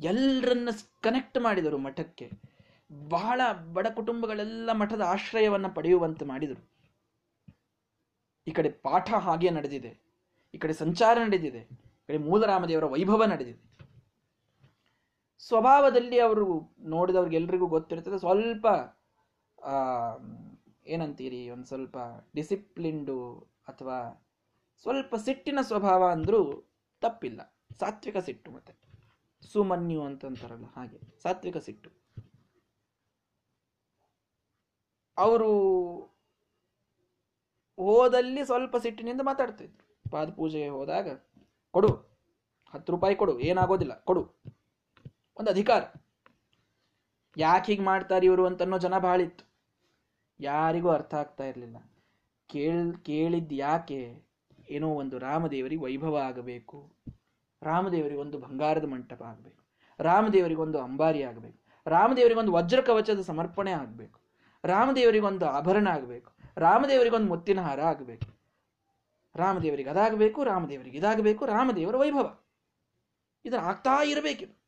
[SPEAKER 1] ಎಲ್ಲರನ್ನ ಕನೆಕ್ಟ್ ಮಾಡಿದರು ಮಠಕ್ಕೆ. ಬಹಳ ಬಡ ಕುಟುಂಬಗಳೆಲ್ಲ ಮಠದ ಆಶ್ರಯವನ್ನ ಪಡೆಯುವಂತೆ ಮಾಡಿದರು. ಈ ಕಡೆ ಪಾಠ ಹಾಗೆ ನಡೆದಿದೆ. ಈ ಕಡೆ ಸಂಚಾರ ನಡೆದಿದೆ. ಈ ಕಡೆ ಮೂಲರಾಮದೇವರ ವೈಭವ ನಡೆದಿದೆ. ಸ್ವಭಾವದಲ್ಲಿ ಅವರು ನೋಡಿದವ್ರಿಗೆಲ್ರಿಗೂ ಗೊತ್ತಿರ್ತದೆ ಸ್ವಲ್ಪ ಏನಂತೀರಿ? ಒಂದು ಸ್ವಲ್ಪ ಡಿಸಿಪ್ಲಿನ್ಡು ಅಥವಾ ಸ್ವಲ್ಪ ಸಿಟ್ಟಿನ ಸ್ವಭಾವ ಅಂದರೂ ತಪ್ಪಿಲ್ಲ. ಸಾತ್ವಿಕ ಸಿಟ್ಟು ಮತ್ತೆ. ಸುಮನ್ಯು ಅಂತಂತಾರಲ್ಲ, ಹಾಗೆ. ಸಾತ್ವಿಕ ಸಿಟ್ಟು. ಅವರು ಹೋದಲ್ಲಿ ಸ್ವಲ್ಪ ಸಿಟ್ಟಿನಿಂದ ಮಾತಾಡ್ತಿದ್ರು ಪಾದ ಪೂಜೆಗೆ ಹೋದಾಗ, ಕೊಡು. ಹತ್ತು ರೂಪಾಯಿ ಕೊಡು. ಏನಾಗೋದಿಲ್ಲ. ಕೊಡು. ಒಂದು ಅಧಿಕಾರ. ಯಾಕೆ ಹೀಗೆ ಮಾಡ್ತಾರೆ ಇವರು ಅಂತನ್ನೋ ಜನ ಬಾಳಿತ್ತು. ಯಾರಿಗೂ ಅರ್ಥ ಆಗ್ತಾ ಇರಲಿಲ್ಲ. ಕೇಳ್ ಕೇಳಿದ್ದು ಯಾಕೆ? ಏನೋ ಒಂದು ರಾಮದೇವರಿಗೆ ವೈಭವ ಆಗಬೇಕು. ರಾಮದೇವರಿಗೆ ಒಂದು ಬಂಗಾರದ ಮಂಟಪ ಆಗಬೇಕು. ರಾಮದೇವರಿಗೆ ಒಂದು ಅಂಬಾರಿ ಆಗಬೇಕು. ರಾಮದೇವರಿಗೆ ಒಂದು ವಜ್ರ ಕವಚದ ಸಮರ್ಪಣೆ ಆಗಬೇಕು. ರಾಮದೇವರಿಗೆ ಒಂದು ಆಭರಣ ಆಗಬೇಕು. ರಾಮದೇವರಿಗೆ ಒಂದು ಮುತ್ತಿನ ಹಾರ ಆಗಬೇಕು. ರಾಮದೇವರಿಗೆ ಅದಾಗಬೇಕು, ರಾಮದೇವರಿಗೆ ಇದಾಗಬೇಕು, ರಾಮದೇವರ ವೈಭವ. ಇದು ಆಗ್ತಾ ಇರಬೇಕಿದು.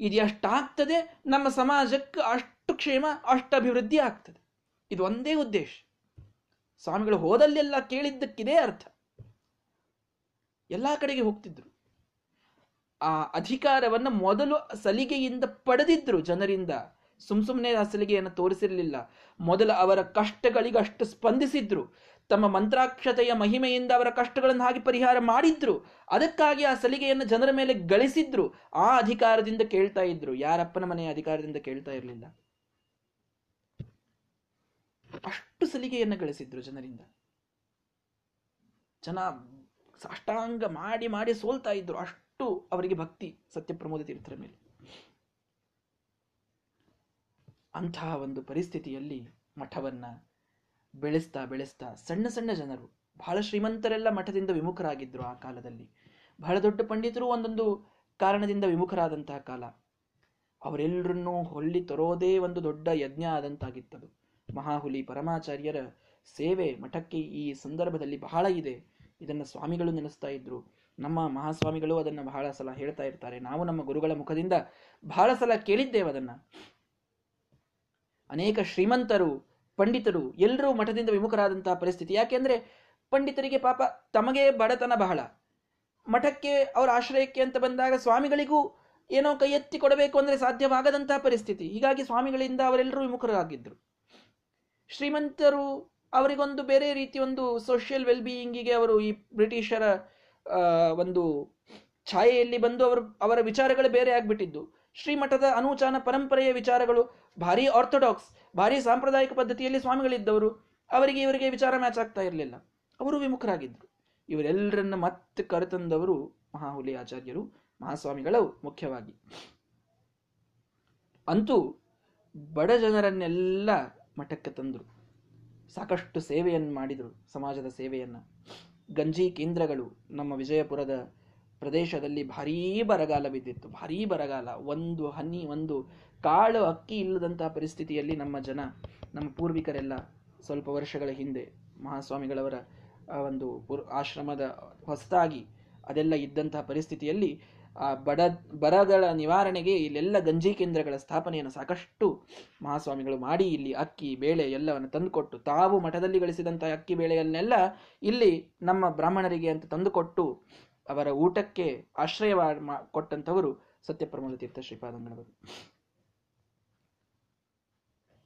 [SPEAKER 1] ಇದು ಎಷ್ಟಾಗ್ತದೆ ನಮ್ಮ ಸಮಾಜಕ್ಕೆ ಅಷ್ಟು ಕ್ಷೇಮ, ಅಷ್ಟು ಅಭಿವೃದ್ಧಿ ಆಗ್ತದೆ. ಇದು ಒಂದೇ ಉದ್ದೇಶ. ಸ್ವಾಮಿಗಳು ಹೋದಲ್ಲೆಲ್ಲ ಕೇಳಿದ್ದಕ್ಕಿದೆ ಅರ್ಥ. ಎಲ್ಲ ಕಡೆಗೆ ಹೋಗ್ತಿದ್ರು. ಆ ಅಧಿಕಾರವನ್ನು ಮೊದಲು ಸಲಿಗೆಯಿಂದ ಪಡೆದಿದ್ರು ಜನರಿಂದ. ಸುಮ್ ಸುಮ್ಮನೆ ಆ ಸಲಿಗೆಯನ್ನು ತೋರಿಸಿರಲಿಲ್ಲ. ಮೊದಲು ಅವರ ಕಷ್ಟಗಳಿಗೆ ಅಷ್ಟು ಸ್ಪಂದಿಸಿದ್ರು. ತಮ್ಮ ಮಂತ್ರಾಕ್ಷತೆಯ ಮಹಿಮೆಯಿಂದ ಅವರ ಕಷ್ಟಗಳನ್ನು ಹಾಗೆ ಪರಿಹಾರ ಮಾಡಿದ್ರು. ಅದಕ್ಕಾಗಿ ಆ ಸಲಿಗೆಯನ್ನು ಜನರ ಮೇಲೆ ಗಳಿಸಿದ್ರು. ಆ ಅಧಿಕಾರದಿಂದ ಕೇಳ್ತಾ ಇದ್ರು. ಯಾರಪ್ಪನ ಮನೆಯ ಅಧಿಕಾರದಿಂದ ಕೇಳ್ತಾ ಇರಲಿಲ್ಲ. ಅಷ್ಟು ಸಲಿಗೆಯನ್ನು ಗಳಿಸಿದ್ರು ಜನರಿಂದ. ಜನ ಸಾಷ್ಟಾಂಗ ಮಾಡಿ ಮಾಡಿ ಸೋಲ್ತಾ ಇದ್ರು. ಅಷ್ಟು ಅವರಿಗೆ ಭಕ್ತಿ ಸತ್ಯಪ್ರಮೋದ ತೀರ್ಥರ ಮೇಲೆ. ಅಂತಹ ಒಂದು ಪರಿಸ್ಥಿತಿಯಲ್ಲಿ ಮಠವನ್ನ ಬೆಳೆಸ್ತಾ ಬೆಳೆಸ್ತಾ ಸಣ್ಣ ಸಣ್ಣ ಜನರು, ಬಹಳ ಶ್ರೀಮಂತರೆಲ್ಲ ಮಠದಿಂದ ವಿಮುಖರಾಗಿದ್ರು ಆ ಕಾಲದಲ್ಲಿ. ಬಹಳ ದೊಡ್ಡ ಪಂಡಿತರು ಒಂದೊಂದು ಕಾರಣದಿಂದ ವಿಮುಖರಾದಂತಹ ಕಾಲ. ಅವರೆಲ್ಲರನ್ನೂ ಹೊಳ್ಳಿ ತರೋದೇ ಒಂದು ದೊಡ್ಡ ಯಜ್ಞ ಆದಂತಾಗಿತ್ತದು. ಮಹಾಹುಲಿ ಪರಮಾಚಾರ್ಯರ ಸೇವೆ ಮಠಕ್ಕೆ ಈ ಸಂದರ್ಭದಲ್ಲಿ ಬಹಳ ಇದೆ. ಇದನ್ನು ಸ್ವಾಮಿಗಳು ನೆನೆಸ್ತಾ ಇದ್ರು. ನಮ್ಮ ಮಹಾಸ್ವಾಮಿಗಳು ಅದನ್ನು ಬಹಳ ಸಲ ಹೇಳ್ತಾ ಇರ್ತಾರೆ. ನಾವು ನಮ್ಮ ಗುರುಗಳ ಮುಖದಿಂದ ಬಹಳ ಸಲ ಕೇಳಿದ್ದೇವೆ ಅದನ್ನ. ಅನೇಕ ಶ್ರೀಮಂತರು, ಪಂಡಿತರು ಎಲ್ಲರೂ ಮಠದಿಂದ ವಿಮುಖರಾದಂತಹ ಪರಿಸ್ಥಿತಿ. ಯಾಕೆಂದ್ರೆ ಪಂಡಿತರಿಗೆ ಪಾಪ ತಮಗೆ ಬಡತನ ಬಹಳ. ಮಠಕ್ಕೆ ಅವರ ಆಶ್ರಯಕ್ಕೆ ಅಂತ ಬಂದಾಗ ಸ್ವಾಮಿಗಳಿಗೂ ಏನೋ ಕೈ ಎತ್ತಿ ಕೊಡಬೇಕು ಅಂದ್ರೆ ಸಾಧ್ಯವಾಗದಂತಹ ಪರಿಸ್ಥಿತಿ. ಹೀಗಾಗಿ ಸ್ವಾಮಿಗಳಿಂದ ಅವರೆಲ್ಲರೂ ವಿಮುಖರಾಗಿದ್ರು. ಶ್ರೀಮಂತರು ಅವರಿಗೊಂದು ಬೇರೆ ರೀತಿ ಒಂದು ಸೋಷಿಯಲ್ ವೆಲ್ ಬೀಯಿಂಗಿಗೆ ಅವರು ಈ ಬ್ರಿಟಿಷರ ಒಂದು ಛಾಯೆಯಲ್ಲಿ ಬಂದು ಅವರು, ಅವರ ವಿಚಾರಗಳು ಬೇರೆ ಆಗಿಬಿಟ್ಟಿದ್ದು. ಶ್ರೀಮಠದ ಅನುಚಾನ ಪರಂಪರೆಯ ವಿಚಾರಗಳು, ಭಾರಿ ಆರ್ಥೋಡಾಕ್ಸ್ ಭಾರಿ ಸಾಂಪ್ರದಾಯಿಕ ಪದ್ಧತಿಯಲ್ಲಿ ಸ್ವಾಮಿಗಳಿದ್ದವರು, ಅವರಿಗೆ ಇವರಿಗೆ ವಿಚಾರ ಮ್ಯಾಚ್ ಆಗ್ತಾ ಇರಲಿಲ್ಲ. ಅವರು ವಿಮುಖರಾಗಿದ್ದರು ಇವರೆಲ್ಲರನ್ನ ಮತ್ತೆ ಕರೆತಂದವರು ಮಹಾಹುಲಿ ಆಚಾರ್ಯರು ಮಹಾಸ್ವಾಮಿಗಳು ಮುಖ್ಯವಾಗಿ. ಅಂತೂ ಬಡ ಜನರನ್ನೆಲ್ಲ ಮಠಕ್ಕೆ ತಂದರು. ಸಾಕಷ್ಟು ಸೇವೆಯನ್ನು ಮಾಡಿದರು ಸಮಾಜದ ಸೇವೆಯನ್ನು. ಗಂಜಿ ಕೇಂದ್ರಗಳು ನಮ್ಮ ವಿಜಯಪುರದ ಪ್ರದೇಶದಲ್ಲಿ ಭಾರೀ ಬರಗಾಲ ಬಿದ್ದಿತ್ತು. ಭಾರೀ ಬರಗಾಲ. ಒಂದು ಹನಿ, ಒಂದು ಕಾಳು ಅಕ್ಕಿ ಇಲ್ಲದಂತಹ ಪರಿಸ್ಥಿತಿಯಲ್ಲಿ ನಮ್ಮ ಜನ, ನಮ್ಮ ಪೂರ್ವಿಕರೆಲ್ಲ ಸ್ವಲ್ಪ ವರ್ಷಗಳ ಹಿಂದೆ ಮಹಾಸ್ವಾಮಿಗಳವರ ಒಂದು ಆಶ್ರಮದ ಹೊಸತಾಗಿ ಅದೆಲ್ಲ ಇದ್ದಂತಹ ಪರಿಸ್ಥಿತಿಯಲ್ಲಿ ಆ ಬಡ ಬರಗಳ ನಿವಾರಣೆಗೆ ಇಲ್ಲೆಲ್ಲ ಗಂಜಿ ಕೇಂದ್ರಗಳ ಸ್ಥಾಪನೆಯನ್ನು ಸಾಕಷ್ಟು ಮಹಾಸ್ವಾಮಿಗಳು ಮಾಡಿ ಇಲ್ಲಿ ಅಕ್ಕಿ, ಬೇಳೆ ಎಲ್ಲವನ್ನು ತಂದುಕೊಟ್ಟು ತಾವು ಮಠದಲ್ಲಿ ಗಳಿಸಿದಂತಹ ಅಕ್ಕಿ, ಬೇಳೆಯನ್ನೆಲ್ಲ ಇಲ್ಲಿ ನಮ್ಮ ಬ್ರಾಹ್ಮಣರಿಗೆ ಅಂತ ತಂದುಕೊಟ್ಟು ಅವರ ಊಟಕ್ಕೆ ಆಶ್ರಯ ಕೊಟ್ಟಂಥವರು ಸತ್ಯಪ್ರಮೋದ ತೀರ್ಥ ಶ್ರೀಪಾದಂಗಳವರು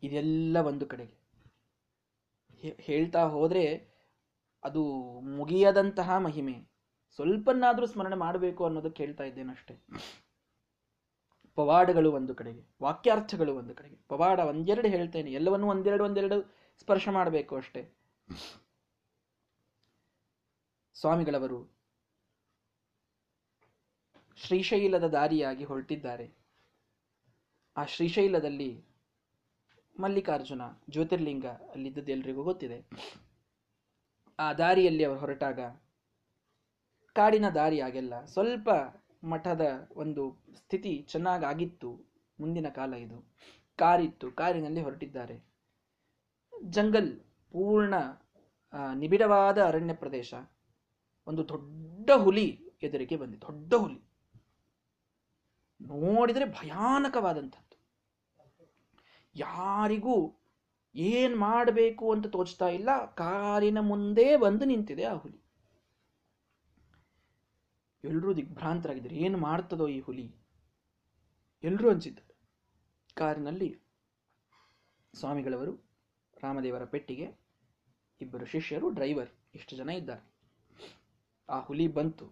[SPEAKER 1] ಇದೆಲ್ಲ ಒಂದು ಕಡೆಗೆ. ಹೇಳ್ತಾ ಹೋದರೆ ಅದು ಮುಗಿಯದಂತಹ ಮಹಿಮೆ. ಸ್ವಲ್ಪನಾದ್ರೂ ಸ್ಮರಣೆ ಮಾಡಬೇಕು ಅನ್ನೋದಕ್ಕೆ ಹೇಳ್ತಾ ಇದ್ದೇನಷ್ಟೇ. ಪವಾಡಗಳು ಒಂದು ಕಡೆಗೆ, ವಾಕ್ಯಾರ್ಥಗಳು ಒಂದು ಕಡೆಗೆ. ಪವಾಡ ಒಂದೆರಡು ಹೇಳ್ತೇನೆ, ಎಲ್ಲವನ್ನೂ ಒಂದೆರಡು ಒಂದೆರಡು ಸ್ಪರ್ಶ ಮಾಡಬೇಕು ಅಷ್ಟೇ. ಸ್ವಾಮಿಗಳವರು ಶ್ರೀಶೈಲದ ದಾರಿಯಾಗಿ ಹೊರಟಿದ್ದಾರೆ. ಆ ಶ್ರೀಶೈಲದಲ್ಲಿ ಮಲ್ಲಿಕಾರ್ಜುನ, ಜ್ಯೋತಿರ್ಲಿಂಗ ಅಲ್ಲಿದ್ದದ್ದು ಎಲ್ರಿಗೂ ಗೊತ್ತಿದೆ. ಆ ದಾರಿಯಲ್ಲಿ ಅವರು ಹೊರಟಾಗ ಕಾಡಿನ ದಾರಿ ಆಗೆಲ್ಲ. ಸ್ವಲ್ಪ ಮಠದ ಒಂದು ಸ್ಥಿತಿ ಚೆನ್ನಾಗಾಗಿತ್ತು. ಮುಂದಿನ ಕಾಲ ಇದು. ಕಾರಿತ್ತು. ಕಾರಿನಲ್ಲಿ ಹೊರಟಿದ್ದಾರೆ. ಜಂಗಲ್ ಪೂರ್ಣ ನಿಬಿಡವಾದ ಅರಣ್ಯ ಪ್ರದೇಶ. ಒಂದು ದೊಡ್ಡ ಹುಲಿ ಎದುರಿಗೆ ಬಂದಿದೆ ದೊಡ್ಡ ಹುಲಿ. ನೋಡಿದರೆ ಭಯಾನಕವಾದಂಥದ್ದು. ಯಾರಿಗೂ ಏನ್ ಮಾಡಬೇಕು ಅಂತ ತೋಚ್ತಾ ಇಲ್ಲ. ಕಾರಿನ ಮುಂದೆ ಬಂದು ನಿಂತಿದೆ ಆ ಹುಲಿ. ಎಲ್ರೂ ದಿಗ್ಭ್ರಾಂತರಾಗಿದ್ದಾರೆ. ಏನು ಮಾಡ್ತದೋ ಈ ಹುಲಿ? ಎಲ್ಲರೂ ಅನಿಸಿದ್ದಾರೆ ಕಾರಿನಲ್ಲಿ ಸ್ವಾಮಿಗಳವರು, ರಾಮದೇವರ ಪೆಟ್ಟಿಗೆ, ಇಬ್ಬರು ಶಿಷ್ಯರು ಡ್ರೈವರ್ ಇಷ್ಟು ಜನ ಇದ್ದಾರೆ. ಆ ಹುಲಿ ಬಂತು.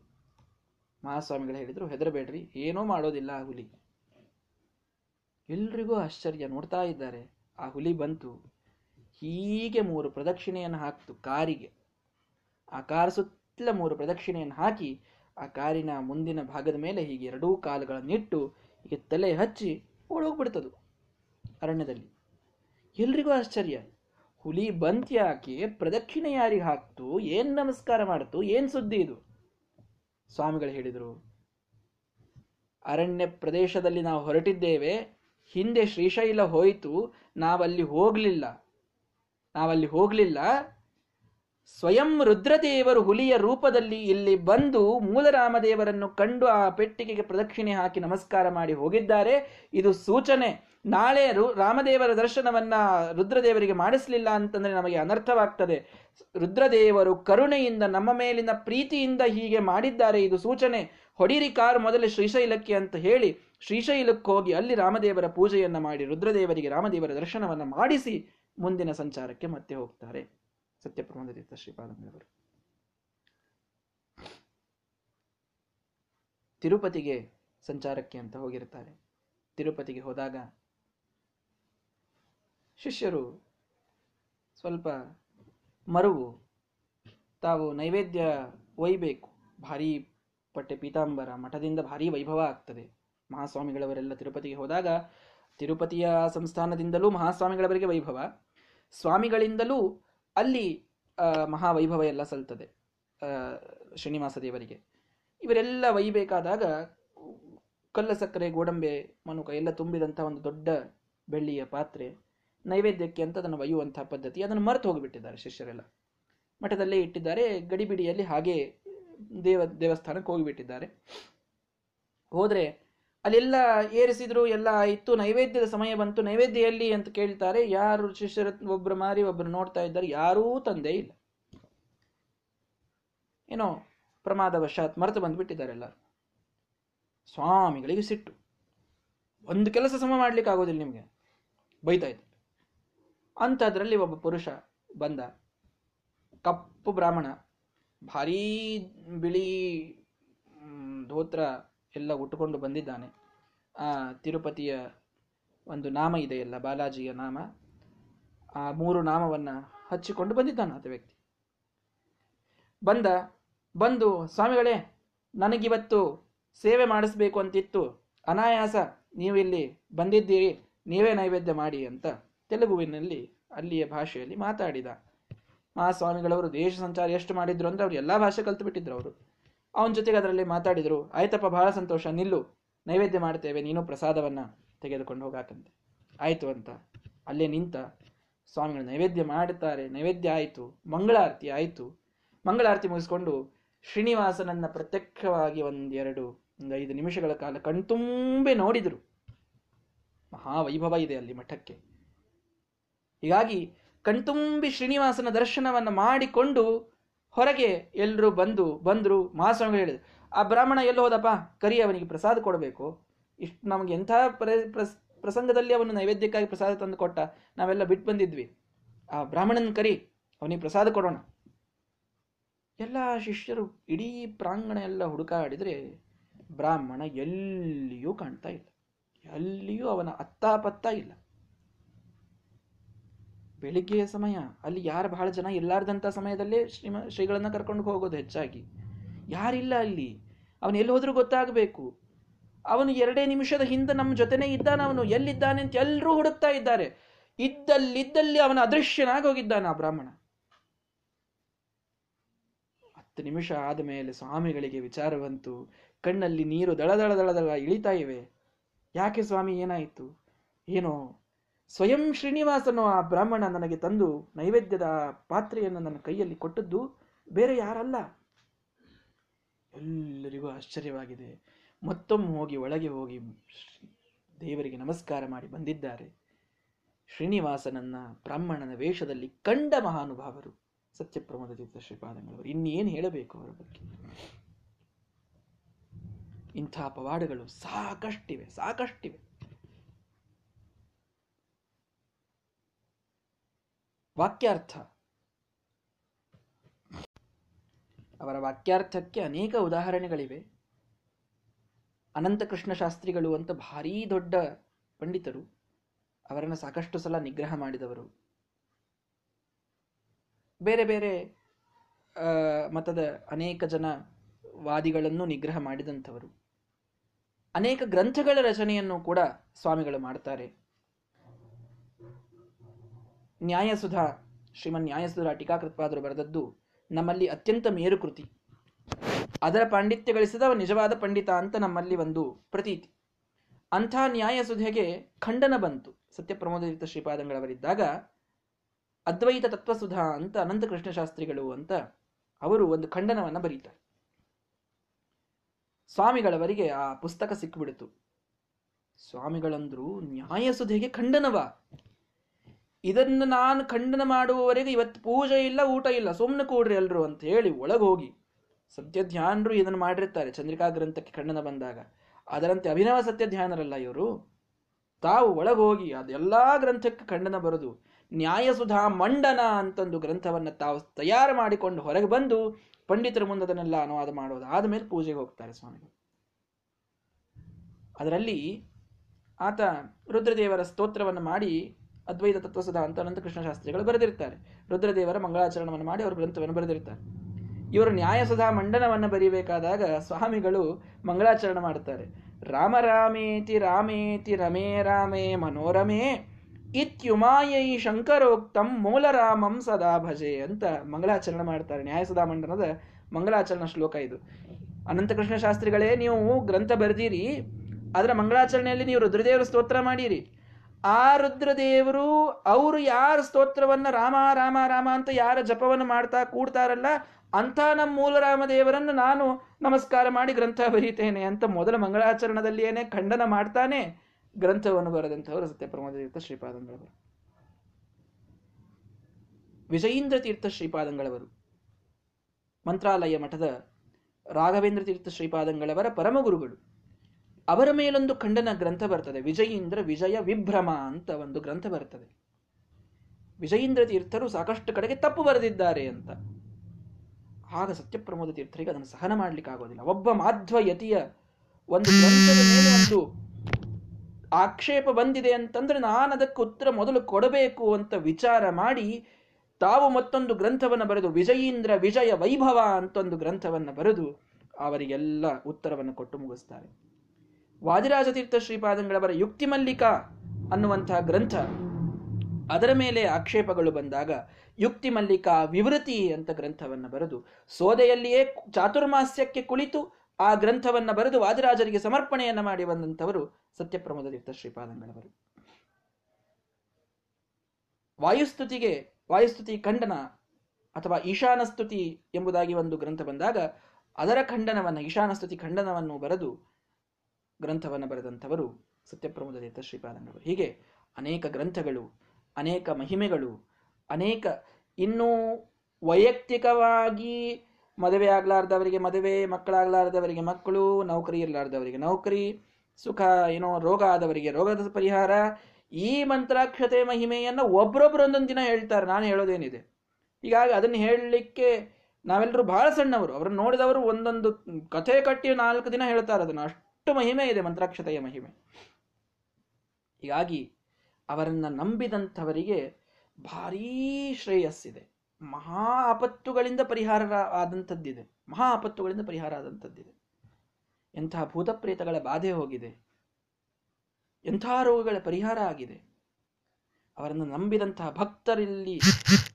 [SPEAKER 1] ಮಹಾಸ್ವಾಮಿಗಳು ಹೇಳಿದರು, ಹೆದರಬೇಡ್ರಿ, ಏನೂ ಮಾಡೋದಿಲ್ಲ ಆ ಹುಲಿ. ಎಲ್ರಿಗೂ ಆಶ್ಚರ್ಯ ನೋಡ್ತಾ ಇದ್ದಾರೆ. ಆ ಹುಲಿ ಬಂತು. ಹೀಗೆ ಮೂರು ಪ್ರದಕ್ಷಿಣೆಯನ್ನು ಹಾಕ್ತು ಕಾರಿಗೆ. ಆ ಕಾರ್ ಸುತ್ತಲ ಮೂರು ಪ್ರದಕ್ಷಿಣೆಯನ್ನು ಹಾಕಿ ಆ ಕಾರಿನ ಮುಂದಿನ ಭಾಗದ ಮೇಲೆ ಹೀಗೆ ಎರಡೂ ಕಾಲುಗಳನ್ನಿಟ್ಟು ಹೀಗೆ ತಲೆ ಹಚ್ಚಿ ಓಡೋಗ್ಬಿಡ್ತದು ಅರಣ್ಯದಲ್ಲಿ. ಎಲ್ರಿಗೂ ಆಶ್ಚರ್ಯ. ಹುಲಿ ಬಂತ್ಯಾಕೆ ಪ್ರದಕ್ಷಿಣೆ ಯಾರಿಗೆ ಹಾಕ್ತು? ಏನು ನಮಸ್ಕಾರ ಮಾಡ್ತು? ಏನು ಸುದ್ದಿ ಇದು? ಸ್ವಾಮಿಗಳು ಹೇಳಿದರು, ಅರಣ್ಯ ಪ್ರದೇಶದಲ್ಲಿ ನಾವು ಹೊರಟಿದ್ದೇವೆ, ಹಿಂದೆ ಶ್ರೀಶೈಲ ಹೋಯಿತು, ನಾವಲ್ಲಿ ಹೋಗಲಿಲ್ಲ. ನಾವಲ್ಲಿ ಹೋಗಲಿಲ್ಲ ಸ್ವಯಂ ರುದ್ರದೇವರು ಹುಲಿಯ ರೂಪದಲ್ಲಿ ಇಲ್ಲಿ ಬಂದು ಮೂಲರಾಮದೇವರನ್ನು ಕಂಡು ಆ ಪೆಟ್ಟಿಗೆಗೆ ಪ್ರದಕ್ಷಿಣೆ ಹಾಕಿ ನಮಸ್ಕಾರ ಮಾಡಿ ಹೋಗಿದ್ದಾರೆ. ಇದು ಸೂಚನೆ. ನಾಳೆ ರಾಮದೇವರ ದರ್ಶನವನ್ನ ರುದ್ರದೇವರಿಗೆ ಮಾಡಿಸಲಿಲ್ಲ ಅಂತಂದ್ರೆ ನಮಗೆ ಅನರ್ಥವಾಗ್ತದೆ. ರುದ್ರದೇವರು ಕರುಣೆಯಿಂದ ನಮ್ಮ ಮೇಲಿನ ಪ್ರೀತಿಯಿಂದ ಹೀಗೆ ಮಾಡಿದ್ದಾರೆ. ಇದು ಸೂಚನೆ. ಹೊಡಿರಿ ಕಾರು ಮೊದಲೇ ಶ್ರೀಶೈಲಕ್ಕೆ ಅಂತ ಹೇಳಿ ಶ್ರೀಶೈಲಕ್ಕೆ ಹೋಗಿ ಅಲ್ಲಿ ರಾಮದೇವರ ಪೂಜೆಯನ್ನು ಮಾಡಿ ರುದ್ರದೇವರಿಗೆ ರಾಮದೇವರ ದರ್ಶನವನ್ನ ಮಾಡಿಸಿ ಮುಂದಿನ ಸಂಚಾರಕ್ಕೆ ಮತ್ತೆ ಹೋಗ್ತಾರೆ. ಸತ್ಯಪ್ರಮೋದ ಶ್ರೀಪಾದಂಗಳವರು ತಿರುಪತಿಗೆ ಸಂಚಾರಕ್ಕೆ ಅಂತ ಹೋಗಿರ್ತಾರೆ ತಿರುಪತಿಗೆ ಹೋದಾಗ ಶಿಷ್ಯರು ಸ್ವಲ್ಪ ಮರುವು ತಾವು ನೈವೇದ್ಯ ಒಯ್ಬೇಕು ಭಾರೀ ಪಟ್ಟೆ ಪೀತಾಂಬರ ಮಠದಿಂದ ಭಾರಿ ವೈಭವ ಆಗ್ತದೆ ಮಹಾಸ್ವಾಮಿಗಳವರೆಲ್ಲ ತಿರುಪತಿಗೆ ಹೋದಾಗ ತಿರುಪತಿಯ ಸಂಸ್ಥಾನದಿಂದಲೂ ಮಹಾಸ್ವಾಮಿಗಳವರಿಗೆ ವೈಭವ ಸ್ವಾಮಿಗಳಿಂದಲೂ ಅಲ್ಲಿ ಮಹಾವೈಭವ ಎಲ್ಲ ಸಲ್ತದೆ ಶ್ರೀನಿವಾಸ ದೇವರಿಗೆ ಇವರೆಲ್ಲ ಒಯ್ಯಬೇಕಾದಾಗ ಕಲ್ಲ ಸಕ್ಕರೆ ಗೋಡಂಬೆ, ಮನುಕ ಎಲ್ಲ ತುಂಬಿದಂಥ ಒಂದು ದೊಡ್ಡ ಬೆಳ್ಳಿಯ ಪಾತ್ರೆ, ನೈವೇದ್ಯಕ್ಕೆ ಅಂತ ಅದನ್ನು ಒಯ್ಯುವಂತಹ ಪದ್ಧತಿ, ಅದನ್ನು ಮರೆತು ಹೋಗಿಬಿಟ್ಟಿದ್ದಾರೆ ಶಿಷ್ಯರೆಲ್ಲ. ಮಠದಲ್ಲೇ ಇಟ್ಟಿದ್ದಾರೆ, ಗಡಿಬಿಡಿಯಲ್ಲಿ ಹಾಗೆ ದೇವ, ದೇವಸ್ಥಾನಕ್ಕೆ ಹೋಗಿಬಿಟ್ಟಿದ್ದಾರೆ. ಹೋದ್ರೆ ಅಲ್ಲೆಲ್ಲ ಏರಿಸಿದ್ರು, ಎಲ್ಲ ಆಯಿತು ನೈವೇದ್ಯದ ಸಮಯ ಬಂತು, ನೈವೇದ್ಯ ಎಲ್ಲಿ ಅಂತ ಕೇಳ್ತಾರೆ, ಯಾರು ಶಿಷ್ಯರ ಒಬ್ಬರು ಮಾರಿ ಒಬ್ರು ನೋಡ್ತಾ ಇದ್ದಾರೆ, ಯಾರೂ ತಂದೆ ಇಲ್ಲ. ಏನೋ ಪ್ರಮಾದವಶಾತ್ ಮರೆತು ಬಂದುಬಿಟ್ಟಿದ್ದಾರೆ ಎಲ್ಲರೂ ಸ್ವಾಮಿಗಳಿಗೆ ಸಿಟ್ಟು. ಒಂದು ಕೆಲಸ ಸಮ ಮಾಡ್ಲಿಕ್ಕೆ ಆಗೋದಿಲ್ಲ ನಿಮಗೆ. ಬೈತಾ ಇದ್ದಾರೆ. ಅಂಥದ್ರಲ್ಲಿ ಒಬ್ಬ ಪುರುಷ ಬಂದ. ಕಪ್ಪು ಬ್ರಾಹ್ಮಣ, ಭಾರೀ ಬಿಳಿ ಧೋತ್ರ ಎಲ್ಲ ಉಟ್ಟುಕೊಂಡು ಬಂದಿದ್ದಾನೆ. ಆ ತಿರುಪತಿಯ ಒಂದು ನಾಮ ಇದೆಯಲ್ಲ ಬಾಲಾಜಿಯ ನಾಮ. ಆ ಮೂರು ನಾಮವನ್ನು ಹಚ್ಚಿಕೊಂಡು ಬಂದಿದ್ದಾನೆ ಆತ ವ್ಯಕ್ತಿ. ಬಂದ, ಬಂದು, ಸ್ವಾಮಿಗಳೇ, ನನಗಿವತ್ತು ಸೇವೆ ಮಾಡಿಸ್ಬೇಕು ಅಂತಿತ್ತು. ಅನಾಯಾಸ ನೀವು ಇಲ್ಲಿ ಬಂದಿದ್ದೀರಿ, ನೀವೇ ನೈವೇದ್ಯ ಮಾಡಿ ಅಂತ ತೆಲುಗುವಿನಲ್ಲಿ ಅಲ್ಲಿಯ ಭಾಷೆಯಲ್ಲಿ ಮಾತಾಡಿದ. ಮಹಾಸ್ವಾಮಿಗಳವರು ದೇಶ ಸಂಚಾರ ಎಷ್ಟು ಮಾಡಿದ್ರು ಅಂದ್ರೆ ಅವ್ರು ಎಲ್ಲಾ ಭಾಷೆ ಕಲ್ತು ಬಿಟ್ಟಿದ್ರು ಅವರು. ಅವನ ಜೊತೆಗೆ ಅದರಲ್ಲಿ ಮಾತಾಡಿದರು, ಆಯ್ತಪ್ಪ, ಬಹಳ ಸಂತೋಷ, ನಿಲ್ಲು. ನೈವೇದ್ಯ ಮಾಡ್ತೇವೆ ನೀನು ಪ್ರಸಾದವನ್ನ ತೆಗೆದುಕೊಂಡು ಹೋಗಾಕಂತೆ. ಆಯಿತು ಅಂತ ಅಲ್ಲೇ ನಿಂತ ಸ್ವಾಮಿಗಳು ನೈವೇದ್ಯ ಮಾಡುತ್ತಾರೆ. ನೈವೇದ್ಯ ಆಯಿತು, ಮಂಗಳಾರತಿ ಆಯಿತು. ಮಂಗಳಾರತಿ ಮುಗಿಸ್ಕೊಂಡು ಶ್ರೀನಿವಾಸನನ್ನ ಪ್ರತ್ಯಕ್ಷವಾಗಿ ಒಂದೆರಡು, ಒಂದು ಐದು ನಿಮಿಷಗಳ ಕಾಲ ಕಣ್ತುಂಬೆ ನೋಡಿದರು. ಮಹಾವೈಭವ ಇದೆ ಅಲ್ಲಿ ಮಠಕ್ಕೆ. ಹೀಗಾಗಿ ಕಣ್ತುಂಬಿ ಶ್ರೀನಿವಾಸನ ದರ್ಶನವನ್ನು ಮಾಡಿಕೊಂಡು ಹೊರಗೆ ಎಲ್ಲರೂ ಬಂದು ಬಂದರು. ಮಹಾಸ್ವಾಮಿಗಳು ಹೇಳಿದ್ರು ಆ ಬ್ರಾಹ್ಮಣ ಎಲ್ಲಿ ಹೋದಪ್ಪ? ಕರಿ ಅವನಿಗೆ ಪ್ರಸಾದ ಕೊಡಬೇಕು. ಇಷ್ಟು ನಮಗೆ ಎಂಥ ಪ್ರಸಂಗದಲ್ಲಿ ಅವನು ನೈವೇದ್ಯಕ್ಕಾಗಿ ಪ್ರಸಾದ ತಂದು ಕೊಟ್ಟ? ನಾವೆಲ್ಲ ಬಿಟ್ಟು ಬಂದಿದ್ವಿ. ಆ ಬ್ರಾಹ್ಮಣನ ಕರಿ, ಅವನಿಗೆ ಪ್ರಸಾದ ಕೊಡೋಣ. ಎಲ್ಲ ಶಿಷ್ಯರು ಇಡೀ ಪ್ರಾಂಗಣ ಎಲ್ಲ ಹುಡುಕಾಡಿದ್ರೆ ಬ್ರಾಹ್ಮಣ ಎಲ್ಲಿಯೂ ಕಾಣ್ತಾ ಇಲ್ಲ. ಎಲ್ಲಿಯೂ ಅವನ ಅತ್ತಾಪತ್ತ ಇಲ್ಲ. ಬೆಳಿಗ್ಗೆಯ ಸಮಯ, ಅಲ್ಲಿ ಯಾರು ಬಹಳ ಜನ ಇಲ್ಲಾರ್ದಂಥ ಸಮಯದಲ್ಲೇ ಶ್ರೀಮ, ಶ್ರೀಗಳನ್ನ ಕರ್ಕೊಂಡು ಹೋಗೋದು ಹೆಚ್ಚಾಗಿ. ಯಾರಿಲ್ಲ ಅಲ್ಲಿ? ಅವನು ಎಲ್ಲಿ ಹೋದ್ರೂ ಗೊತ್ತಾಗಬೇಕು. ಅವನು ಎರಡೇ ನಿಮಿಷದ ಹಿಂದೆ ನಮ್ಮ ಜೊತೆನೇ ಇದ್ದಾನ, ಅವನು ಎಲ್ಲಿದ್ದಾನೆ ಅಂತ ಎಲ್ಲರೂ ಹುಡುಕ್ತಾ ಇದ್ದಾರೆ. ಇದ್ದಲ್ಲಿದ್ದಲ್ಲಿ ಅವನ ಅದೃಶ್ಯನಾಗಿ ಹೋಗಿದ್ದಾನೆ ಆ ಬ್ರಾಹ್ಮಣ. ಹತ್ತು ನಿಮಿಷ ಆದ ಮೇಲೆ ಸ್ವಾಮಿಗಳಿಗೆ ವಿಚಾರವಂತು ಕಣ್ಣಲ್ಲಿ ನೀರು ದಳ ದಳ ದಳ ದಳ ಇಳಿತಾ ಇವೆ. ಯಾಕೆ ಸ್ವಾಮಿ, ಏನಾಯಿತು? ಏನೋ ಸ್ವಯಂ ಶ್ರೀನಿವಾಸನು ಆ ಬ್ರಾಹ್ಮಣ ನನಗೆ ತಂದು ನೈವೇದ್ಯದ ಪಾತ್ರೆಯನ್ನು ನನ್ನ ಕೈಯಲ್ಲಿ ಕೊಟ್ಟದ್ದು ಬೇರೆ ಯಾರಲ್ಲ. ಎಲ್ಲರಿಗೂ ಆಶ್ಚರ್ಯವಾಗಿದೆ. ಮತ್ತೊಮ್ಮೆ ಹೋಗಿ ಒಳಗೆ ಹೋಗಿ ದೇವರಿಗೆ ನಮಸ್ಕಾರ ಮಾಡಿ ಬಂದಿದ್ದಾರೆ. ಶ್ರೀನಿವಾಸನನ್ನ ಬ್ರಾಹ್ಮಣನ ವೇಷದಲ್ಲಿ ಕಂಡ ಮಹಾನುಭಾವರು ಸತ್ಯಪ್ರಮೋದ ತೀರ್ಥ ಶ್ರೀಪಾದಂಗಳವರು. ಇನ್ನೇನು ಹೇಳಬೇಕು ಅವರ ಬಗ್ಗೆ? ಇಂಥ ಪವಾಡಗಳು ಸಾಕಷ್ಟಿವೆ ಸಾಕಷ್ಟಿವೆ. ವಾಕ್ಯಾರ್ಥ ಅವರ ವಾಕ್ಯಾರ್ಥಕ್ಕೆ ಅನೇಕ ಉದಾಹರಣೆಗಳಿವೆ. ಅನಂತಕೃಷ್ಣ ಶಾಸ್ತ್ರಿಗಳು ಅಂತ ಭಾರೀ ದೊಡ್ಡ ಪಂಡಿತರು. ಅವರನ್ನು ಸಾಕಷ್ಟು ಸಲ ನಿಗ್ರಹ ಮಾಡಿದವರು. ಬೇರೆ ಬೇರೆ ಮತದ ಅನೇಕ ಜನ ವಾದಿಗಳನ್ನು ನಿಗ್ರಹ ಮಾಡಿದಂಥವರು. ಅನೇಕ ಗ್ರಂಥಗಳ ರಚನೆಯನ್ನು ಕೂಡ ಸ್ವಾಮಿಗಳು ಮಾಡ್ತಾರೆ. ನ್ಯಾಯಸುಧಾ, ಶ್ರೀಮನ್ ನ್ಯಾಯಸುಧಾ ಟೀಕಾಕೃತ್ಪಾದರು ಬರೆದದ್ದು ನಮ್ಮಲ್ಲಿ ಅತ್ಯಂತ ಮೇರುಕೃತಿ ಅದರ ಪಾಂಡಿತ್ಯ ಗಳಿಸಿದ ನಿಜವಾದ ಪಂಡಿತ ಅಂತ ನಮ್ಮಲ್ಲಿ ಒಂದು ಪ್ರತೀತಿ. ಅಂಥ ನ್ಯಾಯಸುಧೆಗೆ ಖಂಡನ ಬಂತು. ಸತ್ಯಪ್ರಮೋದಿತ ಶ್ರೀಪಾದಂಗಳವರಿದ್ದಾಗ ಅದ್ವೈತ ತತ್ವಸುಧಾ ಅಂತ ಅನಂತ ಕೃಷ್ಣ ಶಾಸ್ತ್ರಿಗಳು ಅಂತ ಅವರು ಒಂದು ಖಂಡನವನ್ನ ಬರೀತಾರೆ. ಸ್ವಾಮಿಗಳವರಿಗೆ ಆ ಪುಸ್ತಕ ಸಿಕ್ಕಿಬಿಡಿತು ಸ್ವಾಮಿಗಳಂದ್ರು ನ್ಯಾಯಸುಧೆಗೆ ಖಂಡನವ. ಇದನ್ನು ನಾನು ಖಂಡನ ಮಾಡುವವರೆಗೆ ಇವತ್ತು ಪೂಜೆ ಇಲ್ಲ, ಊಟ ಇಲ್ಲ ಸುಮ್ಮನೆ ಕೂಡ್ರಿ ಎಲ್ಲರೂ ಅಂತ ಹೇಳಿ ಒಳಗೋಗಿ ಸತ್ಯ ಧ್ಯಾನರು ಇದನ್ನು ಮಾಡಿರ್ತಾರೆ ಚಂದ್ರಿಕಾ ಗ್ರಂಥಕ್ಕೆ ಖಂಡನ ಬಂದಾಗ. ಅದರಂತೆ ಅಭಿನವ ಸತ್ಯ ಧ್ಯಾನರಲ್ಲ ಇವರು? ತಾವು ಒಳಗೋಗಿ ಅದೆಲ್ಲ ಗ್ರಂಥಕ್ಕೆ ಖಂಡನ ಬರೆದು ನ್ಯಾಯಸುಧಾ ಮಂಡನ ಅಂತಂದು ಗ್ರಂಥವನ್ನು ತಾವು ತಯಾರು ಮಾಡಿಕೊಂಡು ಹೊರಗೆ ಬಂದು ಪಂಡಿತರ ಮುಂದೆ ಅದನ್ನೆಲ್ಲ ಅನುವಾದ ಮಾಡೋದು ಆದಮೇಲೆ ಪೂಜೆಗೆ ಹೋಗ್ತಾರೆ ಸ್ವಾಮಿಗಳು ಅದರಲ್ಲಿ ಆತ ರುದ್ರದೇವರ ಸ್ತೋತ್ರವನ್ನು ಮಾಡಿ ಅದ್ವೈತ ತತ್ವ ಸದಾ ಅಂತ ಕೃಷ್ಣ ಶಾಸ್ತ್ರಿಗಳು ಬರೆದಿರ್ತಾರೆ. ರುದ್ರದೇವರ ಮಂಗಳಾಚರಣವನ್ನು ಮಾಡಿ ಅವರು ಗ್ರಂಥವನ್ನು ಬರೆದಿರ್ತಾರೆ. ಇವರು ನ್ಯಾಯಸುಧಾ ಮಂಡನವನ್ನು ಬರೀಬೇಕಾದಾಗ ಸ್ವಾಮಿಗಳು ಮಂಗಳಾಚರಣೆ ಮಾಡುತ್ತಾರೆ ರಾಮ ರಾಮೇತಿ ರಾಮೇತಿ ರಮೇ ರಾಮೇ ಮನೋರಮೇ ಇತ್ಯುಮಾಯೈ ಶಂಕರೋಕ್ತಂ ಮೂಲರಾಮಂ ಸದಾ ಭಜೆ ಅಂತ ಮಂಗಳಾಚರಣೆ ಮಾಡ್ತಾರೆ. ನ್ಯಾಯಸುಧಾ ಮಂಡನದ ಮಂಗಳಾಚರಣ ಶ್ಲೋಕ ಇದು. ಅನಂತಕೃಷ್ಣ ಶಾಸ್ತ್ರಿಗಳೇ ನೀವು ಗ್ರಂಥ ಬರೆದಿರಿ. ಅದರ ಮಂಗಳಾಚರಣೆಯಲ್ಲಿ ನೀವು ರುದ್ರದೇವರ ಸ್ತೋತ್ರ ಮಾಡಿರಿ. ಆ ರುದ್ರದೇವರು ಅವರು ಯಾರ ಸ್ತೋತ್ರವನ್ನ ರಾಮ ರಾಮ ರಾಮ ಅಂತ ಯಾರ ಜಪವನ್ನು ಮಾಡ್ತಾ ಕೂಡ್ತಾರಲ್ಲ ಅಂತ ನಮ್ಮ ಮೂಲರಾಮ ದೇವರನ್ನು ನಾನು ನಮಸ್ಕಾರ ಮಾಡಿ ಗ್ರಂಥ ಬರೀತೇನೆ ಅಂತ ಮೊದಲ ಮಂಗಳಾಚರಣದಲ್ಲಿಯೇನೆ ಖಂಡನ ಮಾಡ್ತಾನೆ, ಗ್ರಂಥವನ್ನು ಬರೆದಂಥವರು ಸತ್ಯಪ್ರಮೋದ ತೀರ್ಥ ಶ್ರೀಪಾದಂಗಳವರು. ವಿಜಯೀಂದ್ರ ತೀರ್ಥ ಶ್ರೀಪಾದಂಗಳವರು. ಮಂತ್ರಾಲಯ ಮಠದ ರಾಘವೇಂದ್ರ ತೀರ್ಥ ಶ್ರೀಪಾದಂಗಳವರ ಪರಮಗುರುಗಳು. ಅವರ ಮೇಲೊಂದು ಖಂಡನ ಗ್ರಂಥ ಬರ್ತದೆ. ವಿಜಯೀಂದ್ರ ವಿಜಯ ವಿಭ್ರಮ ಅಂತ ಒಂದು ಗ್ರಂಥ ಬರ್ತದೆ. ವಿಜಯೀಂದ್ರ ತೀರ್ಥರು ಸಾಕಷ್ಟು ಕಡೆಗೆ ತಪ್ಪು ಬರೆದಿದ್ದಾರೆ ಅಂತ. ಆಗ ಸತ್ಯಪ್ರಮೋದ ತೀರ್ಥರಿಗೆ ಅದನ್ನು ಸಹನ ಮಾಡ್ಲಿಕ್ಕೆ ಆಗೋದಿಲ್ಲ ಒಬ್ಬ ಮಾಧ್ವ ಯತಿಯ ಒಂದು ಗ್ರಂಥದ ಮೇಲೆ ಒಂದು ಆಕ್ಷೇಪ ಬಂದಿದೆ ಅಂತಂದ್ರೆ ನಾನು ಅದಕ್ಕೆ ಉತ್ತರ ಮೊದಲು ಕೊಡಬೇಕು ಅಂತ ವಿಚಾರ ಮಾಡಿ ತಾವು ಮತ್ತೊಂದು ಗ್ರಂಥವನ್ನು ಬರೆದು ವಿಜಯೀಂದ್ರ ವಿಜಯ ವೈಭವ ಅಂತ ಒಂದು ಗ್ರಂಥವನ್ನು ಬರೆದು ಅವರಿಗೆಲ್ಲ ಉತ್ತರವನ್ನು ಕೊಟ್ಟು ಮುಗಿಸ್ತಾರೆ. ವಾದಿರಾಜತೀರ್ಥ ಶ್ರೀಪಾದಂಗಳವರ ಯುಕ್ತಿ ಮಲ್ಲಿಕ ಅನ್ನುವಂತಹ ಗ್ರಂಥ. ಅದರ ಮೇಲೆ ಆಕ್ಷೇಪಗಳು ಬಂದಾಗ ಯುಕ್ತಿ ಮಲ್ಲಿಕ ವಿವೃತಿ ಅಂತ ಗ್ರಂಥವನ್ನು ಬರೆದು ಸೋದೆಯಲ್ಲಿಯೇ ಚಾತುರ್ಮಾಸ್ಯಕ್ಕೆ ಕುಳಿತು ಆ ಗ್ರಂಥವನ್ನು ಬರೆದು ವಾದಿರಾಜರಿಗೆ ಸಮರ್ಪಣೆಯನ್ನು ಮಾಡಿ ಬಂದಂಥವರು ಸತ್ಯಪ್ರಮೋದ ತೀರ್ಥ ಶ್ರೀಪಾದಂಗಳವರು. ವಾಯುಸ್ತುತಿಗೆ, ವಾಯುಸ್ತುತಿ ಖಂಡನ ಅಥವಾ ಈಶಾನಸ್ತುತಿ ಎಂಬುದಾಗಿ ಒಂದು ಗ್ರಂಥ ಬಂದಾಗ ಅದರ ಖಂಡನವನ್ನು, ಈಶಾನಸ್ತುತಿ ಖಂಡನವನ್ನು ಬರೆದು ಗ್ರಂಥವನ್ನು ಬರೆದಂಥವರು ಸತ್ಯಪ್ರಮೋದ ತೀರ್ಥ ಶ್ರೀಪಾದಂಗಳವರು ಹೀಗೆ ಅನೇಕ ಗ್ರಂಥಗಳು, ಅನೇಕ ಮಹಿಮೆಗಳು, ಅನೇಕ ಇನ್ನೂ ವೈಯಕ್ತಿಕವಾಗಿ ಮದುವೆ ಆಗಲಾರ್ದವರಿಗೆ ಮದುವೆ, ಮಕ್ಕಳಾಗ್ಲಾರ್ದವರಿಗೆ ಮಕ್ಕಳು, ನೌಕರಿ ಇರಲಾರ್ದವರಿಗೆ ನೌಕರಿ, ಸುಖ, ಏನೋ ರೋಗ ಆದವರಿಗೆ ರೋಗದ ಪರಿಹಾರ, ಈ ಮಂತ್ರಾಕ್ಷತೆ ಮಹಿಮೆಯನ್ನು ಒಬ್ಬರೊಬ್ಬರು ಒಂದೊಂದು ದಿನ ಹೇಳ್ತಾರೆ. ನಾನು ಹೇಳೋದೇನಿದೆ? ಹೀಗಾಗಿ ಅದನ್ನು ಹೇಳಲಿಕ್ಕೆ ನಾವೆಲ್ಲರೂ ಬಹಳ ಸಣ್ಣವರು. ಅವ್ರನ್ನ ನೋಡಿದವರು ಒಂದೊಂದು ಕಥೆ ಕಟ್ಟಿ ನಾಲ್ಕು ದಿನ ಹೇಳ್ತಾರೆ ಅದನ್ನು. ಅಷ್ಟು ಮಹಿಮೆ ಇದೆ ಮಂತ್ರಾಕ್ಷತೆಯ ಮಹಿಮೆ. ಹೀಗಾಗಿ ಅವರನ್ನು ನಂಬಿದಂಥವರಿಗೆ ಭಾರೀ ಶ್ರೇಯಸ್ಸಿದೆ. ಮಹಾ ಆಪತ್ತುಗಳಿಂದ ಪರಿಹಾರ ಆದಂಥದ್ದಿದೆ. ಮಹಾ ಆಪತ್ತುಗಳಿಂದ ಪರಿಹಾರ ಆದಂಥದ್ದಿದೆ. ಎಂತಹ ಭೂತಪ್ರೇತಗಳ ಬಾಧೆ ಹೋಗಿದೆ. ಎಂಥ ರೋಗಗಳ ಪರಿಹಾರ ಆಗಿದೆ. ಅವರನ್ನು ನಂಬಿದಂತಹ ಭಕ್ತರಲ್ಲಿ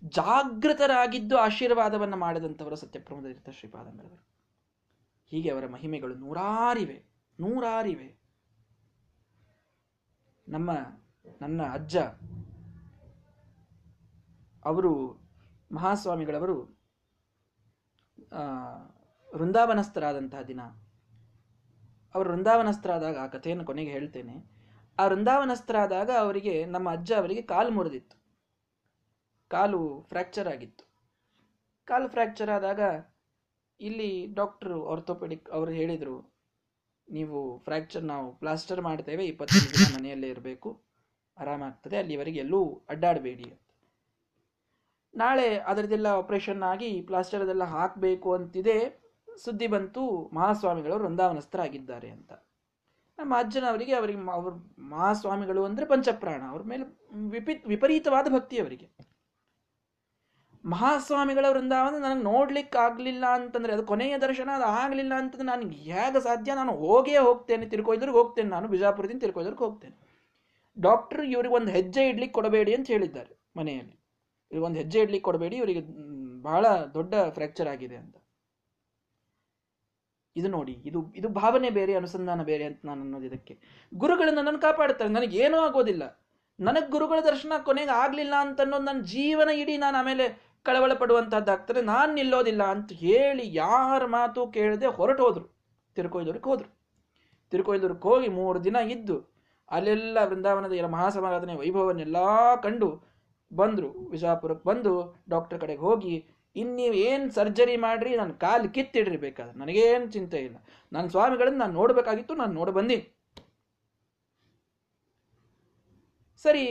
[SPEAKER 1] ಜಾಗೃತರಾಗಿದ್ದು ಆಶೀರ್ವಾದವನ್ನು ಮಾಡಿದಂಥವರು ಸತ್ಯಪ್ರಮದ ಶ್ರೀಪಾದಂಗಳವರು ಹೀಗೆ ಅವರ ಮಹಿಮೆಗಳು ನೂರಾರಿವೆ. ನೂರಾರಿವೆ. ನಮ್ಮ, ನನ್ನ ಅಜ್ಜ, ಅವರು ಮಹಾಸ್ವಾಮಿಗಳವರು ವೃಂದಾವನಸ್ಥರಾದಂತಹ ದಿನ. ಅವರು ವೃಂದಾವನಸ್ಥರಾದಾಗ, ಆ ಕಥೆಯನ್ನು ಕೊನೆಗೆ ಹೇಳ್ತೇನೆ. ಆ ವೃಂದಾವನಸ್ಥರಾದಾಗ ಅವರಿಗೆ, ನಮ್ಮ ಅಜ್ಜ ಅವರಿಗೆ ಕಾಲು ಮುರಿದಿತ್ತು. ಕಾಲು ಫ್ರ್ಯಾಕ್ಚರ್ ಆಗಿತ್ತು. ಕಾಲು ಫ್ರ್ಯಾಕ್ಚರ್ ಆದಾಗ ಇಲ್ಲಿ ಡಾಕ್ಟ್ರು, ಆರ್ಥೋಪೆಡಿಕ್ ಅವರು ಹೇಳಿದರು ನೀವು ಫ್ರ್ಯಾಕ್ಚರ್ ನಾವು ಪ್ಲಾಸ್ಟರ್ ಮಾಡ್ತೇವೆ, ಇಪ್ಪತ್ತೈದು ದಿನ ಮನೆಯಲ್ಲೇ ಇರಬೇಕು. ಆರಾಮಾಗ್ತದೆ, ಅಲ್ಲಿವರೆಗೆ ಎಲ್ಲೂ ಅಡ್ಡಾಡಬೇಡಿ ನಾಳೆ ಅದರದೆಲ್ಲ ಆಪರೇಷನ್ ಆಗಿ ಪ್ಲಾಸ್ಟರ್ ಅದೆಲ್ಲ ಹಾಕಬೇಕು ಅಂತಿದೆ, ಸುದ್ದಿ ಬಂತು, ಮಹಾಸ್ವಾಮಿಗಳು ವೃಂದಾವನಸ್ಥರಾಗಿದ್ದಾರೆ ಅಂತ. ನಮ್ಮ ಅಜ್ಜನವರಿಗೆ ಅವರಿಗೆ, ಅವ್ರ ಮಹಾಸ್ವಾಮಿಗಳು ಅಂದರೆ ಪಂಚಪ್ರಾಣ, ಅವ್ರ ಮೇಲೆ ವಿಪಿ, ವಿಪರೀತವಾದ ಭಕ್ತಿ ಅವರಿಗೆ. ಮಹಾಸ್ವಾಮಿಗಳ ವೃಂದಾವನ ನನಗೆ ನೋಡ್ಲಿಕ್ಕೆ ಆಗಲಿಲ್ಲ ಅಂತಂದ್ರೆ ಅದು ಕೊನೆಯ ದರ್ಶನ, ಅದು ಆಗಲಿಲ್ಲ ಅಂತಂದ್ರೆ ನನಗೆ ಹೇಗೆ ಸಾಧ್ಯ? ನಾನು ಹೋಗೇ ಹೋಗ್ತೇನೆ, ತಿರ್ಕೊಯ್ದ್ರಿಗೆ ಹೋಗ್ತೇನೆ. ನಾನು ಬಿಜಾಪುರದಿಂದ ತಿರ್ಕೊಯ್ದ್ರಿಗೆ ಹೋಗ್ತೇನೆ. ಡಾಕ್ಟರ್ ಇವ್ರಿಗೆ ಒಂದು ಹೆಜ್ಜೆ ಇಡ್ಲಿಕ್ಕೆ ಕೊಡಬೇಡಿ ಅಂತ ಹೇಳಿದ್ದಾರೆ ಮನೆಯಲ್ಲಿ. ಇವ್ರಿಗೆ ಒಂದು ಹೆಜ್ಜೆ ಇಡ್ಲಿಕ್ಕೆ ಕೊಡಬೇಡಿ, ಇವರಿಗೆ ಬಹಳ ದೊಡ್ಡ ಫ್ರ್ಯಾಕ್ಚರ್ ಆಗಿದೆ ಅಂತ. ಇದು ನೋಡಿ, ಇದು ಇದು ಭಾವನೆ ಬೇರೆ, ಅನುಸಂಧಾನ ಬೇರೆ ಅಂತ ನಾನು ಅನ್ನೋದು ಇದಕ್ಕೆ. ಗುರುಗಳು ನನ್ನನ್ನು ಕಾಪಾಡ್ತಾರೆ ನನಗೆ ಏನೂ ಆಗೋದಿಲ್ಲ. ನನಗೆ ಗುರುಗಳ ದರ್ಶನ ಕೊನೆಗೆ ಆಗಲಿಲ್ಲ ಅಂತ ಅನ್ನೋದು ನನ್ನ ಜೀವನ ಇಡೀ ನಾನು ಆಮೇಲೆ ಕಳವಳ ಪಡುವಂತಹದ್ದಾಗ್ತದೆ ನಾನು ನಿಲ್ಲೋದಿಲ್ಲ ಅಂತ ಹೇಳಿ ಯಾರ ಮಾತು ಕೇಳದೆ ಹೊರಟು ಹೋದ್ರು ತಿರುಕೊಯ್ದೂರಿಗೆ ಹೋದ್ರು. ತಿರುಕೊಯ್ದೂರಿಗೆ ಹೋಗಿ ಮೂರು ದಿನ ಇದ್ದು, ಅಲ್ಲೆಲ್ಲ ವೃಂದಾವನದ ಎಲ್ಲ ಮಹಾಸಮಾರಾಧನೆ ವೈಭವನ್ನೆಲ್ಲ ಕಂಡು ಬಂದ್ರು. ವಿಜಾಪುರಕ್ಕೆ ಬಂದು ಡಾಕ್ಟರ್ ಕಡೆಗೆ ಹೋಗಿ ಇನ್ನು ನೀವು ಏನು ಸರ್ಜರಿ ಮಾಡ್ರಿ, ನಾನು ಕಾಲು ಕಿತ್ತಿಡ್ರಿ ಬೇಕಾದ್ರೆ. ನನಗೇನು ಚಿಂತೆ ಇಲ್ಲ. ನನ್ನ ಸ್ವಾಮಿಗಳನ್ನು ನಾನು ನೋಡಬೇಕಾಗಿತ್ತು, ನಾನು ನೋಡ ಬಂದೀನಿ. ಸರಿ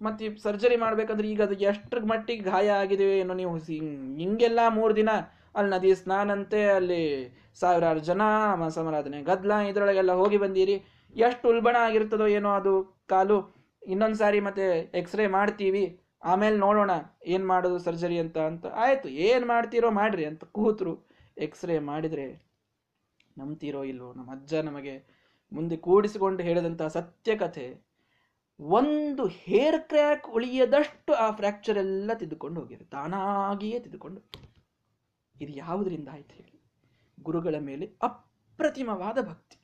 [SPEAKER 1] ಮತ್ತೆ ಸರ್ಜರಿ ಮಾಡ್ಬೇಕಂದ್ರೆ ಈಗ ಅದು ಎಷ್ಟರ ಮಟ್ಟಿಗೆ ಗಾಯ ಆಗಿದೆ ಏನೋ ನೀವು ಹಿಂಗೆಲ್ಲ ಮೂರು ದಿನ ಅಲ್ಲಿ ನದಿ ಸ್ನಾನಂತೆ, ಅಲ್ಲಿ ಸಾವಿರಾರು ಜನ ಸಮರಾಧನೆ, ಗದ್ಲ ಇದರೊಳಗೆಲ್ಲ ಹೋಗಿ ಬಂದಿರಿ. ಎಷ್ಟು ಉಲ್ಬಣ ಆಗಿರ್ತದೋ ಏನೋ ಅದು ಕಾಲು. ಇನ್ನೊಂದು ಸಾರಿ ಮತ್ತೆ ಎಕ್ಸ್ರೇ ಮಾಡ್ತೀವಿ. ಆಮೇಲೆ ನೋಡೋಣ ಏನು ಮಾಡೋದು ಸರ್ಜರಿ ಅಂತ ಅಂತ. ಆಯಿತು, ಏನು ಮಾಡ್ತೀರೋ ಮಾಡ್ರಿ ಅಂತ ಕೂತರು. ಎಕ್ಸ್ರೇ ಮಾಡಿದರೆ ನಂಬ್ತೀರೋ ಇಲ್ವೋ ನಮ್ಮ ಅಜ್ಜ ನಮಗೆ ಮುಂದೆ ಕೂಡಿಸಿಕೊಂಡು ಹೇಳಿದಂಥ ಸತ್ಯ ಕಥೆ ಒಂದು ಹೇರ್ ಕ್ರ್ಯಾಕ್ ಉಳಿಯದಷ್ಟು ಆ ಫ್ರ್ಯಾಕ್ಚರ್ ಎಲ್ಲ ತಿದ್ದುಕೊಂಡು ಹೋಗಿದೆ. ತಾನಾಗಿಯೇ ತಿದ್ದುಕೊಂಡು. ಇದು ಯಾವುದರಿಂದ ಆಯ್ತು ಹೇಳಿ? ಗುರುಗಳ ಮೇಲೆ ಅಪ್ರತಿಮವಾದ ಭಕ್ತಿ.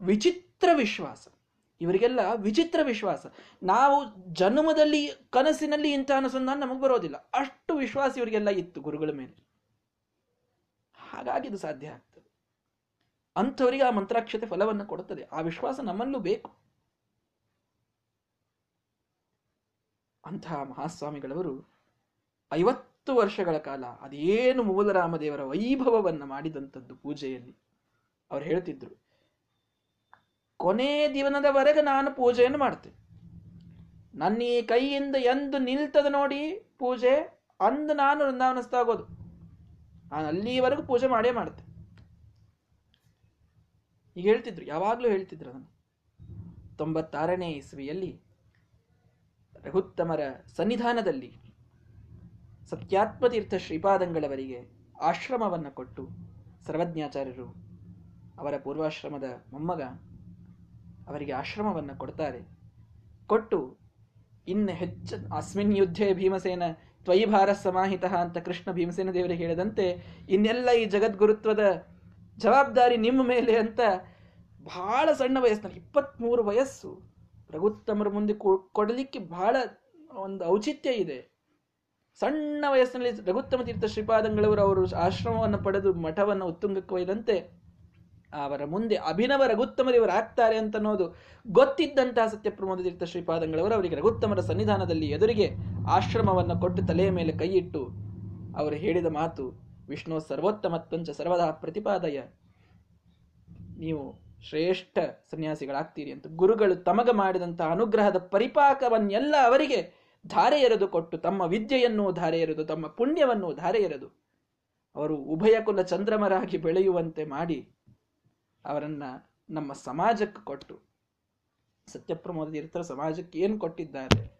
[SPEAKER 1] ವಿಚಿತ್ರ ವಿಶ್ವಾಸ. ಇವರಿಗೆಲ್ಲ ವಿಚಿತ್ರ ವಿಶ್ವಾಸ. ನಾವು ಜನ್ಮದಲ್ಲಿ, ಕನಸಿನಲ್ಲಿ ಇಂಥ ಅನುಸಂಧಾನ ನಮಗೆ ಬರೋದಿಲ್ಲ. ಅಷ್ಟು ವಿಶ್ವಾಸ ಇವರಿಗೆಲ್ಲ ಇತ್ತು ಗುರುಗಳ ಮೇಲೆ. ಹಾಗಾಗಿ ಇದು ಸಾಧ್ಯ ಆಗ್ತದೆ. ಅಂಥವರಿಗೆ ಆ ಮಂತ್ರಾಕ್ಷತೆ ಫಲವನ್ನು ಕೊಡುತ್ತದೆ. ಆ ವಿಶ್ವಾಸ ನಮ್ಮಲ್ಲೂ ಬೇಕು. ಅಂತಹ ಮಹಾಸ್ವಾಮಿಗಳವರು ಐವತ್ತು ವರ್ಷಗಳ ಕಾಲ ಅದೇನು ಮೂಲರಾಮದೇವರ ವೈಭವವನ್ನು ಮಾಡಿದಂಥದ್ದು ಪೂಜೆಯಲ್ಲಿ ಅವ್ರು ಹೇಳ್ತಿದ್ರು, ಕೊನೆ ದಿವನದವರೆಗೆ ನಾನು ಪೂಜೆಯನ್ನು ಮಾಡ್ತೇನೆ ನನ್ನ ಈ ಕೈಯಿಂದ ಎಂದು ನಿಲ್ತದ ನೋಡಿ ಪೂಜೆ ಅಂದು ನಾನು ವೃಂದಾವನಸ್ತಾಗೋದು ನಾನು ಅಲ್ಲಿವರೆಗೂ ಪೂಜೆ ಮಾಡೇ ಮಾಡ್ತೆ. ಈಗ ಹೇಳ್ತಿದ್ರು, ಯಾವಾಗಲೂ ಹೇಳ್ತಿದ್ರು ನಾನು ತೊಂಬತ್ತಾರನೇ ಇಸ್ವಿಯಲ್ಲಿ ರಘುತ್ತಮರ ಸನ್ನಿಧಾನದಲ್ಲಿ ಸತ್ಯಾತ್ಮತೀರ್ಥ ಶ್ರೀಪಾದಂಗಳವರಿಗೆ ಆಶ್ರಮವನ್ನು ಕೊಟ್ಟು ಸರ್ವಜ್ಞಾಚಾರ್ಯರು ಅವರ ಪೂರ್ವಾಶ್ರಮದ ಮೊಮ್ಮಗ ಅವರಿಗೆ ಆಶ್ರಮವನ್ನು ಕೊಡ್ತಾರೆ. ಕೊಟ್ಟು ಇನ್ನು ಹೆಚ್ಚು ಅಸ್ಮಿನ್ ಯುದ್ಧೇ ಭೀಮಸೇನ ತ್ವಯಿಭಾರ ಸಮಾಹಿತ ಅಂತ ಕೃಷ್ಣ ಭೀಮಸೇನ ದೇವರಿಗೆ ಹೇಳಿದಂತೆ ಇನ್ನೆಲ್ಲ ಈ ಜಗದ್ಗುರುತ್ವದ ಜವಾಬ್ದಾರಿ ನಿಮ್ಮ ಮೇಲೆ ಅಂತ ಬಹಳ ಸಣ್ಣ ವಯಸ್ಸಿನಲ್ಲಿ ಇಪ್ಪತ್ತ್ಮೂರು ವಯಸ್ಸು ರಘುತ್ತಮರ ಮುಂದೆ ಕೊಡಲಿಕ್ಕೆ ಬಹಳ ಒಂದು ಔಚಿತ್ಯ ಇದೆ. ಸಣ್ಣ ವಯಸ್ಸಿನಲ್ಲಿ ರಘುತ್ತಮ ತೀರ್ಥ ಶ್ರೀಪಾದಂಗಳವರು ಅವರು ಆಶ್ರಮವನ್ನು ಪಡೆದು ಮಠವನ್ನು ಉತ್ತುಂಗಕ್ಕೆ ಒಯ್ದಂತೆ ಅವರ ಮುಂದೆ ಅಭಿನವ ರಘುತ್ತಮರಿವರು ಆಗ್ತಾರೆ ಅಂತ ಅನ್ನೋದು ಗೊತ್ತಿದ್ದಂತಹ ಸತ್ಯಪ್ರಮೋದ ತೀರ್ಥ ಶ್ರೀಪಾದಂಗಳವರು ಅವರಿಗೆ ರಘುತ್ತಮರ ಸನ್ನಿಧಾನದಲ್ಲಿ ಎದುರಿಗೆ ಆಶ್ರಮವನ್ನು ಕೊಟ್ಟು ತಲೆಯ ಮೇಲೆ ಕೈಯಿಟ್ಟು ಅವರು ಹೇಳಿದ ಮಾತು, ವಿಷ್ಣು ಸರ್ವೋತ್ತಮತ್ವಂಚ ಸರ್ವದಾ ಪ್ರತಿಪಾದಯ. ನೀವು ಶ್ರೇಷ್ಠ ಸನ್ಯಾಸಿಗಳಾಗ್ತೀರಿ ಅಂತ ಗುರುಗಳು ತಮಗ ಮಾಡಿದಂತಹ ಅನುಗ್ರಹದ ಪರಿಪಾಕವನ್ನೆಲ್ಲ ಅವರಿಗೆ ಧಾರೆ ಎರೆದು ಕೊಟ್ಟು ತಮ್ಮ ವಿದ್ಯೆಯನ್ನು ಧಾರೆ ಎರೆದು, ತಮ್ಮ ಪುಣ್ಯವನ್ನು ಧಾರೆ ಎರೆದು ಅವರು ಉಭಯ ಕುಲ ಚಂದ್ರಮರಾಗಿ ಬೆಳೆಯುವಂತೆ ಮಾಡಿ ಅವರನ್ನ ನಮ್ಮ ಸಮಾಜಕ್ಕೆ ಕೊಟ್ಟು, ಸತ್ಯಪ್ರಮೋದ ತೀರ್ಥರ ಸಮಾಜಕ್ಕೆ ಏನು ಕೊಟ್ಟಿದ್ದಾರೆ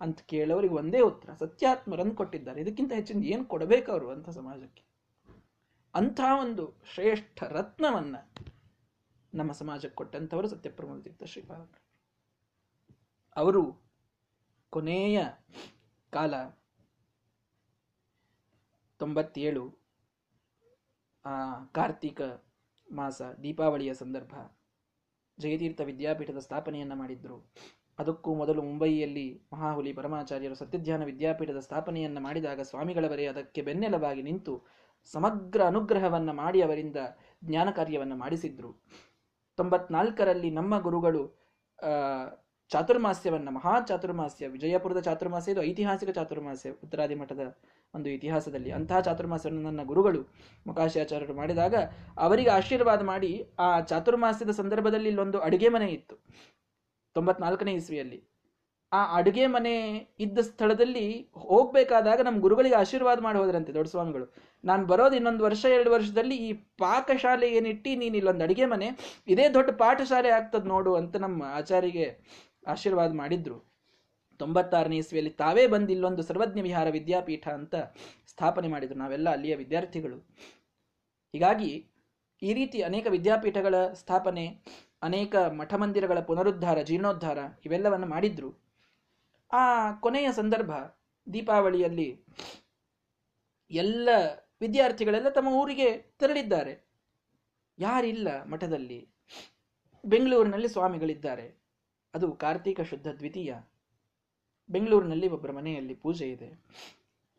[SPEAKER 1] ಅಂತ ಕೇಳೋರಿಗೆ ಒಂದೇ ಉತ್ತರ, ಸತ್ಯಾತ್ಮರನ್ನು ಕೊಟ್ಟಿದ್ದಾರೆ. ಇದಕ್ಕಿಂತ ಹೆಚ್ಚಿನ ಏನು ಕೊಡಬೇಕು ಅವರು ಅಂತ ಸಮಾಜಕ್ಕೆ? ಅಂಥ ಒಂದು ಶ್ರೇಷ್ಠ ರತ್ನವನ್ನ ನಮ್ಮ ಸಮಾಜಕ್ಕೆ ಕೊಟ್ಟಂಥವರು ಸತ್ಯಪ್ರಮೋದ ತೀರ್ಥ ಶ್ರೀಪಾದ ಅವರು ಕೊನೆಯ ಕಾಲ ತೊಂಬತ್ತೇಳು, ಆ, ಕಾರ್ತಿಕ ಮಾಸ, ದೀಪಾವಳಿಯ ಸಂದರ್ಭ, ಜಯತೀರ್ಥ ವಿದ್ಯಾಪೀಠದ ಸ್ಥಾಪನೆಯನ್ನ ಮಾಡಿದ್ರು. ಅದಕ್ಕೂ ಮೊದಲು ಮುಂಬಯಿಯಲ್ಲಿ ಮಹಾಹುಲಿ ಪರಮಾಚಾರ್ಯರು ಸತ್ಯಧ್ಯಾನ ವಿದ್ಯಾಪೀಠದ ಸ್ಥಾಪನೆಯನ್ನ ಮಾಡಿದಾಗ ಸ್ವಾಮಿಗಳವರೇ ಅದಕ್ಕೆ ಬೆನ್ನೆಲವಾಗಿ ನಿಂತು ಸಮಗ್ರ ಅನುಗ್ರಹವನ್ನ ಮಾಡಿ ಅವರಿಂದ ಜ್ಞಾನ ಕಾರ್ಯವನ್ನ ಮಾಡಿಸಿದ್ರು. ತೊಂಬತ್ನಾಲ್ಕರಲ್ಲಿ ನಮ್ಮ ಗುರುಗಳು ಚಾತುರ್ಮಾಸ್ಯವನ್ನು, ಮಹಾ ಚಾತುರ್ಮಾಸ್ಯ, ವಿಜಯಪುರದ ಚಾತುರ್ಮಾಸ್ಯ, ಇದು ಐತಿಹಾಸಿಕ ಚಾತುರ್ಮಾಸ್ಯ, ಉತ್ತರಾದಿ ಮಠದ ಒಂದು ಇತಿಹಾಸದಲ್ಲಿ ಅಂತಹ ಚಾತುರ್ಮಾಸ್ಯವನ್ನು ನನ್ನ ಗುರುಗಳು ಮುಖಾಶಾಚಾರ್ಯರು ಮಾಡಿದಾಗ ಅವರಿಗೆ ಆಶೀರ್ವಾದ ಮಾಡಿ ಆ ಚಾತುರ್ಮಾಸ್ಯದ ಸಂದರ್ಭದಲ್ಲಿ ಇಲ್ಲೊಂದು ಅಡುಗೆ ಮನೆ ಇತ್ತು. ತೊಂಬತ್ನಾಲ್ಕನೇ ಇಸ್ವಿಯಲ್ಲಿ. ಆ ಅಡುಗೆ ಮನೆ ಇದ್ದ ಸ್ಥಳದಲ್ಲಿ ಹೋಗ್ಬೇಕಾದಾಗ ನಮ್ಮ ಗುರುಗಳಿಗೆ ಆಶೀರ್ವಾದ ಮಾಡಿ ಹೋದ್ರಂತೆ ದೊಡ್ಡ ಸ್ವಾಮಿಗಳು. ನಾನು ಬರೋದು ಇನ್ನೊಂದು ವರ್ಷ, ಎರಡು ವರ್ಷದಲ್ಲಿ ಈ ಪಾಕಶಾಲೆ ಏನಿಟ್ಟು ನೀನು ಇಲ್ಲೊಂದು ಅಡುಗೆ ಮನೆ, ಇದೇ ದೊಡ್ಡ ಪಾಠಶಾಲೆ ಆಗ್ತದೆ ನೋಡು ಅಂತ ನಮ್ಮ ಆಚಾರಿಗೆ ಆಶೀರ್ವಾದ ಮಾಡಿದ್ರು. ತೊಂಬತ್ತಾರನೇ ಇಸ್ವಿಯಲ್ಲಿ ತಾವೇ ಬಂದು ಇಲ್ಲೊಂದು ಸರ್ವಜ್ಞ ವಿಹಾರ ವಿದ್ಯಾಪೀಠ ಅಂತ ಸ್ಥಾಪನೆ ಮಾಡಿದ್ರು ನಾವೆಲ್ಲ ಅಲ್ಲಿಯ ವಿದ್ಯಾರ್ಥಿಗಳು. ಹೀಗಾಗಿ ಈ ರೀತಿ ಅನೇಕ ವಿದ್ಯಾಪೀಠಗಳ ಸ್ಥಾಪನೆ, ಅನೇಕ ಮಠ ಮಂದಿರಗಳ ಪುನರುದ್ಧಾರ, ಜೀರ್ಣೋದ್ಧಾರ ಇವೆಲ್ಲವನ್ನು ಮಾಡಿದ್ರು. ಆ ಕೊನೆಯ ಸಂದರ್ಭ ದೀಪಾವಳಿಯಲ್ಲಿ ಎಲ್ಲ ವಿದ್ಯಾರ್ಥಿಗಳೆಲ್ಲ ತಮ್ಮ ಊರಿಗೆ ತೆರಳಿದ್ದಾರೆ. ಯಾರಿಲ್ಲ ಮಠದಲ್ಲಿ. ಬೆಂಗಳೂರಿನಲ್ಲಿ ಸ್ವಾಮಿಗಳಿದ್ದಾರೆ. ಅದು ಕಾರ್ತೀಕ ಶುದ್ಧ ದ್ವಿತೀಯ. ಬೆಂಗಳೂರಿನಲ್ಲಿ ಒಬ್ಬರ ಮನೆಯಲ್ಲಿ ಪೂಜೆ ಇದೆ.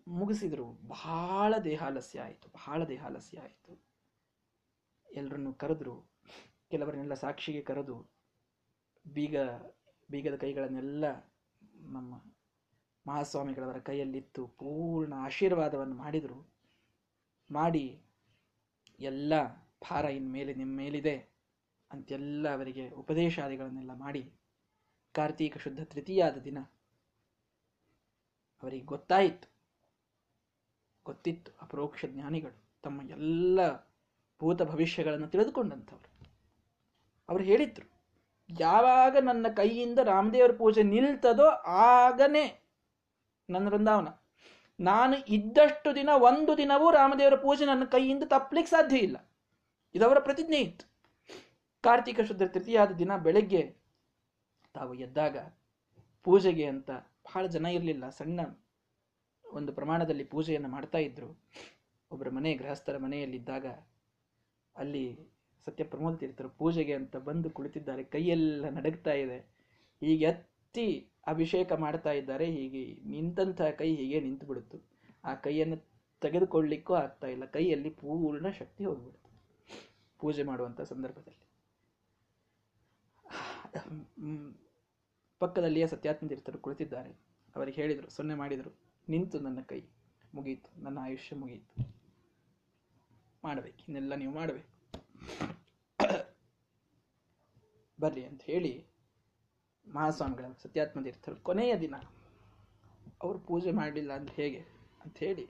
[SPEAKER 1] ಮುಗಿಸಿದರು. ಬಹಳ ದೇಹಾಲಸ್ಯ ಆಯಿತು. ಬಹಳ ದೇಹಾಲಸ್ಯ ಆಯಿತು. ಎಲ್ಲರನ್ನು ಕರೆದ್ರು. ಕೆಲವರನ್ನೆಲ್ಲ ಸಾಕ್ಷಿಗೆ ಕರೆದು. ಬೀಗ, ಬೀಗದ ಕೈಗಳನ್ನೆಲ್ಲ ನಮ್ಮ ಮಹಾಸ್ವಾಮಿಗಳವರ ಕೈಯಲ್ಲಿತ್ತು. ಪೂರ್ಣ ಆಶೀರ್ವಾದವನ್ನು ಮಾಡಿದರು. ಮಾಡಿ ಎಲ್ಲ ಭಾರ ಇನ್ಮೇಲೆ ನಿಮ್ಮ ಮೇಲಿದೆ ಅಂತೆಲ್ಲ ಅವರಿಗೆ ಉಪದೇಶಾದಿಗಳನ್ನೆಲ್ಲ ಮಾಡಿ ಕಾರ್ತೀಕ ಶುದ್ಧ ತೃತೀಯಾದ ದಿನ ಅವರಿಗೆ ಗೊತ್ತಾಯಿತು. ಗೊತ್ತಿತ್ತು ಅಪರೋಕ್ಷ ಜ್ಞಾನಿಗಳು, ತಮ್ಮ ಎಲ್ಲ ಭೂತ ಭವಿಷ್ಯಗಳನ್ನು ತಿಳಿದುಕೊಂಡಂಥವ್ರು. ಅವರು ಹೇಳಿದ್ರು, ಯಾವಾಗ ನನ್ನ ಕೈಯಿಂದ ರಾಮದೇವರ ಪೂಜೆ ನಿಲ್ತದೋ ಆಗನೇ ನನ್ನ ವೃಂದಾವನ. ನಾನು ಇದ್ದಷ್ಟು ದಿನ, ಒಂದು ದಿನವೂ ರಾಮದೇವರ ಪೂಜೆ ನನ್ನ ಕೈಯಿಂದ ತಪ್ಪಲಿಕ್ಕೆ ಸಾಧ್ಯ ಇಲ್ಲ. ಇದವರ ಪ್ರತಿಜ್ಞೆ ಇತ್ತು. ಕಾರ್ತಿಕ ಶುದ್ಧ ತೃತೀಯಾದ ದಿನ ಬೆಳಗ್ಗೆ ತಾವು ಎದ್ದಾಗ ಪೂಜೆಗೆ ಅಂತ ಬಹಳ ಜನ ಇರಲಿಲ್ಲ. ಸಣ್ಣ ಒಂದು ಪ್ರಮಾಣದಲ್ಲಿ ಪೂಜೆಯನ್ನು ಮಾಡ್ತಾ ಇದ್ರು. ಒಬ್ಬರ ಮನೆ, ಗೃಹಸ್ಥರ ಮನೆಯಲ್ಲಿದ್ದಾಗ ಅಲ್ಲಿ ಸತ್ಯ ಪ್ರಮೋದ ತೀರ್ಥರು ಪೂಜೆಗೆ ಅಂತ ಬಂದು ಕುಳಿತಿದ್ದಾರೆ. ಕೈಯೆಲ್ಲ ನಡಗ್ತಾ ಇದೆ. ಹೀಗೆ ಎತ್ತಿ ಅಭಿಷೇಕ ಮಾಡ್ತಾ ಇದ್ದಾರೆ, ಹೀಗೆ ನಿಂತಹ ಕೈ ಹೀಗೆ ನಿಂತು ಬಿಡುತ್ತು. ಆ ಕೈಯನ್ನು ತೆಗೆದುಕೊಳ್ಳಿಕ್ಕೂ ಆಗ್ತಾ ಇಲ್ಲ. ಕೈಯಲ್ಲಿ ಪೂರ್ಣ ಶಕ್ತಿ ಹೋಗ್ಬಿಡುತ್ತೆ ಪೂಜೆ ಮಾಡುವಂಥ ಸಂದರ್ಭದಲ್ಲಿ. ಪಕ್ಕದಲ್ಲಿಯೇ ಸತ್ಯಾತ್ಮ ತೀರ್ಥರು ಕುಳಿತಿದ್ದಾರೆ. ಅವರಿಗೆ ಹೇಳಿದರು, ಸೊನ್ನೆ ಮಾಡಿದರು, ನಿಂತು ನನ್ನ ಕೈ ಮುಗಿಯಿತು, ನನ್ನ ಆಯುಷ್ಯ ಮುಗಿಯಿತು. ಮಾಡಬೇಕು, ಇನ್ನೆಲ್ಲ ನೀವು ಮಾಡಬೇಕು. ಬರ್ರಿ ಅಂತ ಹೇಳಿ ಮಹಾಸ್ವಾಮಿಗಳ ಸತ್ಯಾತ್ಮ ತೀರ್ಥರು ಕೊನೆಯ ದಿನ ಅವರು ಪೂಜೆ ಮಾಡಲಿಲ್ಲ ಅಂತ ಹೇಗೆ ಅಂತ ಹೇಳಿ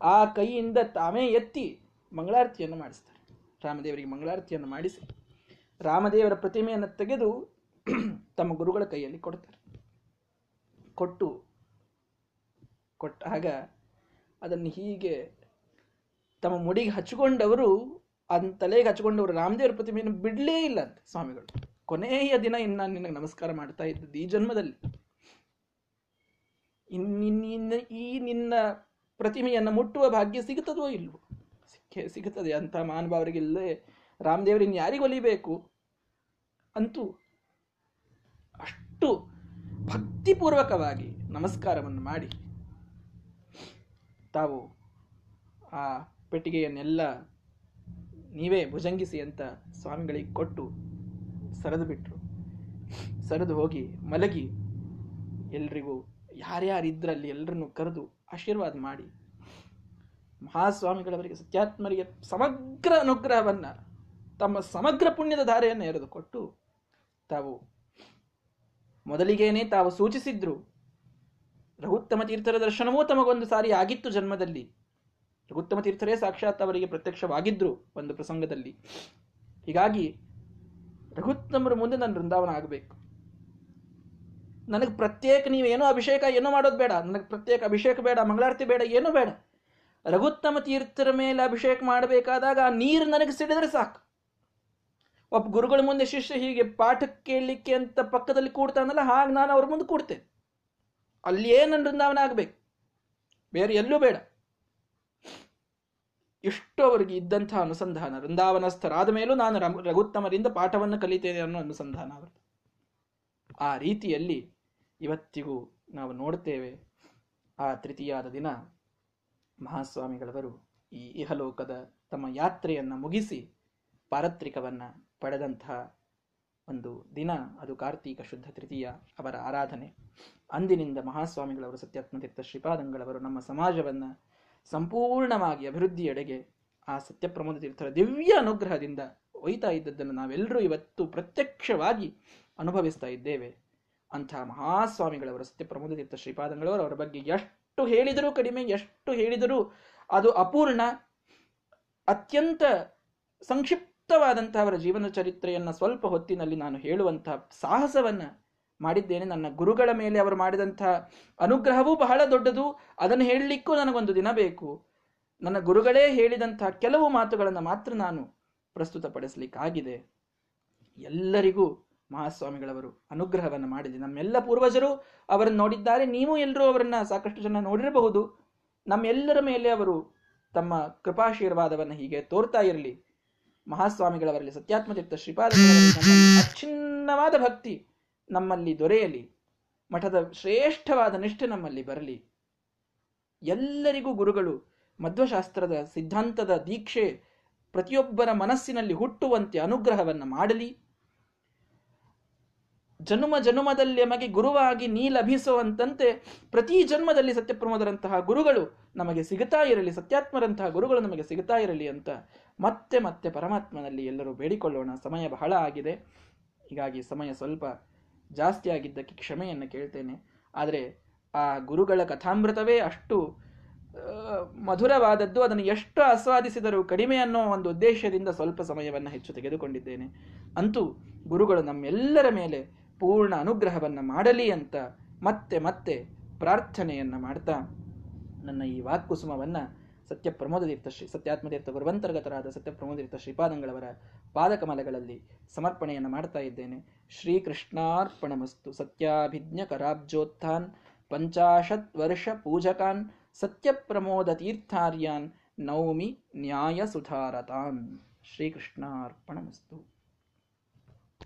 [SPEAKER 1] ಆ ಕೈಯಿಂದ ತಾವೇ ಎತ್ತಿ ಮಂಗಳಾರತಿಯನ್ನು ಮಾಡಿಸ್ತಾರೆ. ರಾಮದೇವರಿಗೆ ಮಂಗಳಾರತಿಯನ್ನು ಮಾಡಿಸಿ ರಾಮದೇವರ ಪ್ರತಿಮೆಯನ್ನು ತೆಗೆದು ತಮ್ಮ ಗುರುಗಳ ಕೈಯಲ್ಲಿ ಕೊಡ್ತಾರೆ. ಕೊಟ್ಟು ಕೊಟ್ಟಾಗ ಅದನ್ನು ಹೀಗೆ ತಮ್ಮ ಮುಡಿಗೆ ಹಚ್ಚಿಕೊಂಡವರು, ಅದನ್ನ ತಲೆಗೆ ಹಚ್ಚಿಕೊಂಡವರು ರಾಮದೇವರ ಪ್ರತಿಮೆಯನ್ನು ಬಿಡಲೇ ಇಲ್ಲ ಅಂತ ಸ್ವಾಮಿಗಳು. ಕೊನೆಯ ದಿನ ಇನ್ನು ನಾನು ನಿನಗೆ ನಮಸ್ಕಾರ ಮಾಡ್ತಾ ಇದ್ದದ್ದು ಈ ಜನ್ಮದಲ್ಲಿ. ಇನ್ನಿನ್ನ ಈ ನಿನ್ನ ಪ್ರತಿಮೆಯನ್ನು ಮುಟ್ಟುವ ಭಾಗ್ಯ ಸಿಗುತ್ತದೋ ಇಲ್ವೋ? ಸಿಕ್ಕೆ ಸಿಗುತ್ತದೆ. ಅಂತ ಮಾನಭಾವರಿಗಿಲ್ಲದೆ ರಾಮದೇವರಿನ್ ಯಾರಿಗೆ ಒಲಿಬೇಕು? ಅಂತೂ ಅಷ್ಟು ಭಕ್ತಿಪೂರ್ವಕವಾಗಿ ನಮಸ್ಕಾರವನ್ನು ಮಾಡಿ ತಾವು ಆ ಪೆಟ್ಟಿಗೆಯನ್ನೆಲ್ಲ ನೀವೇ ಭುಜಂಗಿಸಿ ಅಂತ ಸ್ವಾಮಿಗಳಿಗೆ ಕೊಟ್ಟು ಸರಿದು ಬಿಟ್ರು. ಸರಿದು ಹೋಗಿ ಮಲಗಿ ಎಲ್ರಿಗೂ ಯಾರ್ಯಾರಿದ್ರಲ್ಲಿ ಎಲ್ಲರನ್ನು ಕರೆದು ಆಶೀರ್ವಾದ ಮಾಡಿ. ಮಹಾಸ್ವಾಮಿಗಳವರಿಗೆ ಸತ್ಯಾತ್ಮರಿಗೆ ಸಮಗ್ರ ಅನುಗ್ರಹವನ್ನ, ತಮ್ಮ ಸಮಗ್ರ ಪುಣ್ಯದ ಧಾರೆಯನ್ನು ಎರೆದುಕೊಟ್ಟು ತಾವು ಮೊದಲಿಗೇನೆ ತಾವು ಸೂಚಿಸಿದ್ರು, ರಘುತ್ತಮ ತೀರ್ಥರ ದರ್ಶನವೂ ತಮಗೊಂದು ಸಾರಿ ಆಗಿತ್ತು ಜನ್ಮದಲ್ಲಿ. ರಘುತ್ತಮ ತೀರ್ಥರೇ ಸಾಕ್ಷಾತ್ ಅವರಿಗೆ ಪ್ರತ್ಯಕ್ಷವಾಗಿದ್ರು ಒಂದು ಪ್ರಸಂಗದಲ್ಲಿ. ಹೀಗಾಗಿ ರಘುತ್ತಮರ ಮುಂದೆ ನಾನು ವೃಂದಾವನ ಆಗಬೇಕು. ನನಗೆ ಪ್ರತ್ಯೇಕ ನೀವೇನೋ ಅಭಿಷೇಕ ಏನೋ ಮಾಡೋದು ಬೇಡ. ನನಗೆ ಪ್ರತ್ಯೇಕ ಅಭಿಷೇಕ ಬೇಡ, ಮಂಗಳಾರತಿ ಬೇಡ, ಏನೂ ಬೇಡ. ರಘುತ್ತಮ ತೀರ್ಥರ ಮೇಲೆ ಅಭಿಷೇಕ ಮಾಡಬೇಕಾದಾಗ ಆ ನೀರು ನನಗೆ ಸಿಡಿದ್ರೆ ಸಾಕು. ಒಬ್ಬ ಗುರುಗಳ ಮುಂದೆ ಶಿಷ್ಯ ಹೀಗೆ ಪಾಠ ಕೇಳಲಿಕ್ಕೆ ಅಂತ ಪಕ್ಕದಲ್ಲಿ ಕೂಡ್ತಾನಲ್ಲ, ಹಾಗೆ ನಾನು ಅವ್ರ ಮುಂದೆ ಕೂಡ್ತೇನೆ. ಅಲ್ಲಿಯೇ ನನ್ನ ವೃಂದಾವನ ಆಗಬೇಕು. ಬೇರೆ ಎಲ್ಲೂ ಬೇಡ. ಇಷ್ಟು ಅವರಿಗೆ ಇದ್ದಂತಹ ಅನುಸಂಧಾನ. ವೃಂದಾವನಸ್ಥರಾದ ಮೇಲೂ ನಾನು ರಘುತ್ತಮರಿಂದ ಪಾಠವನ್ನು ಕಲಿತೇನೆ ಅನ್ನೋ ಅನುಸಂಧಾನ ಅವರು ಆ ರೀತಿಯಲ್ಲಿ ಇವತ್ತಿಗೂ ನಾವು ನೋಡ್ತೇವೆ ಆ ತೃತೀಯಾದ ದಿನ ಮಹಾಸ್ವಾಮಿಗಳವರು ಈ ಇಹಲೋಕದ ತಮ್ಮ ಯಾತ್ರೆಯನ್ನು ಮುಗಿಸಿ ಪಾರತ್ರಿಕವನ್ನು ಪಡೆದಂತಹ ಒಂದು ದಿನ, ಅದು ಕಾರ್ತೀಕ ಶುದ್ಧ ತೃತೀಯ ಅವರ ಆರಾಧನೆ. ಅಂದಿನಿಂದ ಮಹಾಸ್ವಾಮಿಗಳವರು ಸತ್ಯಾತ್ಮತೀರ್ಥ ಶ್ರೀಪಾದಂಗಳವರು ನಮ್ಮ ಸಮಾಜವನ್ನು ಸಂಪೂರ್ಣವಾಗಿ ಅಭಿವೃದ್ಧಿಯೆಡೆಗೆ ಆ ಸತ್ಯಪ್ರಮೋದ ತೀರ್ಥರ ದಿವ್ಯ ಅನುಗ್ರಹದಿಂದ ಒಯ್ತಾ ಇದ್ದದ್ದನ್ನು ನಾವೆಲ್ಲರೂ ಇವತ್ತು ಪ್ರತ್ಯಕ್ಷವಾಗಿ ಅನುಭವಿಸ್ತಾ ಇದ್ದೇವೆ. ಅಂಥ ಮಹಾಸ್ವಾಮಿಗಳವರು ಸತ್ಯಪ್ರಮೋದ ತೀರ್ಥ ಶ್ರೀಪಾದಂಗಳವರು ಅವರ ಬಗ್ಗೆ ಎಷ್ಟು ಹೇಳಿದರೂ ಕಡಿಮೆ, ಎಷ್ಟು ಹೇಳಿದರೂ ಅದು ಅಪೂರ್ಣ, ಅತ್ಯಂತ ಸಂಕ್ಷಿಪ್ತವಾದಂತಹ ಅವರ ಜೀವನ ಚರಿತ್ರೆಯನ್ನು ಸ್ವಲ್ಪ ಹೊತ್ತಿನಲ್ಲಿ ನಾನು ಹೇಳುವಂತಹ ಸಾಹಸವನ್ನ ಮಾಡಿದ್ದೇನೆ. ನನ್ನ ಗುರುಗಳ ಮೇಲೆ ಅವರು ಮಾಡಿದಂತಹ ಅನುಗ್ರಹವೂ ಬಹಳ ದೊಡ್ಡದು. ಅದನ್ನು ಹೇಳಲಿಕ್ಕೂ ನನಗೊಂದು ದಿನ ಬೇಕು. ನನ್ನ ಗುರುಗಳೇ ಹೇಳಿದಂತಹ ಕೆಲವು ಮಾತುಗಳನ್ನು ಮಾತ್ರ ನಾನು ಪ್ರಸ್ತುತಪಡಿಸಲಿಕ್ಕಾಗಿದೆ. ಎಲ್ಲರಿಗೂ ಮಹಾಸ್ವಾಮಿಗಳವರು ಅನುಗ್ರಹವನ್ನು ಮಾಡಿದೆ. ನಮ್ಮೆಲ್ಲ ಪೂರ್ವಜರು ಅವರನ್ನು ನೋಡಿದ್ದಾರೆ. ನೀವು ಎಲ್ಲರೂ ಅವರನ್ನ ಸಾಕಷ್ಟು ಜನ ನೋಡಿರಬಹುದು. ನಮ್ಮೆಲ್ಲರ ಮೇಲೆ ಅವರು ತಮ್ಮ ಕೃಪಾಶೀರ್ವಾದವನ್ನು ಹೀಗೆ ತೋರ್ತಾ ಇರಲಿ. ಮಹಾಸ್ವಾಮಿಗಳವರಲ್ಲಿ ಸತ್ಯಾತ್ಮತೀರ್ಥ ಶ್ರೀಪಾದ ಅಚ್ಛಿನ್ನವಾದ ಭಕ್ತಿ ನಮ್ಮಲ್ಲಿ ದೊರೆಯಲಿ. ಮಠದ ಶ್ರೇಷ್ಠವಾದ ನಿಷ್ಠೆ ನಮ್ಮಲ್ಲಿ ಬರಲಿ. ಎಲ್ಲರಿಗೂ ಗುರುಗಳು, ಮಧ್ವಶಾಸ್ತ್ರದ ಸಿದ್ಧಾಂತದ ದೀಕ್ಷೆ ಪ್ರತಿಯೊಬ್ಬರ ಮನಸ್ಸಿನಲ್ಲಿ ಹುಟ್ಟುವಂತೆ ಅನುಗ್ರಹವನ್ನು ಮಾಡಲಿ. ಜನುಮ ಜನುಮದಲ್ಲಿ ನಮಗೆ ಗುರುವಾಗಿ ನೀ ಲಭಿಸುವಂತಂತೆ ಪ್ರತಿ ಜನ್ಮದಲ್ಲಿ ಸತ್ಯಪ್ರಮೋದರಂತಹ ಗುರುಗಳು ನಮಗೆ ಸಿಗುತ್ತಾ ಇರಲಿ, ಸತ್ಯಾತ್ಮರಂತಹ ಗುರುಗಳು ನಮಗೆ ಸಿಗುತ್ತಾ ಇರಲಿ ಅಂತ ಮತ್ತೆ ಮತ್ತೆ ಪರಮಾತ್ಮನಲ್ಲಿ ಎಲ್ಲರೂ ಬೇಡಿಕೊಳ್ಳೋಣ. ಸಮಯ ಬಹಳ ಆಗಿದೆ. ಹೀಗಾಗಿ ಸಮಯ ಸ್ವಲ್ಪ ಜಾಸ್ತಿ ಆಗಿದ್ದಕ್ಕೆ ಕ್ಷಮೆಯನ್ನು ಕೇಳ್ತೇನೆ. ಆದರೆ ಆ ಗುರುಗಳ ಕಥಾಮೃತವೇ ಅಷ್ಟು ಮಧುರವಾದದ್ದು. ಅದನ್ನು ಎಷ್ಟು ಆಸ್ವಾದಿಸಿದರೂ ಕಡಿಮೆ ಅನ್ನೋ ಒಂದು ಉದ್ದೇಶದಿಂದ ಸ್ವಲ್ಪ ಸಮಯವನ್ನು ಹೆಚ್ಚು ತೆಗೆದುಕೊಂಡಿದ್ದೇನೆ. ಅಂತೂ ಗುರುಗಳು ನಮ್ಮೆಲ್ಲರ ಮೇಲೆ ಪೂರ್ಣ ಅನುಗ್ರಹವನ್ನು ಮಾಡಲಿ ಅಂತ ಮತ್ತೆ ಮತ್ತೆ ಪ್ರಾರ್ಥನೆಯನ್ನು ಮಾಡ್ತಾ ನನ್ನ ಈ ವಾಕ್ಕುಸುಮವನ್ನು ಸತ್ಯ ಪ್ರಮೋದತೀರ್ಥ ಶ್ರೀ, ಸತ್ಯಾತ್ಮತೀರ್ಥ ಗುರುವಂತರ್ಗತರಾದ ಸತ್ಯ ಪ್ರಮೋದತೀರ್ಥ ಶ್ರೀಪಾದಂಗಳವರ ಪಾದಕಮಲಗಳಲ್ಲಿ ಸಮರ್ಪಣೆಯನ್ನು ಮಾಡ್ತಾ ಇದ್ದೇನೆ. ಶ್ರೀಕೃಷ್ಣಾರ್ಪಣಮಸ್ತು. ಸತ್ಯಾಭಿಜ್ಞ ಕರಾಬ್ಜೋತ್ಥಾನ್ ಪಂಚಾಶತ್ ವರ್ಷ ಪೂಜಕಾನ್. ಸತ್ಯಪ್ರಮೋದ ತೀರ್ಥಾರ್ಯಾನ್ ನೌಮಿ ನ್ಯಾಯ ಸುಧಾರತಾನ್ ಶ್ರೀಕೃಷ್ಣಾರ್ಪಣಮಸ್ತು.